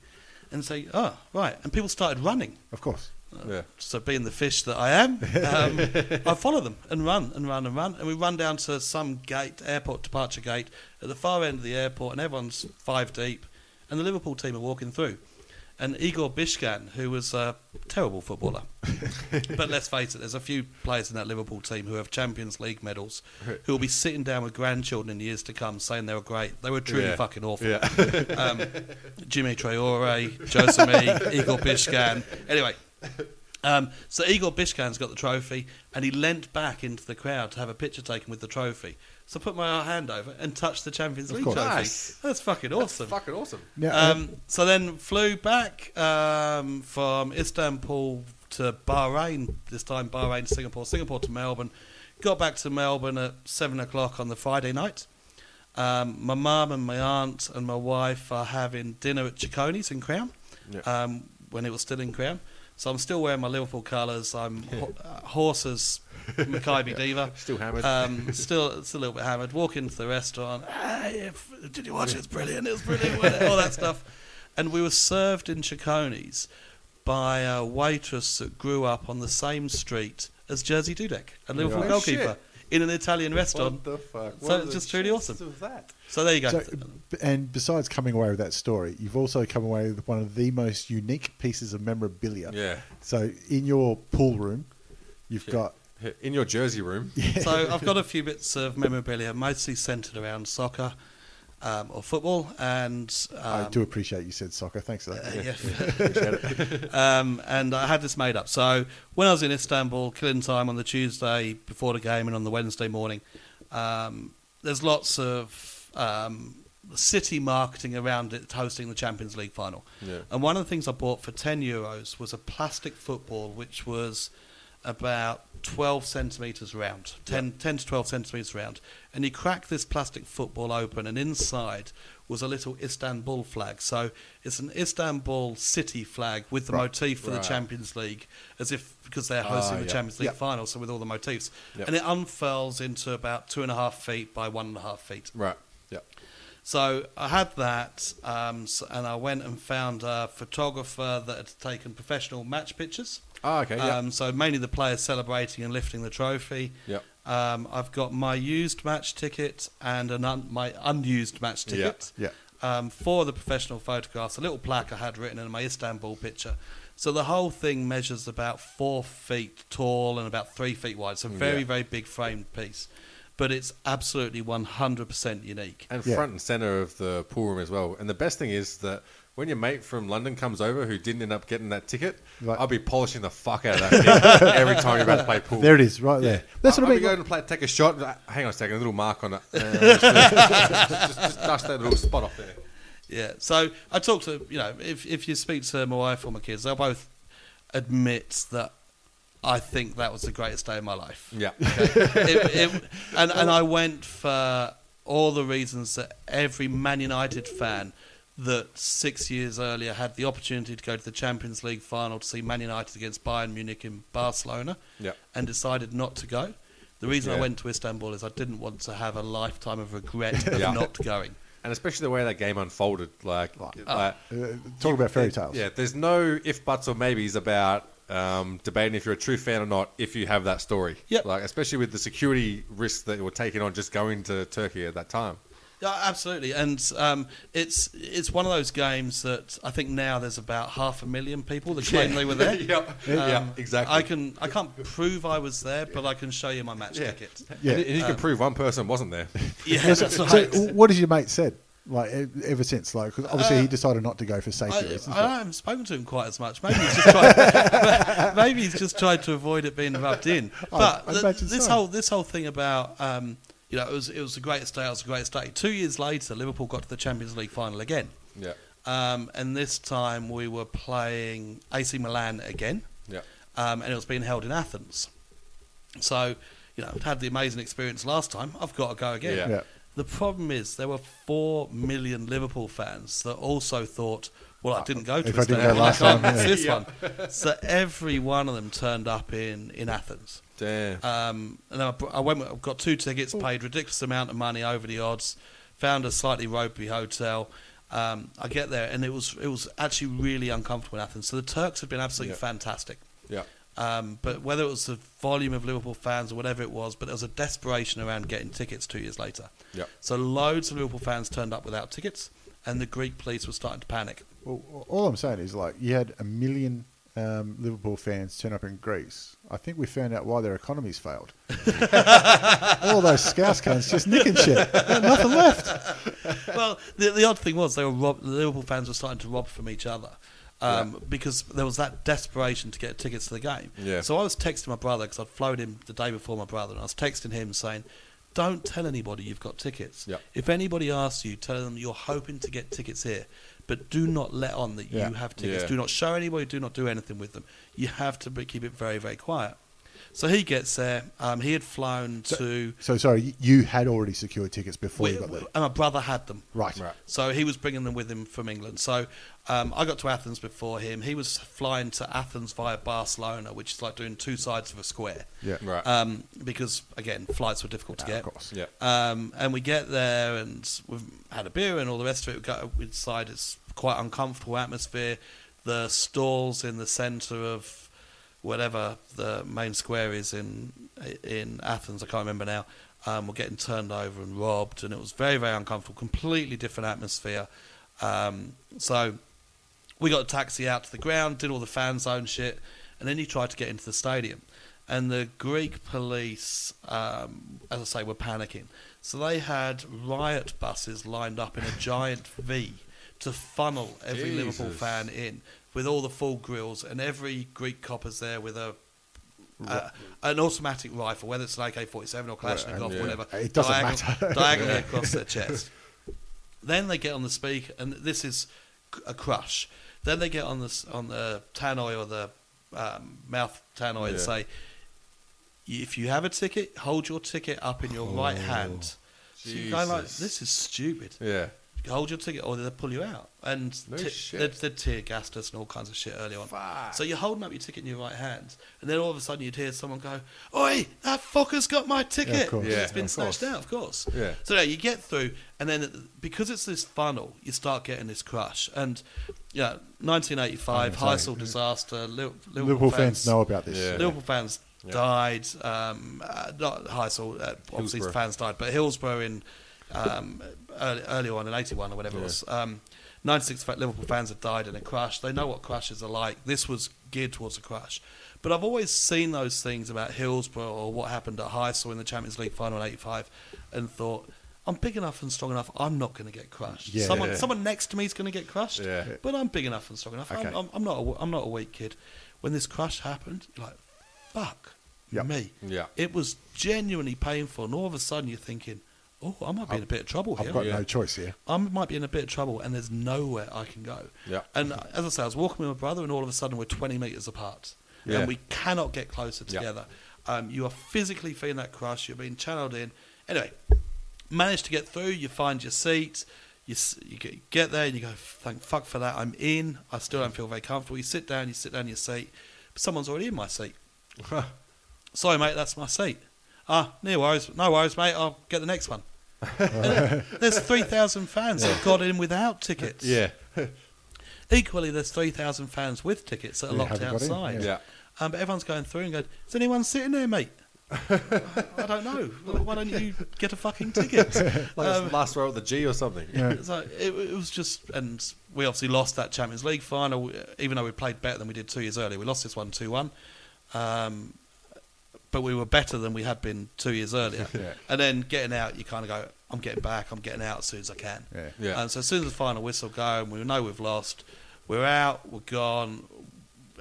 and say, "Oh, right." And people started running. Of course. Yeah. So, being the fish that I am, um, I follow them and run and run and run. And we run down to some gate, airport departure gate, at the far end of the airport, and everyone's five deep. And the Liverpool team are walking through. And Igor Biscan, who was a terrible footballer, but let's face it, there's a few players in that Liverpool team who have Champions League medals who will be sitting down with grandchildren in years to come saying they were great. They were truly Yeah. fucking awful Yeah. um, Djimi Traore, Josemi, Igor Biscan. Anyway, um, so Igor Biscan's got the trophy, and he leant back into the crowd to have a picture taken with the trophy. So I put my hand over and touched the Champions League course. trophy. Nice. That's fucking awesome. That's Fucking awesome. Now, Um, so then flew back um, from Istanbul to Bahrain, this time Bahrain to Singapore, Singapore to Melbourne. Got back to Melbourne at 7 o'clock on the Friday night. Um, my mum and my aunt and my wife are having dinner at Cecconi's in Crown Yeah. um, when it was still in Crown. So I'm still wearing my Liverpool colours. I'm ho- uh, horses, Makybe Diva. Still hammered. Um, still, still a little bit hammered. Walk into the restaurant. Hey, if, did you watch it? It's brilliant. It was brilliant. All that stuff. And we were served in Cecconi's by a waitress that grew up on the same street as Jerzy Dudek, a Liverpool Right. goalkeeper, Shit. In an Italian restaurant. What the fuck? So What it's just truly awesome. of that? So there you go. So, and besides coming away with that story, you've also come away with one of the most unique pieces of memorabilia. Yeah. So in your pool room, you've Yeah. got In your jersey room. so I've got a few bits of memorabilia, mostly centred around soccer um, or football, and um, I do appreciate you said soccer. Thanks for that. Uh, yeah. um, and I had this made up. So when I was in Istanbul, killing time on the Tuesday before the game and on the Wednesday morning, um, there's lots of um, city marketing around it hosting the Champions League final. Yeah. And one of the things I bought for 10 euros was a plastic football which was about 12 centimetres round, 10, 10 to 12 centimetres round. And he cracked this plastic football open, and inside was a little Istanbul flag. So it's an Istanbul city flag with the Right. motif for the Champions League, as if because they're hosting Ah, the yeah. Champions League Yep. final, so with all the motifs. Yep. And it unfurls into about two and a half feet by one and a half feet. Right. Yeah. So I had that, um, and I went and found a photographer that had taken professional match pictures. Oh, okay. Yeah. Um, so mainly the players celebrating and lifting the trophy. Yep. Um, I've got my used match ticket and an un- my unused match Yeah. ticket. Yeah. Um, for the professional photographs, a little plaque I had written in my Istanbul picture. So the whole thing measures about four feet tall and about three feet wide. So very, Yeah. very big framed piece. But it's absolutely 100% unique. and Yeah. front and center of the pool room as well. And the best thing is that when your mate from London comes over who didn't end up getting that ticket, Right. I'll be polishing the fuck out of that thing every time you're about to play pool. There it is, right there. That's I'll, what I I'll be going to play, take a shot. and, uh, Hang on a second, a little mark on it. Uh, just, just, just, just dust that little spot off there. Yeah. So I talk to you know if if you speak to my wife or my kids, they'll both admit that I think that was the greatest day of my life. Yeah. it, it, and and I went for all the reasons that every Man United fan that six years earlier had the opportunity to go to the Champions League final to see Man United against Bayern Munich in Barcelona Yeah. and decided not to go. The reason I went to Istanbul is I didn't want to have a lifetime of regret of Yeah. not going. And especially the way that game unfolded, like, like Uh, talk about fairy tales. Yeah, there's no if buts or maybes about um, debating if you're a true fan or not if you have that story. Yep. Like especially with the security risks that you were taking on just going to Turkey at that time. Yeah, absolutely, and um, it's it's one of those games that I think now there's about half a million people that claim they were there. Yep. yeah, exactly. I can I can't prove I was there, but I can show you my match Yeah. ticket. Yeah. And, and you can prove one person wasn't there. Yeah, so, that's so what has your mate said? Like ever since, like 'cause obviously he decided not to go for safety I, reasons. I but- haven't spoken to him quite as much. Maybe he's just tried, maybe he's just tried to avoid it being rubbed in. But I the- this so. whole this whole thing about um, you know it was it was the greatest day. It was the greatest day. Two years later, Liverpool got to the Champions League final again. Yeah. Um, and this time we were playing AC Milan again, Yeah. um, and it was being held in Athens. So, you know, I'd had the amazing experience last time. I've got to go again. Yeah. Yeah. The problem is there were four million Liverpool fans that also thought, well, I didn't go to If I didn't go last I can't time, yeah. this one. So every one of them turned up in, in Athens. Damn. Um, and I, I went. I got two tickets, paid ridiculous amount of money over the odds, found a slightly ropey hotel. Um, I get there, and it was it was actually really uncomfortable in Athens. So the Turks had been absolutely Yeah. fantastic. yeah. Um, but whether it was the volume of Liverpool fans or whatever it was, but there was a desperation around getting tickets two years later. Yeah. So loads of Liverpool fans turned up without tickets, and the Greek police were starting to panic. Well, all I'm saying is, like, you had a million um, Liverpool fans turn up in Greece. I think we found out why their economies failed. all those scouse cunts just nicking shit. Nothing left. well, the, the odd thing was they were rob- the Liverpool fans were starting to rob from each other. Um, Because there was that desperation to get tickets to the game. Yeah. So I was texting my brother because I'd flown him the day before my brother, and I was texting him saying, "Don't tell anybody you've got tickets. Yeah. If anybody asks you, tell them you're hoping to get tickets here, but do not let on that Yeah. you have tickets. Yeah. Do not show anybody. Do not do anything with them. You have to keep it very, very quiet." So he gets there. Um, he had flown to. So, sorry, you had already secured tickets before we- you got there. and my brother had them. Right. Right. So he was bringing them with him from England. So um, I got to Athens before him. He was flying to Athens via Barcelona, which is like doing two sides of a square. Yeah. Right. Um, because again, flights were difficult to Yeah, get. of course. yeah. Um, and we get there and we've had a beer and all the rest of it. We, go, we decide it's quite uncomfortable atmosphere. the stalls in the centre of whatever the main square is in in Athens. I can't remember now. Um, were getting turned over and robbed, and it was very very uncomfortable. Completely different atmosphere. Um, so we got a taxi out to the ground, did all the fan zone shit, and then he tried to get into the stadium. And the Greek police, um, as I say, were panicking. So they had riot buses lined up in a giant V to funnel every Liverpool fan in with all the full grills, and every Greek copper's there with a. Uh, an automatic rifle, whether it's an AK-47 or Kalashnikov, yeah. whatever, It doesn't diagonal- matter. diagonally across their chest. Then they get on the speaker, and this is a crush. Then they get on the on the tannoy or the um, mouth tannoy and say, "If you have a ticket, hold your ticket up in your right hand." So going like. "This is stupid." Yeah. Hold your ticket, or they'll pull you out. And No ti- shit. they'd, they'd tear gassed us and all kinds of shit early on. So you're holding up your ticket in your right hand, and then all of a sudden you'd hear someone go, "Oi, that fucker's got my ticket!" course. Yeah, it's been of snatched course. out, of course. Yeah. So yeah, you get through, and then because it's this funnel, you start getting this crush. And yeah, 1985 I'm Heysel sorry. disaster. Liverpool, Liverpool fans know about this. Yeah. Liverpool fans Yeah. died. Um, uh, not Heysel, uh, obviously Hillsborough. fans died, but Hillsborough in um, early, early on in '81 or whatever it was. Um, 96 Liverpool fans have died in a crash. They know what crashes are like. This was geared towards a crash. But I've always seen those things about Hillsborough or what happened at Heysel in the Champions League final in '85, and thought. I'm big enough and strong enough. I'm not going to get crushed. Yeah. someone, someone next to me is going to get crushed. Yeah. But I'm big enough and strong enough. Okay. I'm, I'm, I'm not. A, I'm not a weak kid. When this crash happened, you're like, fuck Yep. me. Yeah. It was genuinely painful, and all of a sudden you're thinking, oh, I might be in a bit of trouble here. I've got Yeah. no choice here. I might be in a bit of trouble, and there's nowhere I can go. Yeah. And as I say, I was walking with my brother, and all of a sudden we're 20 metres apart, Yeah. and we cannot get closer Yeah. together. Um, you are physically feeling that crush. You're being channeled in. Anyway, manage to get through. You find your seat. You, you get- get there and you go, thank fuck for that. I'm in. I still don't feel very comfortable. You sit down. You sit down in your seat. But someone's already in my seat. Sorry, mate, that's my seat. Ah, no worries, no worries, mate. I'll get the next one. And there's three thousand fans that got in without tickets. Yeah. Equally, there's three thousand fans with tickets that are Yeah, locked haven't got in, outside. Yeah. Um, but everyone's going through and going, "Is anyone sitting there, mate?" I don't know. Why don't you get a fucking ticket? Like Um, last row at the G or something. so it, it was just, and we obviously lost that Champions League final, even though we played better than we did two years earlier. We lost this one 2 1. Um, but we were better than we had been two years earlier. Yeah. And then getting out, you kind of go, I'm getting back, I'm getting out as soon as I can. Yeah. Yeah. And so as soon as the final whistle go, and we know we've lost, we're out, we're gone.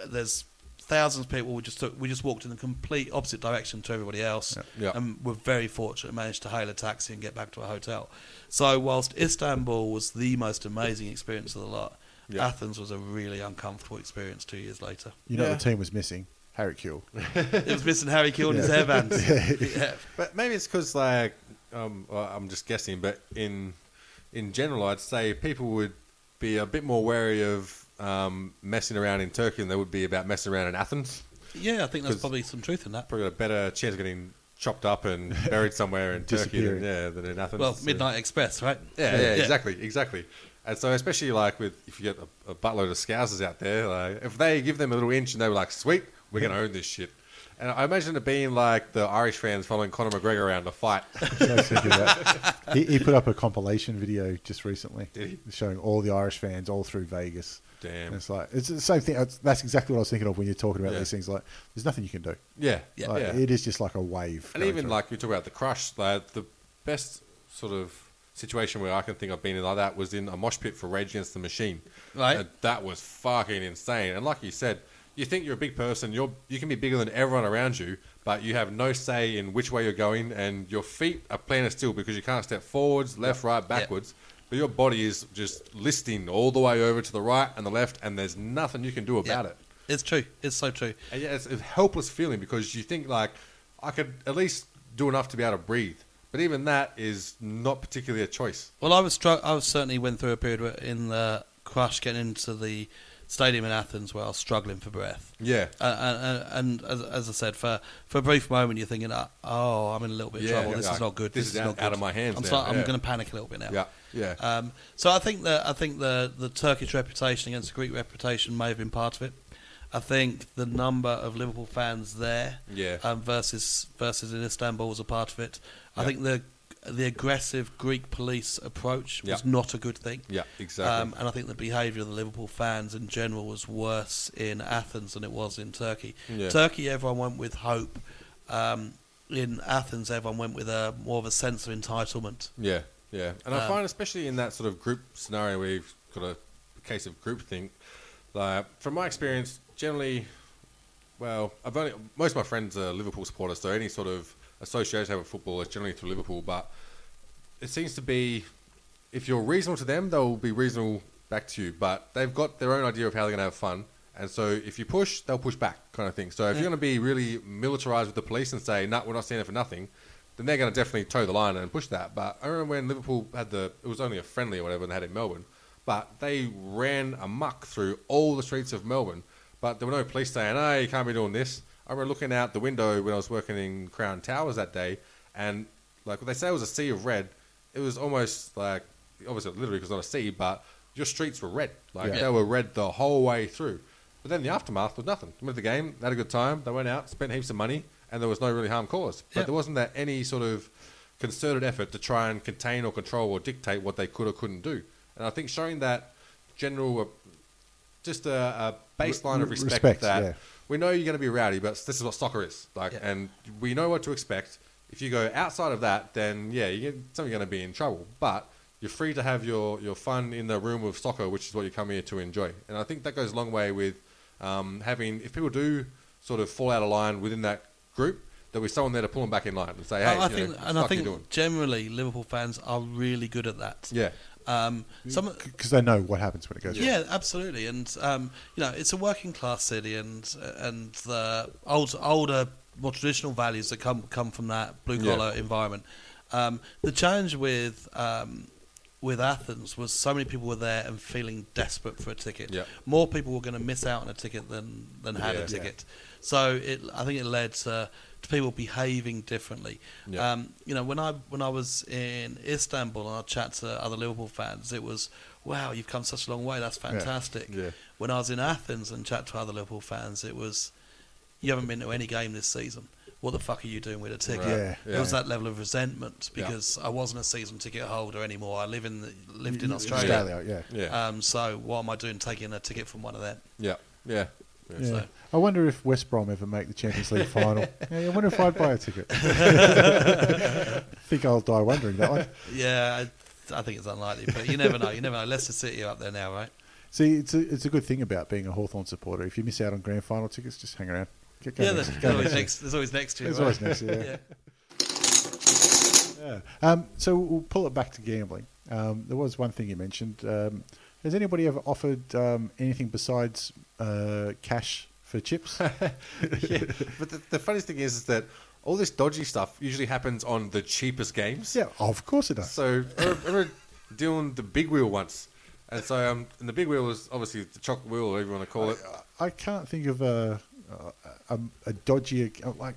There's thousands of people. We just took, we just walked in the complete opposite direction to everybody else, Yeah. and we're very fortunate managed to hail a taxi and get back to a hotel. So whilst Istanbul was the most amazing experience of the lot, Yeah. Athens was a really uncomfortable experience two years later. You know Yeah. the team was missing Harry Kewell. it was missing Harry Kewell and his hairbands. yeah. But maybe it's because, like, um, well, I'm just guessing, but in in general, I'd say people would be a bit more wary of um, messing around in Turkey than they would be about messing around in Athens. yeah, I think there's probably some truth in that. Probably got a better chance of getting chopped up and buried somewhere in Turkey than, yeah, than in Athens. Well, So- Midnight Express, right? Yeah, yeah, exactly, exactly. And so, especially like with if you get a, a buttload of scousers out there, like if they give them a little inch and they were like, "Sweet, we're gonna own this shit." And I imagine it being like the Irish fans following Conor McGregor around to fight. So I was thinking that. he, he put up a compilation video just recently Did he? showing all the Irish fans all through Vegas. Damn. And it's like it's the same thing. That's, that's exactly what I was thinking of when you're talking about Yeah. these things. Like, there's nothing you can do. Yeah, Yeah. Like, yeah. It is just like a wave. And going even through. like we talk about the crush, like the best sort of situation where I can think I've been in like that was in a mosh pit for Rage Against the Machine. Right. And that was fucking insane. And like you said, you think you're a big person, you're you can be bigger than everyone around you, but you have no say in which way you're going, and your feet are planted still because you can't step forwards, left, right, backwards. But your body is just listing all the way over to the right and the left, and there's nothing you can do about Yeah. it. It's true. It's so true. And yeah, it's a helpless feeling because you think like I could at least do enough to be able to breathe, but even that is not particularly a choice. Well, I was stru- I was certainly went through a period where in the crush getting into the stadium in Athens where I was struggling for breath. Yeah. Uh, and, and as, as I said, for, for a brief moment, you're thinking, "Oh, I'm in a little bit of Yeah, trouble. This yeah. is not good. This This, is out- not good. out of my hands I'm, start- I'm going to panic a little bit now. Yeah, yeah. Um, so I think that I think the the Turkish reputation against the Greek reputation may have been part of it. I think the number of Liverpool fans there Yeah. um, versus versus in Istanbul was a part of it. I Yeah. think the the aggressive Greek police approach was Yeah. not a good thing. Yeah, exactly. Um, and I think the behaviour of the Liverpool fans in general was worse in Athens than it was in Turkey. Yeah. Turkey, everyone went with hope. Um, in Athens, everyone went with a more of a sense of entitlement. Yeah, yeah, and I Um, find especially in that sort of group scenario where you've got a case of groupthink, like from my experience, generally, well, I've only most of my friends are Liverpool supporters, so any sort of association with football is generally through Liverpool. But it seems to be, if you're reasonable to them, they'll be reasonable back to you. But they've got their own idea of how they're going to have fun. And so if you push, they'll push back, kind of thing. So if you're going to be really militarized with the police and say, "No, we're not standing for nothing," then they're going to definitely toe the line and push that. But I remember when Liverpool had the, it was only a friendly or whatever, and they had it in Melbourne, but they ran amok through all the streets of Melbourne. But there were no police saying, "Oh, you can't be doing this." I remember looking out the window when I was working in Crown Towers that day, and like what they say it was a sea of red. It was almost like, obviously, literally, because not a sea, but your streets were red. Like Yeah. they were red the whole way through. But then the aftermath was nothing. Went to the game, they had a good time. They went out, spent heaps of money, and there was no really harm caused. But Yeah. there wasn't that any sort of concerted effort to try and contain or control or dictate what they could or couldn't do. And I think showing that general, uh, just a, a baseline of respect, respect, that yeah. We know you're going to be rowdy, but this is what soccer is. Like, Yeah. and we know what to expect. If you go outside of that, then yeah, you're something going to be in trouble. But you're free to have your, your fun in the room of soccer, which is what you come here to enjoy. And I think that goes a long way with um, having, if people do sort of fall out of line within that group, there'll be someone there to pull them back in line and say, hey, I you think, know, and I think doing? generally Liverpool fans are really good at that. Yeah. Um, some, because they know what happens when it goes. yeah, absolutely, and um, you know it's a working class city, and and the old, older, more traditional values that come come from that blue collar environment. Um, the challenge with um, with Athens was so many people were there and feeling desperate for a ticket. Yeah. More people were going to miss out on a ticket than than had Yeah. a ticket. So it, I think it led to people behaving differently. Yeah. Um, you know, when I when I was in Istanbul and I chat to other Liverpool fans, it was, "Wow, you've come such a long way. That's fantastic." Yeah. When I was in Athens and chat to other Liverpool fans, it was, "You haven't been to any game this season. What the fuck are you doing with a ticket?" Right. Yeah. There was that level of resentment Yeah. because I wasn't a season ticket holder anymore. I live in the, lived in Australia, Australia. yeah. Yeah. Um, so what am I doing taking a ticket from one of them? yeah. Yeah. Yeah. Yeah. So- I wonder if West Brom ever make the Champions League final. yeah, I wonder if I'd buy a ticket. I think I'll die wondering that one. Yeah, I, I think it's unlikely, but you never know. You never know. Leicester City are up there now, right? See, it's a, it's a good thing about being a Hawthorn supporter. If you miss out on grand final tickets, just hang around. Get going Yeah, next- there's, always next year. there's always next to you. There's right? always next year, yeah. Yeah. Um, so we'll pull it back to gambling. Um, there was one thing you mentioned. Um, has anybody ever offered um, anything besides uh, cash for chips? yeah. But the, the funniest thing is, is that all this dodgy stuff usually happens on the cheapest games. yeah, of course it does. So I remember doing the big wheel once, and so um, and the big wheel was obviously the chocolate wheel, or whatever you want to call it. I can't think of a a, a dodgy like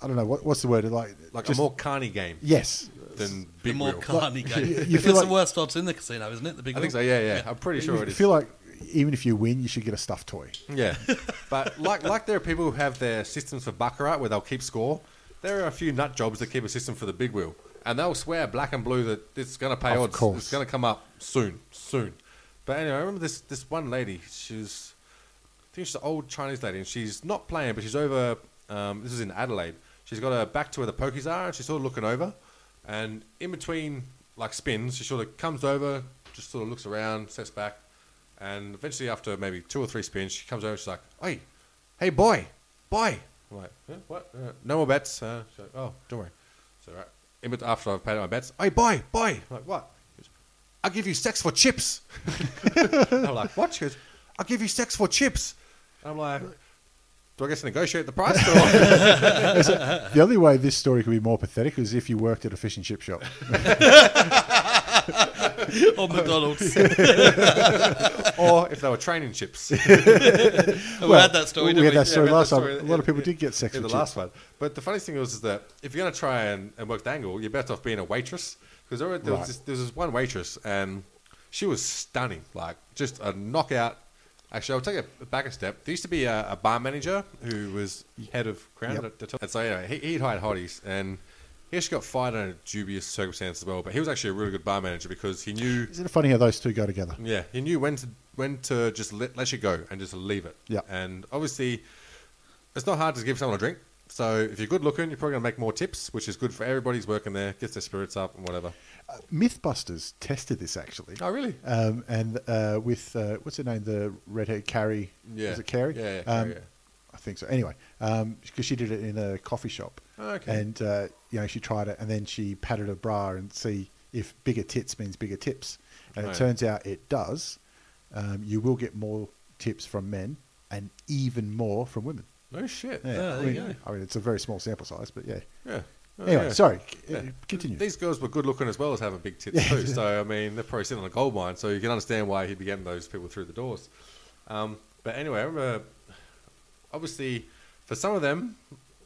I don't know what what's the word like Like just- a more carny game yes than The big more wheel. carny you- game. you it's feel the like- worst odds in the casino, isn't it? The big I think so. one? Yeah, yeah. I'm pretty sure you it is. feel like even if you win you should get a stuffed toy Yeah, but like like there are people who have their systems for baccarat where they'll keep score. There are a few nut jobs that keep a system for the big wheel, and they'll swear black and blue that it's going to pay Of odds. course. It's going to come up soon, soon. But anyway, I remember this this one lady. She's I think she's an old Chinese lady, and she's not playing, but she's over. Um, this is in Adelaide. She's got her back to where the pokies are, and she's sort of looking over. And in between like spins, she sort of comes over, just sort of looks around, steps back, and eventually after maybe two or three spins, she comes over. and She's like, "Hey, hey, boy, boy." I'm like, "Huh? "What? Uh, no more bets." Uh, she's like, "Oh, don't worry." So right, in bet- after I've paid my bets, "Hey, boy, boy." I'm like, "What?" Goes, I'll give you sex for chips. I'm like, what? She goes, I'll give you sex for chips. And I'm like, do I get to negotiate the price? Or? the only way this story could be more pathetic is if you worked at a fish and chip shop on McDonald's. or if they were training chips. we had that story. we had that story we had last that time. A lot of people in- did get sex in with the chips. last one. But the funniest thing was is that if you're going to try and, and work the angle, you're better off being a waitress because there, there, Right. was there was this one waitress and she was stunning, like just a knockout. Actually, I'll take it back a step. There used to be a, a bar manager who was head of Crown Yep. at the time. And so anyway, he, he'd hired hotties and. He actually got fired under dubious circumstances as well, but he was actually a really good bar manager because he knew Isn't it funny how those two go together? yeah, he knew when to when to just let, let you go and just leave it. Yeah. And obviously, it's not hard to give someone a drink. So if you're good looking, you're probably gonna make more tips, which is good for everybody's working there, gets their spirits up and whatever. Mythbusters tested this actually. Oh, really? Um, and uh, with uh, what's her name, the redhead Kari. Yeah. Was it Kari? Yeah, yeah, Um, Kari, yeah. I think so. Anyway, because she did it in a coffee shop. Oh, okay. And uh, you know, she tried it, and then she patted her bra and see if bigger tits means bigger tips. And Oh, it turns out it does. Um, you will get more tips from men, and even more from women. No shit. Yeah, Yeah, I, mean, go. I mean, it's a very small sample size, but yeah. Yeah. Oh, anyway, yeah. sorry. Yeah. Uh, continue. These girls were good looking as well as having big tits too. So I mean, they're probably sitting on a gold mine. So you can understand why he'd be getting those people through the doors. Um, but anyway, I remember, obviously, for some of them,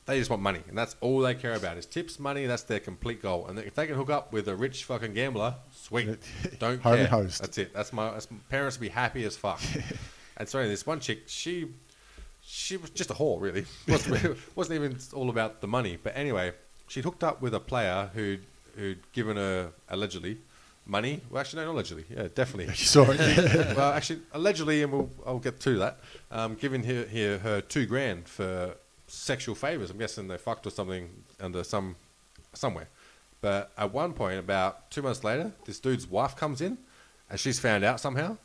they just want money, and that's all they care about is tips, money. That's their complete goal. And if they can hook up with a rich fucking gambler, sweet. Don't care. host. That's it. That's my, that's my parents would be happy as fuck. and so anyway, this one chick, she she was just a whore, really. wasn't, wasn't even all about the money. But anyway, she'd hooked up with a player who'd who'd given her allegedly money. Well, actually, no, not allegedly. Yeah, definitely. Sorry. well, actually, allegedly, and we'll I'll get to that. Um, giving her, her her two grand for sexual favors. I'm guessing they fucked or something under some somewhere. But at one point, about two months later, this dude's wife comes in, and she's found out somehow.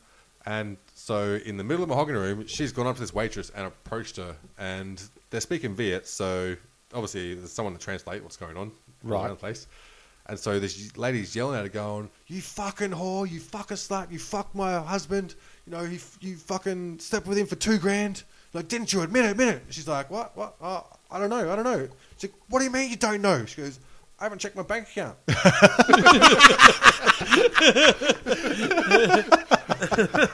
And so, in the middle of the mahogany room, she's gone up to this waitress and approached her, and they're speaking Viet, so obviously there's someone to translate what's going on Right. around the place. And so this lady's yelling at her, going, "You fucking whore! You fucking slut! You fucked my husband! You know, you, you fucking slept with him for two grand! Like, didn't you admit it? Admit it!" She's like, "What? What? Oh, I don't know. I don't know." She's like, "What do you mean you don't know?" She goes, "I haven't checked my bank account."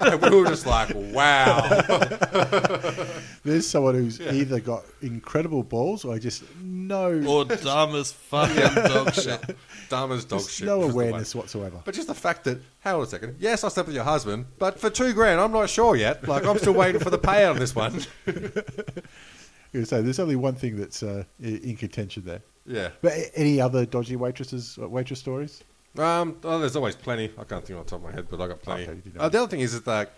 and we were just like, "Wow!" There's someone who's either got incredible balls or just no, Or dumb as fucking dog shit. Dumb as dog just shit. no was the one. awareness whatsoever. But just the fact that, hang on a second, yes, I slept with your husband, but for two grand, I'm not sure yet. Like, I'm still waiting for the payout on this one. You say there's only one thing that's uh, in contention there. Yeah. But any other dodgy waitresses, uh, waitress stories? Um, oh, there's always plenty. I can't think off the top of my head, but I got plenty. Okay, do uh, the other thing is that, like,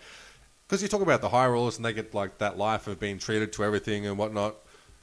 because you talk about the high rollers and they get like that life of being treated to everything and whatnot.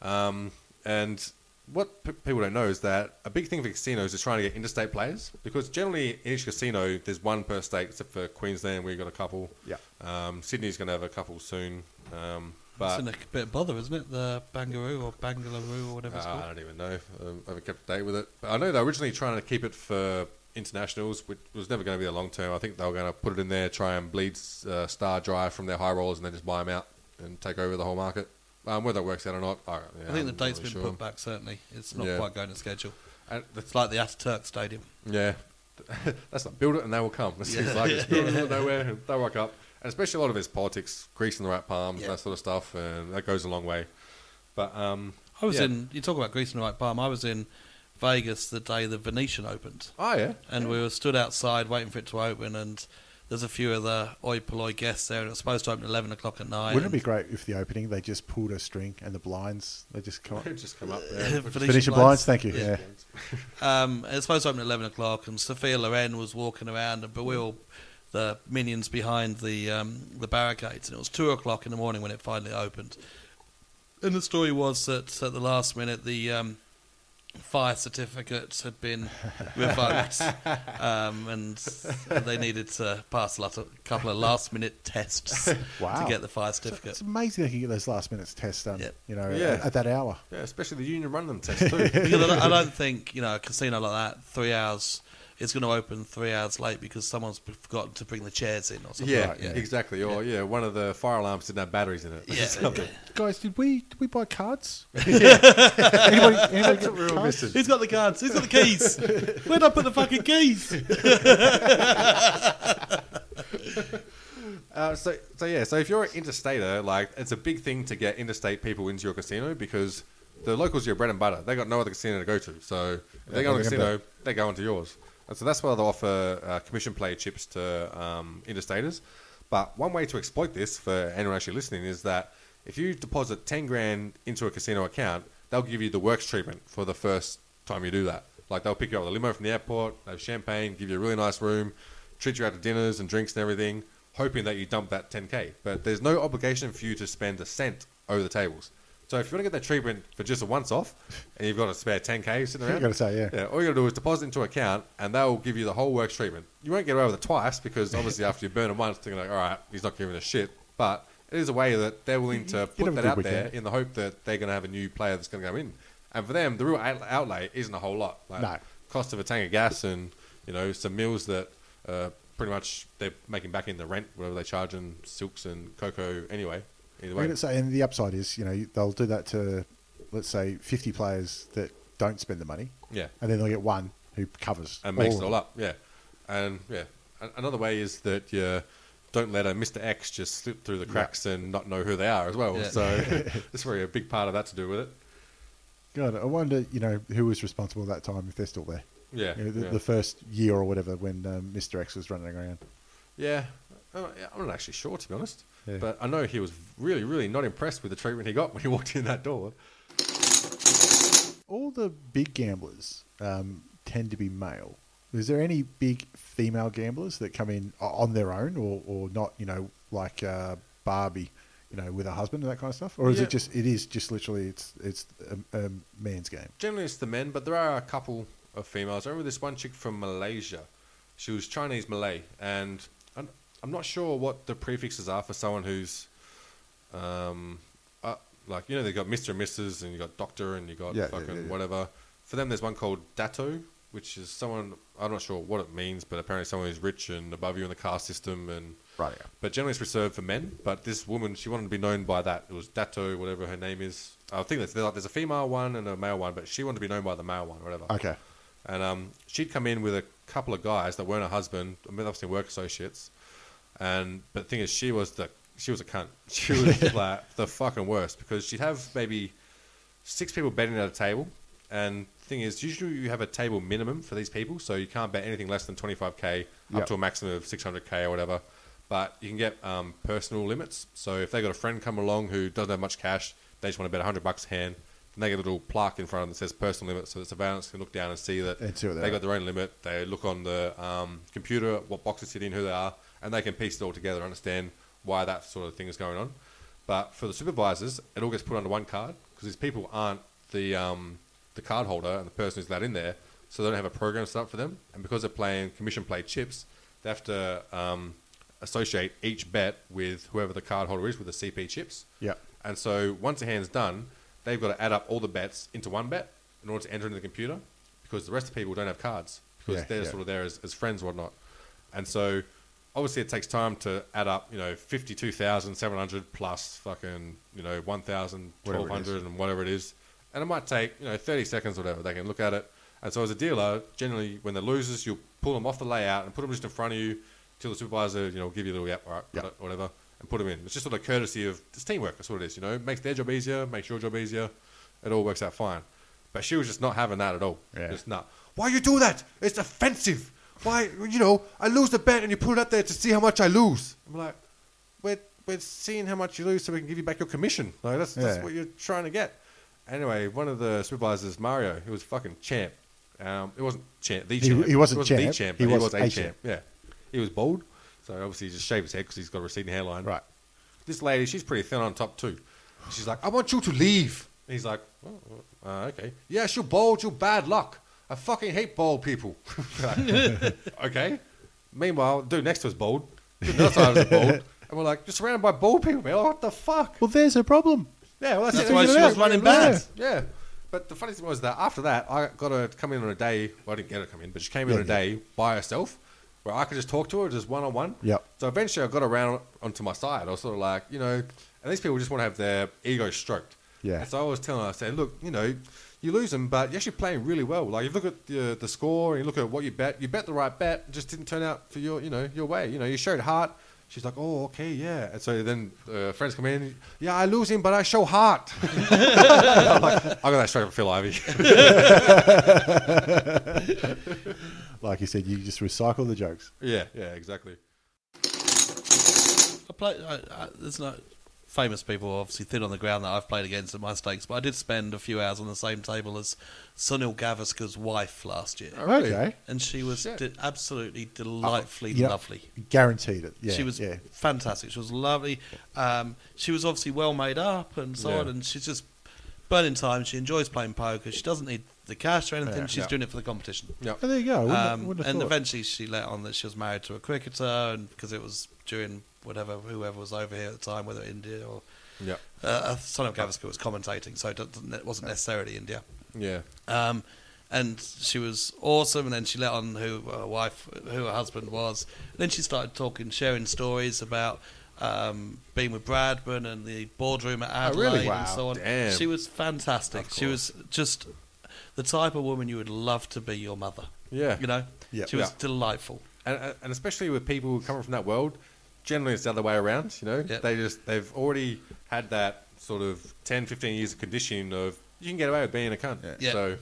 Um, and what p- people don't know is that a big thing for casinos is trying to get interstate players because generally in each casino there's one per state, except for Queensland we've got a couple. Yeah. Um, Sydney's going to have a couple soon. Um, It's but in a bit of bother, isn't it? The Bangaroo or Bangalore or whatever it's Uh, called. I don't even know. Um, I haven't kept up to date with it. But I know they're originally trying to keep it for internationals, which was never going to be a long term. I think they were going to put it in there, try and bleed uh, Star dry from their high rollers, and then just buy them out and take over the whole market. Um, whether it works out or not, I, yeah, I think the date's really been sure. put back. Certainly, it's not Yeah. quite going to schedule. And It's like the Ataturk Stadium. Yeah, that's not build it and they will come. It seems like it's out of nowhere they'll rock up. And especially a lot of his politics, greasing the right palms, Yeah. and that sort of stuff, and that goes a long way. But um, I was yeah. in. You talk about greasing the right palm. I was in Vegas the day the Venetian opened, Oh yeah, and we were stood outside waiting for it to open. And there's a few of the oi polloi guests there, and it was supposed to open at eleven o'clock at night. Wouldn't it be great if the opening they just pulled a string and the blinds they just come up? just come up there. Venetian Venetian blinds, thank you. Yeah. Yeah. Um, it was supposed to open at 11 o'clock, and Sophia Loren was walking around, and but we were all the minions behind the um, the barricades, and it was 2 o'clock in the morning when it finally opened. And the story was that at the last minute, the um, fire certificates had been revoked, um, and they needed to pass a lot of, couple of last minute tests Wow. to get the fire So certificate. it's amazing they can get those last minute tests done. Yep. You know, Yeah. at, at that hour. Yeah, especially the union run them test too. because I don't, I don't think you know a casino like that three hours it's going to open three hours late because someone's forgotten to bring the chairs in or something. Yeah, Right, yeah. exactly. Or yeah, one of the fire alarms didn't have batteries in it. Yeah. Guys, did we did we buy cards? anybody, anybody get real cards? message. Who's got the cards? Who's got the keys? Where'd I put the fucking keys? Uh, so, so yeah, so if you're an interstater, like it's a big thing to get interstate people into your casino because the locals are your bread and butter. They got no other casino to go to, so if they go to a they're casino, gonna they go into yours, and so that's why they offer uh, commission play chips to um, interstaters. But one way to exploit this for anyone actually listening is that if you deposit ten grand into a casino account, they'll give you the works treatment for the first time you do that. Like they'll pick you up with a limo from the airport, they have champagne, give you a really nice room, treat you out to dinners and drinks and everything, hoping that you dump that 10k. But there's no obligation for you to spend a cent over the tables. So if you want to get that treatment for just a once off, and you've got a spare 10k sitting around, You gotta say, yeah. yeah, all you got to do is deposit into an account, and they'll give you the whole works treatment. You won't get away with it twice because obviously after you burn it once, they're going like, all right, he's not giving a shit. But it is a way that they're willing to put that out there in the hope that they're going to have a new player that's going to go in. And for them, the real outlay isn't a whole lot. Like No. cost of a tank of gas and you know some meals that uh, pretty much they're making back in the rent, whatever they charge in silks and Koko anyway. Either I'm way, say, and the upside is, you know, they'll do that to, let's say, 50 players that don't spend the money, yeah. and then they'll get one who covers and makes it all up. Yeah, and yeah, another way is that you don't let a Mister X just slip through the cracks and not know who they are as well. Yeah. So there's probably a big part of that to do with it. God, I wonder, you know, who was responsible at that time if they're still there. Yeah, You know, the, yeah. the first year or whatever when um, Mr. X was running around. yeah. I'm not actually sure to be honest, Yeah. but I know he was really, really not impressed with the treatment he got when he walked in that door. All the big gamblers um, tend to be male. Is there any big female gamblers that come in on their own or, or not, you know, like uh, Barbie, you know, with a husband and that kind of stuff? Or is Yeah. it just, it is just literally, it's it's a, a man's game? Generally, it's the men, but there are a couple of females. I remember this one chick from Malaysia. She was Chinese Malay, and I'm, not sure what the prefixes are for someone who's, um, uh, like you know, they've got Mister and Mrs. and you got Doctor and you got Yeah, fucking yeah, yeah. whatever. For them, there's one called Dato, which is someone I'm not sure what it means, but apparently someone who's rich and above you in the caste system and. Right, yeah. But generally, it's reserved for men. But this woman, she wanted to be known by that. It was Dato, whatever her name is. I think there's, there's a female one and a male one, but she wanted to be known by the male one, whatever. Okay. And um, she'd come in with a couple of guys that weren't her husband. I mean, obviously work associates. And but the thing is, she was the she was a cunt. She was like the fucking worst because she'd have maybe six people betting at a table. And the thing is, usually you have a table minimum for these people, so you can't bet anything less than 25k up Yep. to a maximum of 600k or whatever. But you can get um, personal limits. So if they got a friend come along who doesn't have much cash, they just want to bet 100 bucks a hand. Then they get a little plaque in front of them that says personal limit, so the surveillance can look down and see that And they got their own limit. They look on the um, computer what boxes sit in, who they are, and they can piece it all together, and understand why that sort of thing is going on. But for the supervisors, it all gets put under one card because these people aren't the um, the card holder and the person who's allowed in there, so they don't have a program set up for them. And because they're playing commission play chips, they have to um, associate each bet with whoever the card holder is with the CP chips. Yeah. And so once the hand's done, they've got to add up all the bets into one bet in order to enter into the computer because the rest of the people don't have cards because Yeah, they're yeah. sort of there as, as friends or whatnot. And so obviously it takes time to add up, you know, 52,700 plus fucking, you know, 1,000, 1,200 and whatever it is. And it might take, you know, 30 seconds or whatever. They can look at it. And so as a dealer, generally when they're losers, you'll pull them off the layout and put them just in front of you till the supervisor, you know, give you a little yap, all right, Yep. it, whatever, and put them in. It's just sort of courtesy of it's teamwork. That's what it is, you know. Makes their job easier, makes your job easier. It all works out fine. But she was just not having that at all. Yeah. Just not. Why you do that? It's offensive. Why, you know, I lose the bet and you put it out there to see how much I lose. I'm like, we're, we're seeing how much you lose so we can give you back your commission. Like, that's, that's what you're trying to get. Anyway, one of the supervisors, Mario, he was fucking champ. Um, it wasn't champ, the He- champ. he wasn't the champ, champ, he but he was was, a champ. champ. Yeah. He was bald, so obviously he just shaved his head because he's got a receding hairline. Right. This lady, she's pretty thin on top too. She's like, I want you to leave. And he's like, oh, uh, okay. Yes, you're bald, you're bad luck. I fucking hate bald people. Like, okay. Meanwhile, dude next to us bald. Dude the other side was bald. And we're like, you're surrounded by bald people, man. What the fuck? Well, there's a problem. Yeah, well, that's, That's it. why she was running Yeah. bad. Yeah. But the funny thing was that after that, I got her to come in on a day. Well, I didn't get her to come in, but she came in Yeah, on a day by herself, where I could just talk to her just one on one. Yep. So eventually, I got around onto my side. I was sort of like, you know, and these people just want to have their ego stroked. Yeah. And so I was telling her, I said, look, you know, you lose them, but you're actually playing really well. Like, if you look at the, the score, and you look at what you bet. You bet the right bet, it just didn't turn out for your, you know, your way. You know, you showed heart. She's like, oh, okay, yeah. And so then uh, friends come in. Yeah, I lose him, but I show heart. I'm like, I got that straight from Phil Ivey. Like you said, you just recycle the jokes. yeah, yeah, exactly. I play. I, I, there's no famous people, obviously thin on the ground that I've played against at my stakes, but I did spend a few hours on the same table as Sunil Gavaskar's wife last year, Really? Okay. and she was Shit. de- absolutely delightfully Yeah. lovely. Guaranteed it. Yeah, she was Yeah. fantastic. She was lovely. Um, she was obviously well made up and so Yeah. on, and she's just burning time. She enjoys playing poker. She doesn't need the cash or anything. Yeah. She's Yeah. doing it for the competition. Yeah. Oh, there you go. Wouldn't, Um, wouldn't and thought. eventually she let on that she was married to a cricketer, and because it was during whatever whoever was over here at the time, whether India or Yeah. uh, Sunil Gavaskar was commentating, so it, wasn't necessarily India. Yeah. Um, and she was awesome, and then she let on who her wife, who her husband was. then she started talking, sharing stories about um, being with Bradman and the boardroom at Adelaide really? and so on. damn. She was fantastic. She was just the type of woman you would love to be your mother. Yeah. You know, Yeah. she was Yeah. delightful. and, and especially with people who come from that world, generally it's the other way around. You know, Yeah. they just they've already had that sort of 10, 15 years of conditioning of you can get away with being a cunt. Yeah. So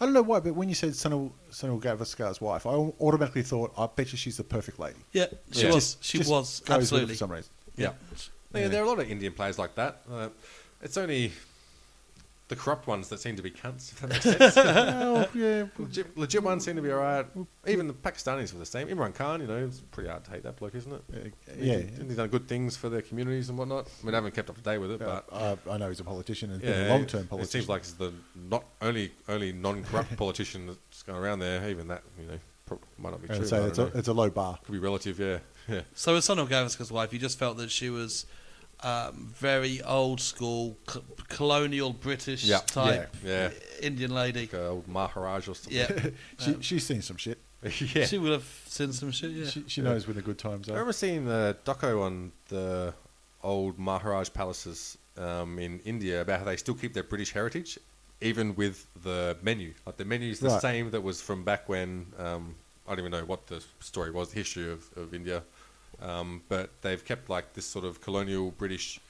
I don't know why, but when you said Sunil, Sunil Gavaskar's wife, I automatically thought, I bet you she's the perfect lady. Yeah, she Yeah. was. She just was goes absolutely. for some reason. yeah, yeah. there are a lot of Indian players like that. Uh, it's only the corrupt ones that seem to be cunts. If that makes sense. well, yeah, legit, legit ones seem to be alright. Even the Pakistanis were the same. Imran Khan, you know, it's pretty hard to hate that bloke, isn't it? Uh, yeah. He's, he's done good things for their communities and whatnot. I mean, I haven't kept up to date with it, Uh, but I, I know he's a politician and yeah, been a long-term politician. It seems like he's the not only only non-corrupt politician that's going around there. Even that, you know, pro- might not be true. so it's a, it's a low bar. Could be relative, yeah, yeah, So with Sunil Gavaskar's wife, you just felt that she was um, very old school, c- colonial British Yeah. type Yeah. Indian lady. like a old Maharaj or something. Yeah, She, she's seen some shit. yeah. she would have seen some shit. Yeah, She, she knows when the good times are. I are. remember seeing the doco on the old Maharaj palaces um, in India about how they still keep their British heritage, even with the menu. Like the menu is the Right. same that was from back when um, I don't even know what the story was, the history of, of India, um, but they've kept like this sort of colonial British.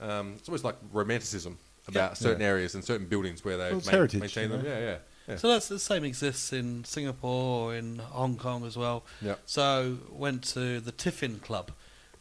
Um, it's almost like romanticism about certain Yeah. areas and certain buildings where they Well, it's ma- heritage, maintain them. know. Yeah, yeah, yeah. So that's the same exists in Singapore, in Hong Kong as well. Yeah. So went to the Tiffin Club,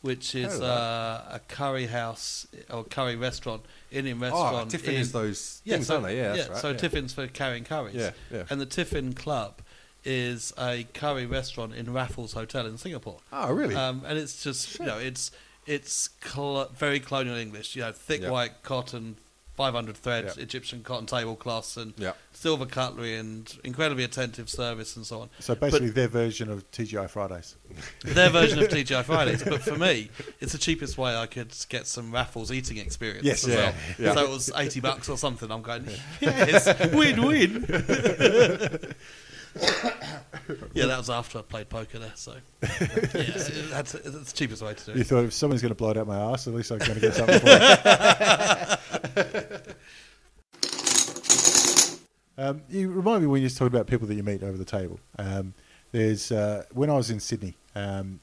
which is Heard uh, a curry house or curry restaurant, Indian restaurant. Oh, restaurant. Tiffin in- is those yeah, things, so, aren't they? Yeah, that's right. So yeah. Tiffin's for carrying curries. Yeah, yeah. And the Tiffin Club is a curry restaurant in Raffles Hotel in Singapore. Oh, really? Um, and it's just you know it's it's col- very colonial English. You know, thick Yeah. white cotton, 500 threads, Yeah. Egyptian cotton tablecloths, and Yeah. silver cutlery, and incredibly attentive service, and so on. So basically, their version of TGI Fridays. Their version of TGI Fridays, but for me, it's the cheapest way I could get some Raffles eating experience. Yes, as yeah, well. yeah. So it was eighty bucks or something. I'm going, yes, win-win. yeah, that was after I played poker there. So yeah, it- that's it's the cheapest way to do it. You thought if someone's going to blow it out my ass, at least I'm going to get something for it. um, you remind me when you talk about people that you meet over the table. Um, there's uh, when I was in Sydney. Um,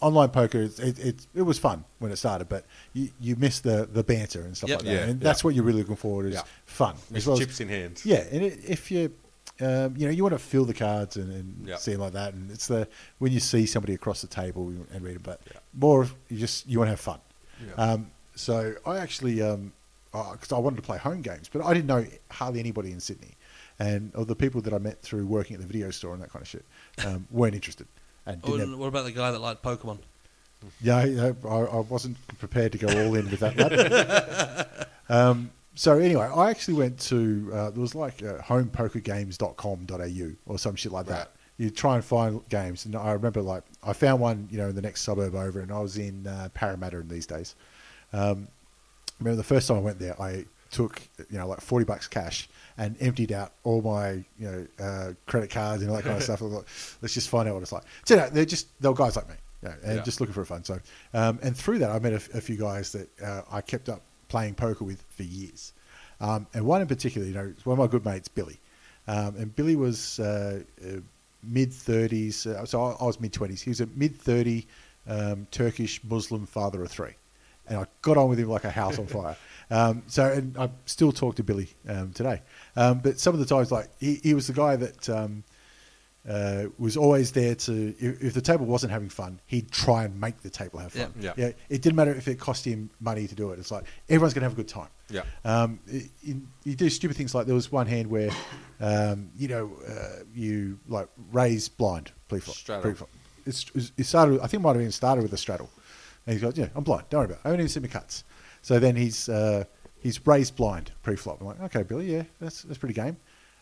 online poker, it, it, it, it was fun when it started, but you, you miss the, the banter and stuff Yep. like that. Yeah, and yeah. that's what you're really looking forward is Yeah. fun. Miss as well as- chips in hand. yeah, and it, if you, um, you know, you want to feel the cards and, and Yeah. see them like that, and it's the when you see somebody across the table and read it, but more you just you want to have fun. Yeah. Um, so I actually, because I wanted to play home games, but I didn't know hardly anybody in Sydney, and of the people that I met through working at the video store and that kind of shit, um, weren't interested. And Oh, have, what about the guy that liked Pokemon? yeah, I, I I wasn't prepared to go all in with that. lad. So anyway, I actually went to uh, there was like uh, homepokergames.com.au or some shit like Right. that. You try and find games, and I remember like I found one, you know, in the next suburb over, and I was in uh, Parramatta in these days. Um, I remember the first time I went there, I took you know like forty bucks cash and emptied out all my you know uh, credit cards and all that kind of stuff. I thought, Let's just find out what it's like. So you know, they're just they're guys like me, you know, and Yeah. just looking for fun. So um, and through that, I met a few guys that uh, I kept up playing poker with for years. Um, and one in particular, you know, one of my good mates, Billy. Um, and Billy was uh, uh, mid 30s, uh, so I, I was mid 20s. He was a mid 30 um, Turkish Muslim father of three. And I got on with him like a house on fire. Um, so, and I still talk to Billy um, today. Um, but some of the times, like, he, he was the guy that um, uh, was always there to, if, if the table wasn't having fun, he'd try and make the table have fun. Yeah. Yeah. It didn't matter if it cost him money to do it. It's like, everyone's going to have a good time. Yeah. Um, it- you, you do stupid things like there was one hand where, um, you know, uh, you like raise blind pre-flop. Straddle. pre-flop. It's, it started. I think it might have even started with a straddle. And he's got, yeah, I'm blind. Don't worry about it. I haven't even seen my cuts. So then he's uh, he's raised blind pre-flop. I'm like, okay, Billy, yeah, that's that's pretty game.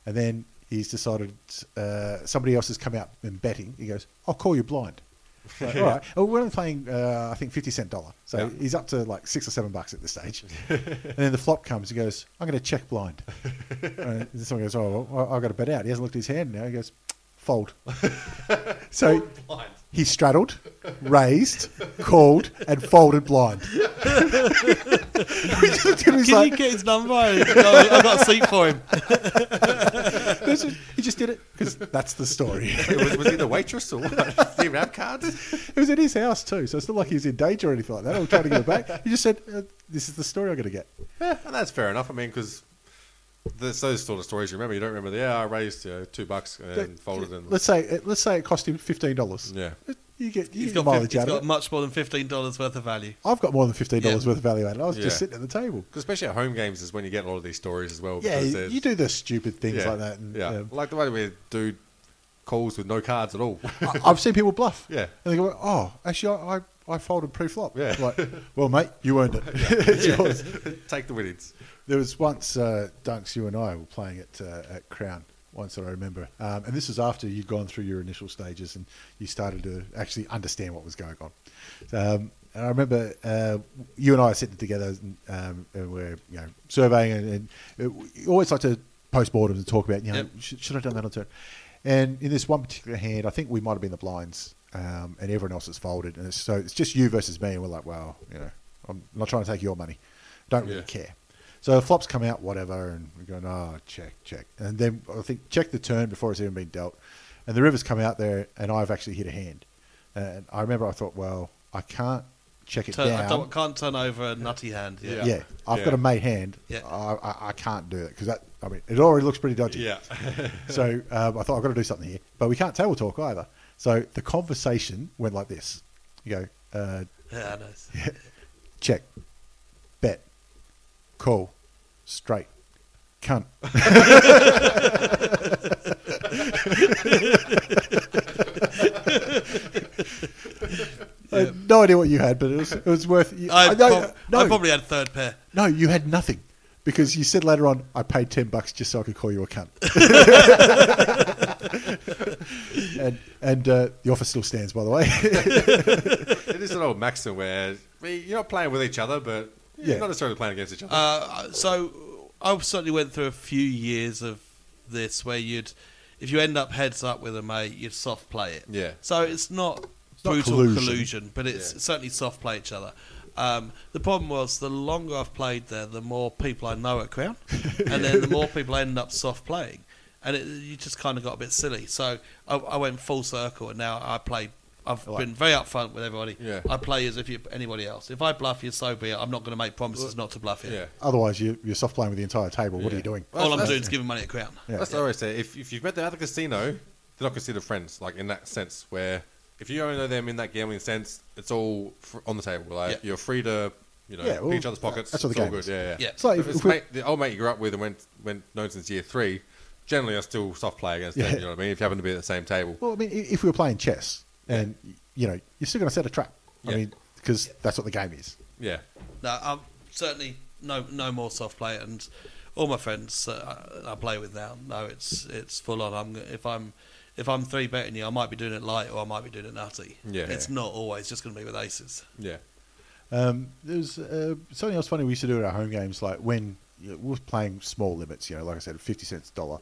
And then he's decided uh, somebody else has come out and betting. He goes, I'll call you blind. Like, All right. Well, we're only playing, uh, I think, 50 cent dollar. So Yeah. he's up to like six or seven bucks at this stage. and then the flop comes. He goes, I'm going to check blind. and someone goes, Oh, well, I've got to bet out. He hasn't looked at his hand now. He goes, Fold. so he straddled, raised, called, and folded blind. we just looked at him, he's Can like, you get his number? I- I've got a seat for him. This is- he just did it because that's the story. was, was he the waitress or what? Did he even have cards? It was at his house too, so it's not like he was in danger or anything like that. I was trying to get it back. He just said, uh, "This is the story I'm going to get." Yeah, and that's fair enough. I mean, because there's those sort of stories you remember. You don't remember the, yeah, I raised you know, two bucks and folded and Let's say, uh, let's say it cost him fifteen dollars. Yeah. you get you He's get got, mileage 50, he's out got it. much more than fifteen dollars worth of value. I've got more than fifteen dollars Yeah. worth of value out of it. I was Yeah. just sitting at the table. Because especially at home games is when you get a lot of these stories as well. Yeah, because you, there's- you do the stupid things yeah, like that. And, yeah, um, like the way we do calls with no cards at all. I, I've seen people bluff. Yeah. and they go, "Oh, actually, I, I, I folded pre-flop." Yeah. like, well, mate, you earned it. it's yours. Take the winnings. There was once uh, Dunks, you and I were playing at uh, at Crown. Once that I remember, um, and this was after you'd gone through your initial stages and you started to actually understand what was going on. Um, and I remember uh, you and I are sitting together and, um, and we're you know surveying and, and we always like to post mortems and talk about you know Yep. should, should I have done that on turn. And in this one particular hand, I think we might have been the blinds, um, and everyone else has folded, and it's, so it's just you versus me, and we're like, well, you know, I'm not trying to take your money, don't really Yeah. care. So the flops come out, whatever, and we're going, oh, check, check. And then I think check the turn before it's even been dealt. And the rivers come out there, and I've actually hit a hand. And I remember I thought, well, I can't check it Turn, I down. don't, can't turn over a nutty hand. Yeah. yeah. I've Yeah. got a mate hand. Yeah. I, I, I can't do that because that, I mean, it already looks pretty dodgy. Yeah. so um, I thought I've got to do something here. But we can't table talk either. So the conversation went like this. You go, uh, Yeah, I know. check, bet, call, straight, cunt. I had no idea what you had, but it was, it was worth. I, no, prob- no, I probably had a third pair. no, you had nothing because you said later on, I paid ten bucks just so I could call you a cunt. and and uh, the offer still stands, by the way. it is an old maxim where I mean, you're not playing with each other, but Yeah. you're not necessarily playing against each other. Uh, so I certainly went through a few years of this where you'd, if you end up heads up with a mate, you'd soft play it. Yeah. So it's not not brutal collusion. collusion. but it's Yeah. certainly soft play each other. Um, the problem was the longer I've played there, the more people I know at Crown, and then the more people I end up soft playing, and it, you just kind of got a bit silly. So I, I went full circle, and now I play. I've Like- been very upfront with everybody. Yeah. I play as if you're anybody else. If I bluff you, so be it. I'm not going to make promises not to bluff you. yeah. Otherwise, you, you're soft playing with the entire table. What are you doing? All I'm That's- doing is giving money at Crown. Yeah. That's what I always say. If, if you've met them at the casino, they're not considered friends, like in that sense, where if you only know them in that gambling sense, it's all fr- on the table. Like Yeah. you're free to, you know, Yeah, well, pick each other's pockets. that's what it's the all game good. is. Yeah, yeah. Yeah. It's like If if, it's if we- mate, the old mate you grew up with and went went known since year three, generally I still soft play against Yeah. them. You know what I mean? If you happen to be at the same table. well, I mean, i- if we were playing chess, and you know, you're still going to set a trap. I Yeah. mean, because that's what the game is. Yeah. No, I'm certainly no no more soft play, and all my friends uh, I play with now No, it's it's full on. I'm if I'm if I'm three betting you, I might be doing it light or I might be doing it nutty. Yeah. it's not always just going to be with aces. Yeah. Um, there's uh, something else funny we used to do at our home games, like when you know, we were playing small limits. You know, like I said, fifty cents a dollar.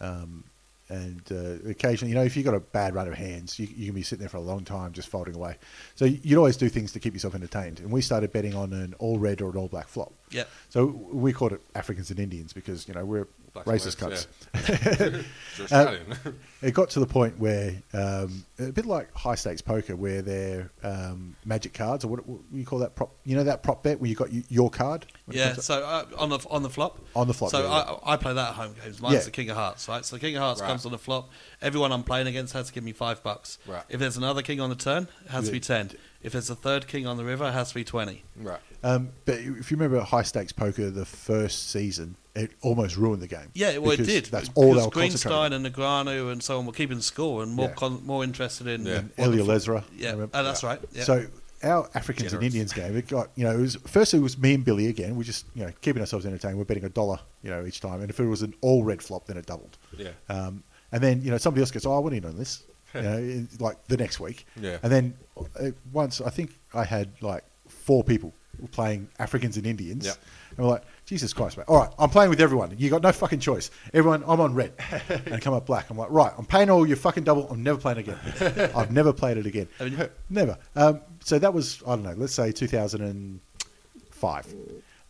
Um, and uh, occasionally, you know, if you've got a bad run of hands, you, you can be sitting there for a long time just folding away. So you'd always do things to keep yourself entertained. And we started betting on an all red or an all black flop. Yep. So we called it Africans and Indians because you know we're Blacks and racist reds, cunts. It's Australian. It got to the point where um, a bit like high stakes poker, where they're um, magic cards or what, what you call that prop. You know that prop bet where you got y- your card. Yeah, so uh, on the on the flop. On the flop, So yeah, I, I play that at home games. Mine's Yeah. the King of Hearts, right? So the King of Hearts Right. comes on the flop. Everyone I'm playing against has to give me five bucks. Right. If there's another king on the turn, it has to be ten. If there's a third king on the river, it has to be twenty. right. Um, but if you remember high stakes poker, the first season, it almost ruined the game. Yeah, well, it did. That's all they because were concentrating. Greenstein and Negreanu and so on were keeping score and more Yeah. con- more interested in Yeah. And what Elia fl- Lesra. Yeah, oh, that's right. Yeah. So our Africans and Indians game, it got you know, it was first it was me and Billy again. We're just you know keeping ourselves entertained. We're betting a dollar you know each time, and if it was an all red flop, then it doubled. Yeah. Um, and then you know somebody else goes, oh, I want in on this. You know, in, like the next week. Yeah. And then uh, once I think I had like four people playing Africans and Indians. Yep. And we're like, Jesus Christ, mate. All right, I'm playing with everyone. You got no fucking choice. Everyone, I'm on red. and come up black. I'm like, right, I'm paying all your fucking double. I'm never playing again. I've never played it again. You- Never. Um, so that was, I don't know, let's say 2005.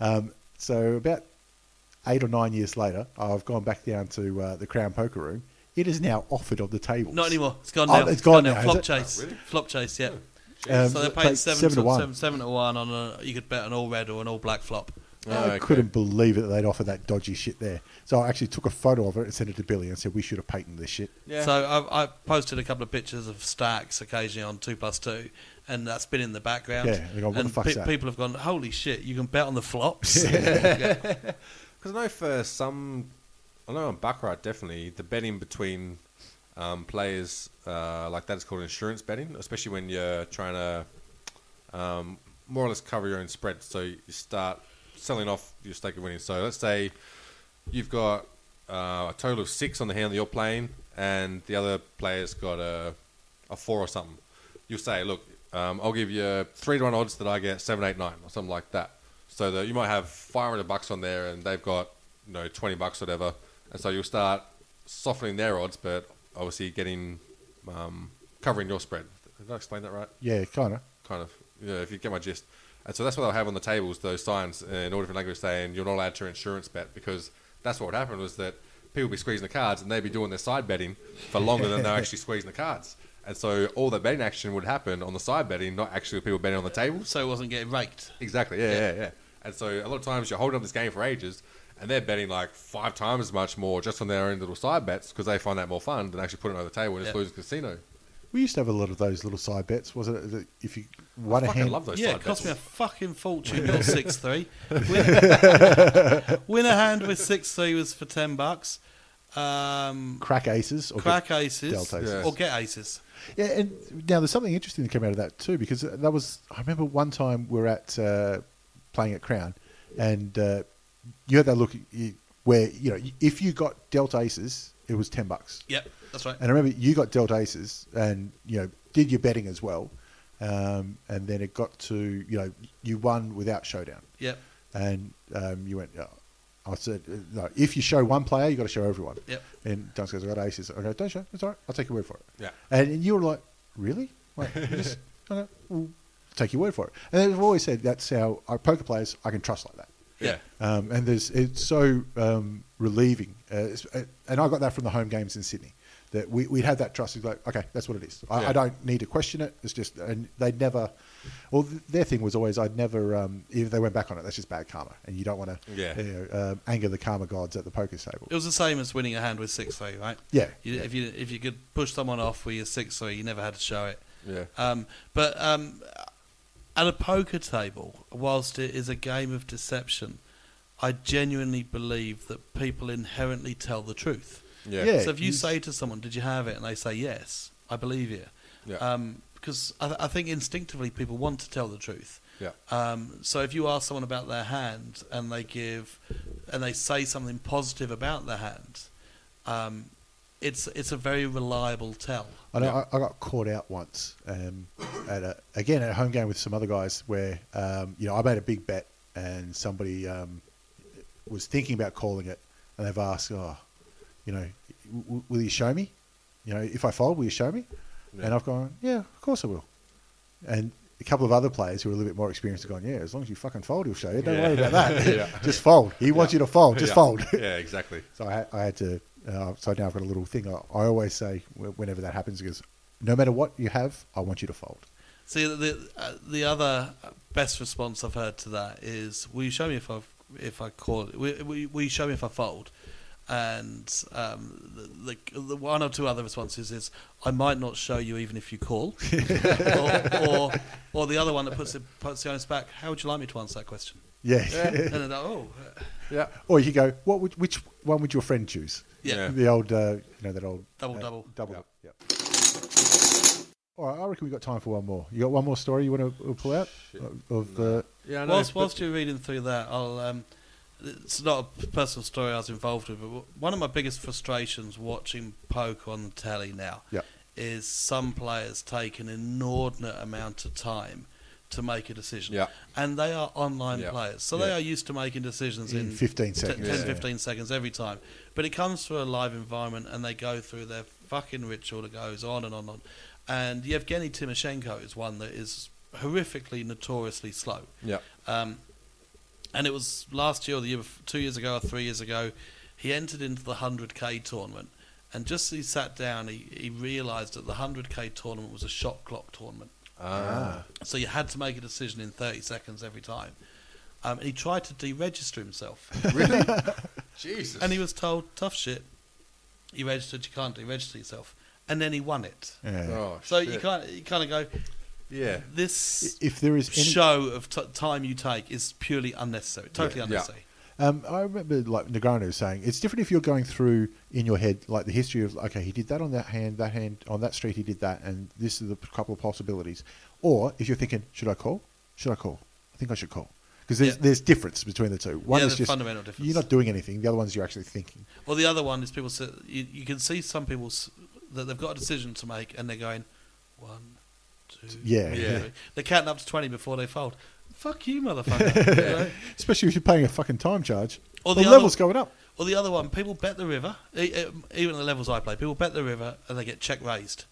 Um, so about eight or nine years later, I've gone back down to uh, the Crown Poker Room. It is now offered on the tables. Not anymore. It's gone Oh, now. it's gone now, now. Flop chase. Oh, really? Flop chase. Yeah. Um, so they're played paying seven, seven to to one. seven, seven to one on a. You could bet an all red or an all black flop. Oh, I okay. couldn't believe it that they'd offer that dodgy shit there. So I actually took a photo of it and sent it to Billy and said we should have patented this shit. Yeah. So I, I posted a couple of pictures of stacks occasionally on two plus two, and that's been in the background. Yeah, they go, "What and the fuck's that?" people have gone, "Holy shit! You can bet on the flops." Because I know for some, I know on Baccarat definitely the betting between um, players uh, like that is called insurance betting, especially when you're trying to um, more or less cover your own spread. So you start selling off your stake of winning. So let's say you've got uh, a total of six on the hand that you're playing, and the other player's got a, a four or something. You'll say, look, um, I'll give you three to one odds that I get seven, eight, nine, or something like that. So that you might have 500 bucks on there, and they've got you know 20 bucks, or whatever. And so you'll start softening their odds, but obviously getting um, covering your spread. Did I explain that right? Yeah, kind of. kind of. Yeah, if you get my gist. And so that's what they'll have on the tables, those signs in all different languages saying you're not allowed to insurance bet because that's what would happen was that people would be squeezing the cards and they'd be doing their side betting for longer than they're actually squeezing the cards. And so all the betting action would happen on the side betting, not actually with people betting on the table. so it wasn't getting raked. Exactly, yeah, Yeah. yeah, yeah. And so a lot of times you're holding up this game for ages and they're betting like five times as much more just on their own little side bets because they find that more fun than actually putting it on the table and just Yeah. losing casino. We used to have a lot of those little side bets. wasn't it if you won a fucking hand? love those yeah, side it cost me a fucking fortune. Your six three. Win, win a hand with six three was for ten bucks. Um, crack aces or crack get aces aces. Yeah. or get aces. Yeah, and now there's something interesting that came out of that too, because that was I remember one time we were at uh, playing at Crown, and uh, you had that look you- where you know if you got dealt aces, it was ten bucks, Yep, that's right. and I remember you got dealt aces, and you know did your betting as well, um, and then it got to you know you won without showdown, Yep, and um, you went. Oh, I said, uh, no, if you show one player, you got to show everyone. Yep. And Dunks goes, I got aces. I go, don't show. It's all right. I'll take your word for it. Yeah. And you were like, really? Wait, just, okay, we'll take your word for it. And I've always said that's how our poker players I can trust like that. Yeah. Um, and there's it's so um, relieving. Uh, it's, uh, and I got that from the home games in Sydney. That we we had that trust. It's like, okay, that's what it is. I, Yeah. I don't need to question it. It's just, and they'd never. Well, th- their thing was always, I'd never. Um, if they went back on it, that's just bad karma, and you don't want to Yeah. you know, um, anger the karma gods at the poker table. it was the same as winning a hand with six three, right? Yeah, You, yeah. If you if you could push someone off with your six three, you never had to show it. Yeah. Um, but um, at a poker table, whilst it is a game of deception, I genuinely believe that people inherently tell the truth. Yeah. Yeah. so if you you- say to someone, "Did you have it?" and they say yes, I believe you. Yeah. Um, because I, th- I think instinctively people want to tell the truth. Yeah. Um, so if you ask someone about their hand and they give, and they say something positive about their hand, um, it's it's a very reliable tell. I know Yeah. I, I got caught out once um, at a, again at a home game with some other guys where um, you know I made a big bet and somebody um, was thinking about calling it, and they've asked, "Oh, you know, w- w- will you show me? You know, if I fold, will you show me?" And I've gone, "Yeah, of course I will." And a couple of other players who are a little bit more experienced have gone, "Yeah, as long as you fucking fold, he'll show you. Don't Yeah. worry about that. Yeah. Just fold. He wants you to fold. Just yeah. fold." yeah, exactly. So I, had- I had to. Uh, so now I've got a little thing. I, I always say whenever that happens, because no matter what you have, I want you to fold. See, the uh, the other best response I've heard to that is, "Will you show me if I if I call? Will, will, will you show me if I fold?" And um, the, the, the one or two other responses is, "I might not show you even if you call," or, or or the other one that puts it puts the onus back. How would you like me to answer that question? Yeah. And then, oh, Yeah. or you go, what? Would, which one would your friend choose? yeah. Yeah. The old, uh, you know, that old Double, uh, double. double. Yeah. All right, I reckon we got time for one more. You got one more story you want to pull out of, of uh, Yeah, I know, Whilst, whilst you're reading through that, I'll. Um, it's not a personal story I was involved with, but one of my biggest frustrations watching poker on the telly now Yeah. is some players take an inordinate amount of time to make a decision. Yeah. And they are online Yeah. players, so they are used to making decisions In in, 15 seconds. 10, Yeah. 15 seconds every time. But it comes through a live environment and they go through their fucking ritual that goes on and on and on. And Yevgeny Timoshenko is one that is horrifically, notoriously slow. Yeah. Um, and it was last year or the year, two years ago or three years ago, he entered into the 100k tournament. And just as he sat down, he, he realised that the 100k tournament was a shot clock tournament. Ah. So you had to make a decision in 30 seconds every time. Um, and he tried to deregister himself. Really? Jesus. and he was told, tough shit. You registered, you can't deregister yourself. And then he won it. yeah. Oh, So shit. you can't, you kind of go, Yeah. this If there is any, show of t- time you take is purely unnecessary, totally Yeah. unnecessary. Um, I remember like Negreanu saying it's different if you're going through in your head like the history of okay he did that on that hand that hand on that street he did that and this is a couple of possibilities, or if you're thinking should I call should I call I think I should call because there's Yeah. there's difference between the two. One Yeah, is there's just fundamental difference. you're not doing anything. The other one's you're actually thinking. Well, the other one is people say, you, you can see some people s- that they've got a decision to make and they're going one, two, Yeah. Yeah. three. They're counting up to twenty before they fold. Fuck you, motherfucker. You know? Especially if you're paying a fucking time charge. Or the, the other- level's going up. Or the other one, people bet the river. e- e- Even the levels I play, people bet the river and they get check raised,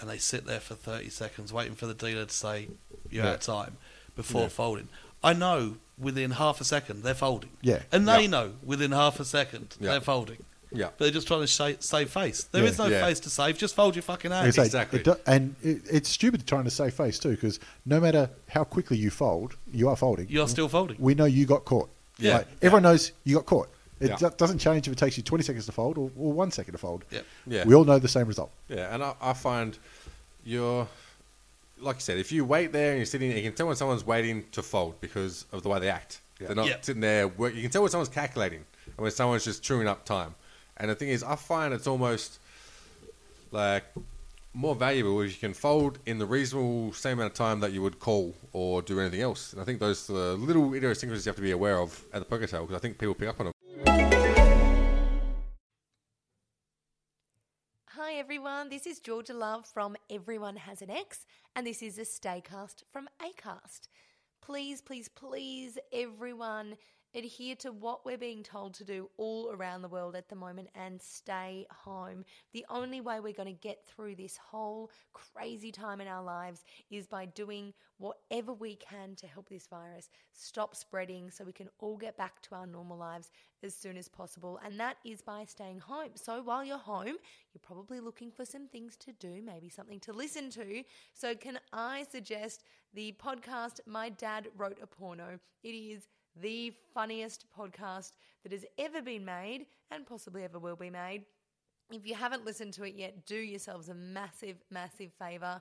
and they sit there for thirty seconds waiting for the dealer to say you're out of time before Yeah. folding. I know within half a second they're folding. Yeah. and they Yeah. know within half a second Yeah. they're folding. Yeah. But they're just trying to sha- save face. There is Yeah. no Yeah. face to save. Just fold your fucking hand. It's like- Exactly. it do- and it, it's stupid trying to save face too, because no matter how quickly you fold, you are folding. You're still folding. We know you got caught. Yeah. Like, everyone knows you got caught. It Yeah. do- doesn't change if it takes you 20 seconds to fold or, or one second to fold. Yep. Yeah. We all know the same result. Yeah, and I, I find you're, like you said, if you wait there and you're sitting, there, you can tell when someone's waiting to fold because of the way they act. They're not Yeah. sitting there. Work, you can tell when someone's calculating and when someone's just chewing up time. And the thing is, I find it's almost like more valuable if you can fold in the reasonable same amount of time that you would call or do anything else. And I think those little idiosyncrasies you have to be aware of at the poker table because I think people pick up on them. Hi everyone, this is Georgia Love from Everyone Has an Ex, and this is a Staycast from Acast. Please, please, please, everyone, adhere to what we're being told to do all around the world at the moment and stay home. The only way we're going to get through this whole crazy time in our lives is by doing whatever we can to help this virus stop spreading so we can all get back to our normal lives as soon as possible. And that is by staying home. So while you're home, you're probably looking for some things to do, maybe something to listen to. So, can I suggest the podcast My Dad Wrote a Porno? It is the funniest podcast that has ever been made and possibly ever will be made. If you haven't listened to it yet, do yourselves a massive, massive favor.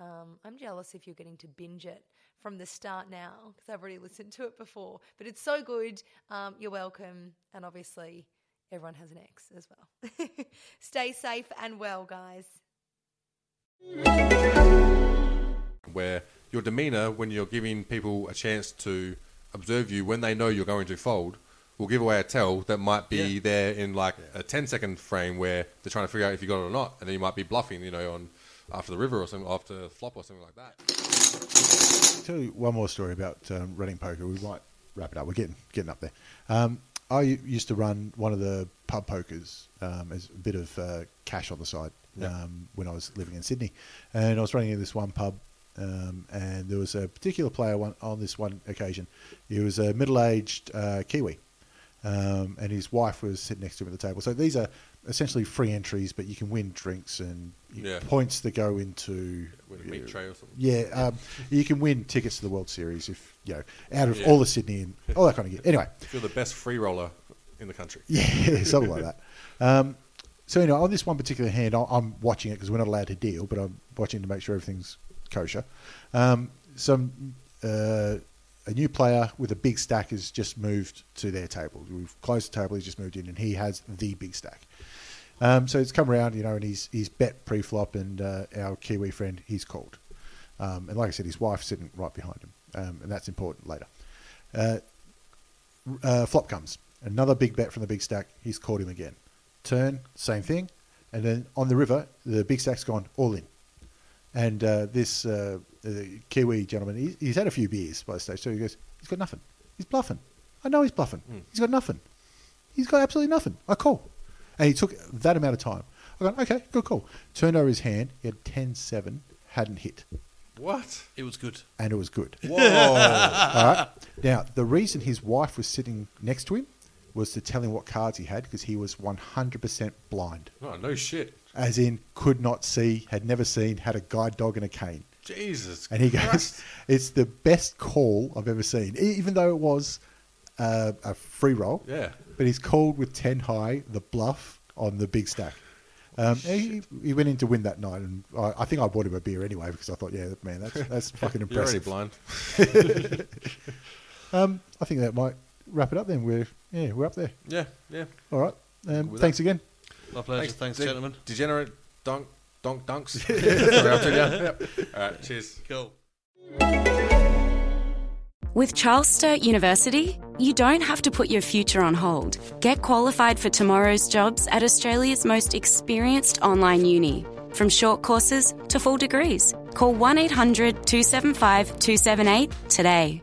Um, I'm jealous if you're getting to binge it from the start now because I've already listened to it before. But it's so good. Um, you're welcome. And obviously, everyone has an ex as well. Stay safe and well, guys. where your demeanor when you're giving people a chance to observe you when they know you're going to fold will give away a tell that might be Yeah. there in like a 10 second frame where they're trying to figure out if you got it or not and then you might be bluffing you know on after the river or something after flop or something like that tell you one more story about um, running poker. We might wrap it up. We're getting getting up there. Um, I used to run one of the pub pokers um, as a bit of uh, cash on the side Yeah. um, when I was living in Sydney, and I was running in this one pub, um, and there was a particular player one, on this one occasion. He was a middle-aged uh, Kiwi, um, and his wife was sitting next to him at the table. So these are essentially free entries, but you can win drinks and Yeah. points that go into With a meat tray or something. yeah, um, you can win tickets to the World Series if you know out of Yeah. all the Sydney and all that kind of gear. Anyway, If you're the best free roller in the country. yeah, something like that. Um, so anyway, on this one particular hand, I'm watching it because we're not allowed to deal, but I'm watching to make sure everything's kosher. Um, some uh, a new player with a big stack has just moved to their table. We've closed the table. He's just moved in, and he has the big stack. Um, so it's come around, you know, and he's he's bet pre-flop, and uh, our Kiwi friend he's called. Um, and like I said, his wife's sitting right behind him, um, and that's important later. Uh, uh, flop comes. Another big bet from the big stack. He's caught him again. Turn, same thing. And then on the river, the big stack's gone all in. And uh, this uh, uh, Kiwi gentleman, he, he's had a few beers by the stage, so he goes, he's got nothing. He's bluffing. I know he's bluffing. He's got nothing. He's got absolutely nothing. I call. And he took that amount of time. I go, okay, good call. Turned over his hand. He had 10 7, hadn't hit. What? It was good. And it was good. Whoa. All right. Now, the reason his wife was sitting next to him was to tell him what cards he had because he was 100% blind. oh, no shit. As in, could not see, had never seen, had a guide dog and a cane. Jesus. And he goes, Christ. It's the best call I've ever seen, even though it was uh, a free roll. Yeah. But he's called with 10 high, the bluff on the big stack. Um, he, he went in to win that night, and I, I think I bought him a beer anyway because I thought, yeah, man, that's that's fucking You're already impressive. blind. Um, I think that might wrap it up. Then we're yeah, we're up there. Yeah, yeah. All right. Um, thanks again. My pleasure. Thanks, de- gentlemen. Degenerate donk, donk, dunks. Sorry, I'll tell you. Yep. All right, cheers. Cool. With Charles Sturt University, you don't have to put your future on hold. Get qualified for tomorrow's jobs at Australia's most experienced online uni. From short courses to full degrees. Call 1 800 275 278 today.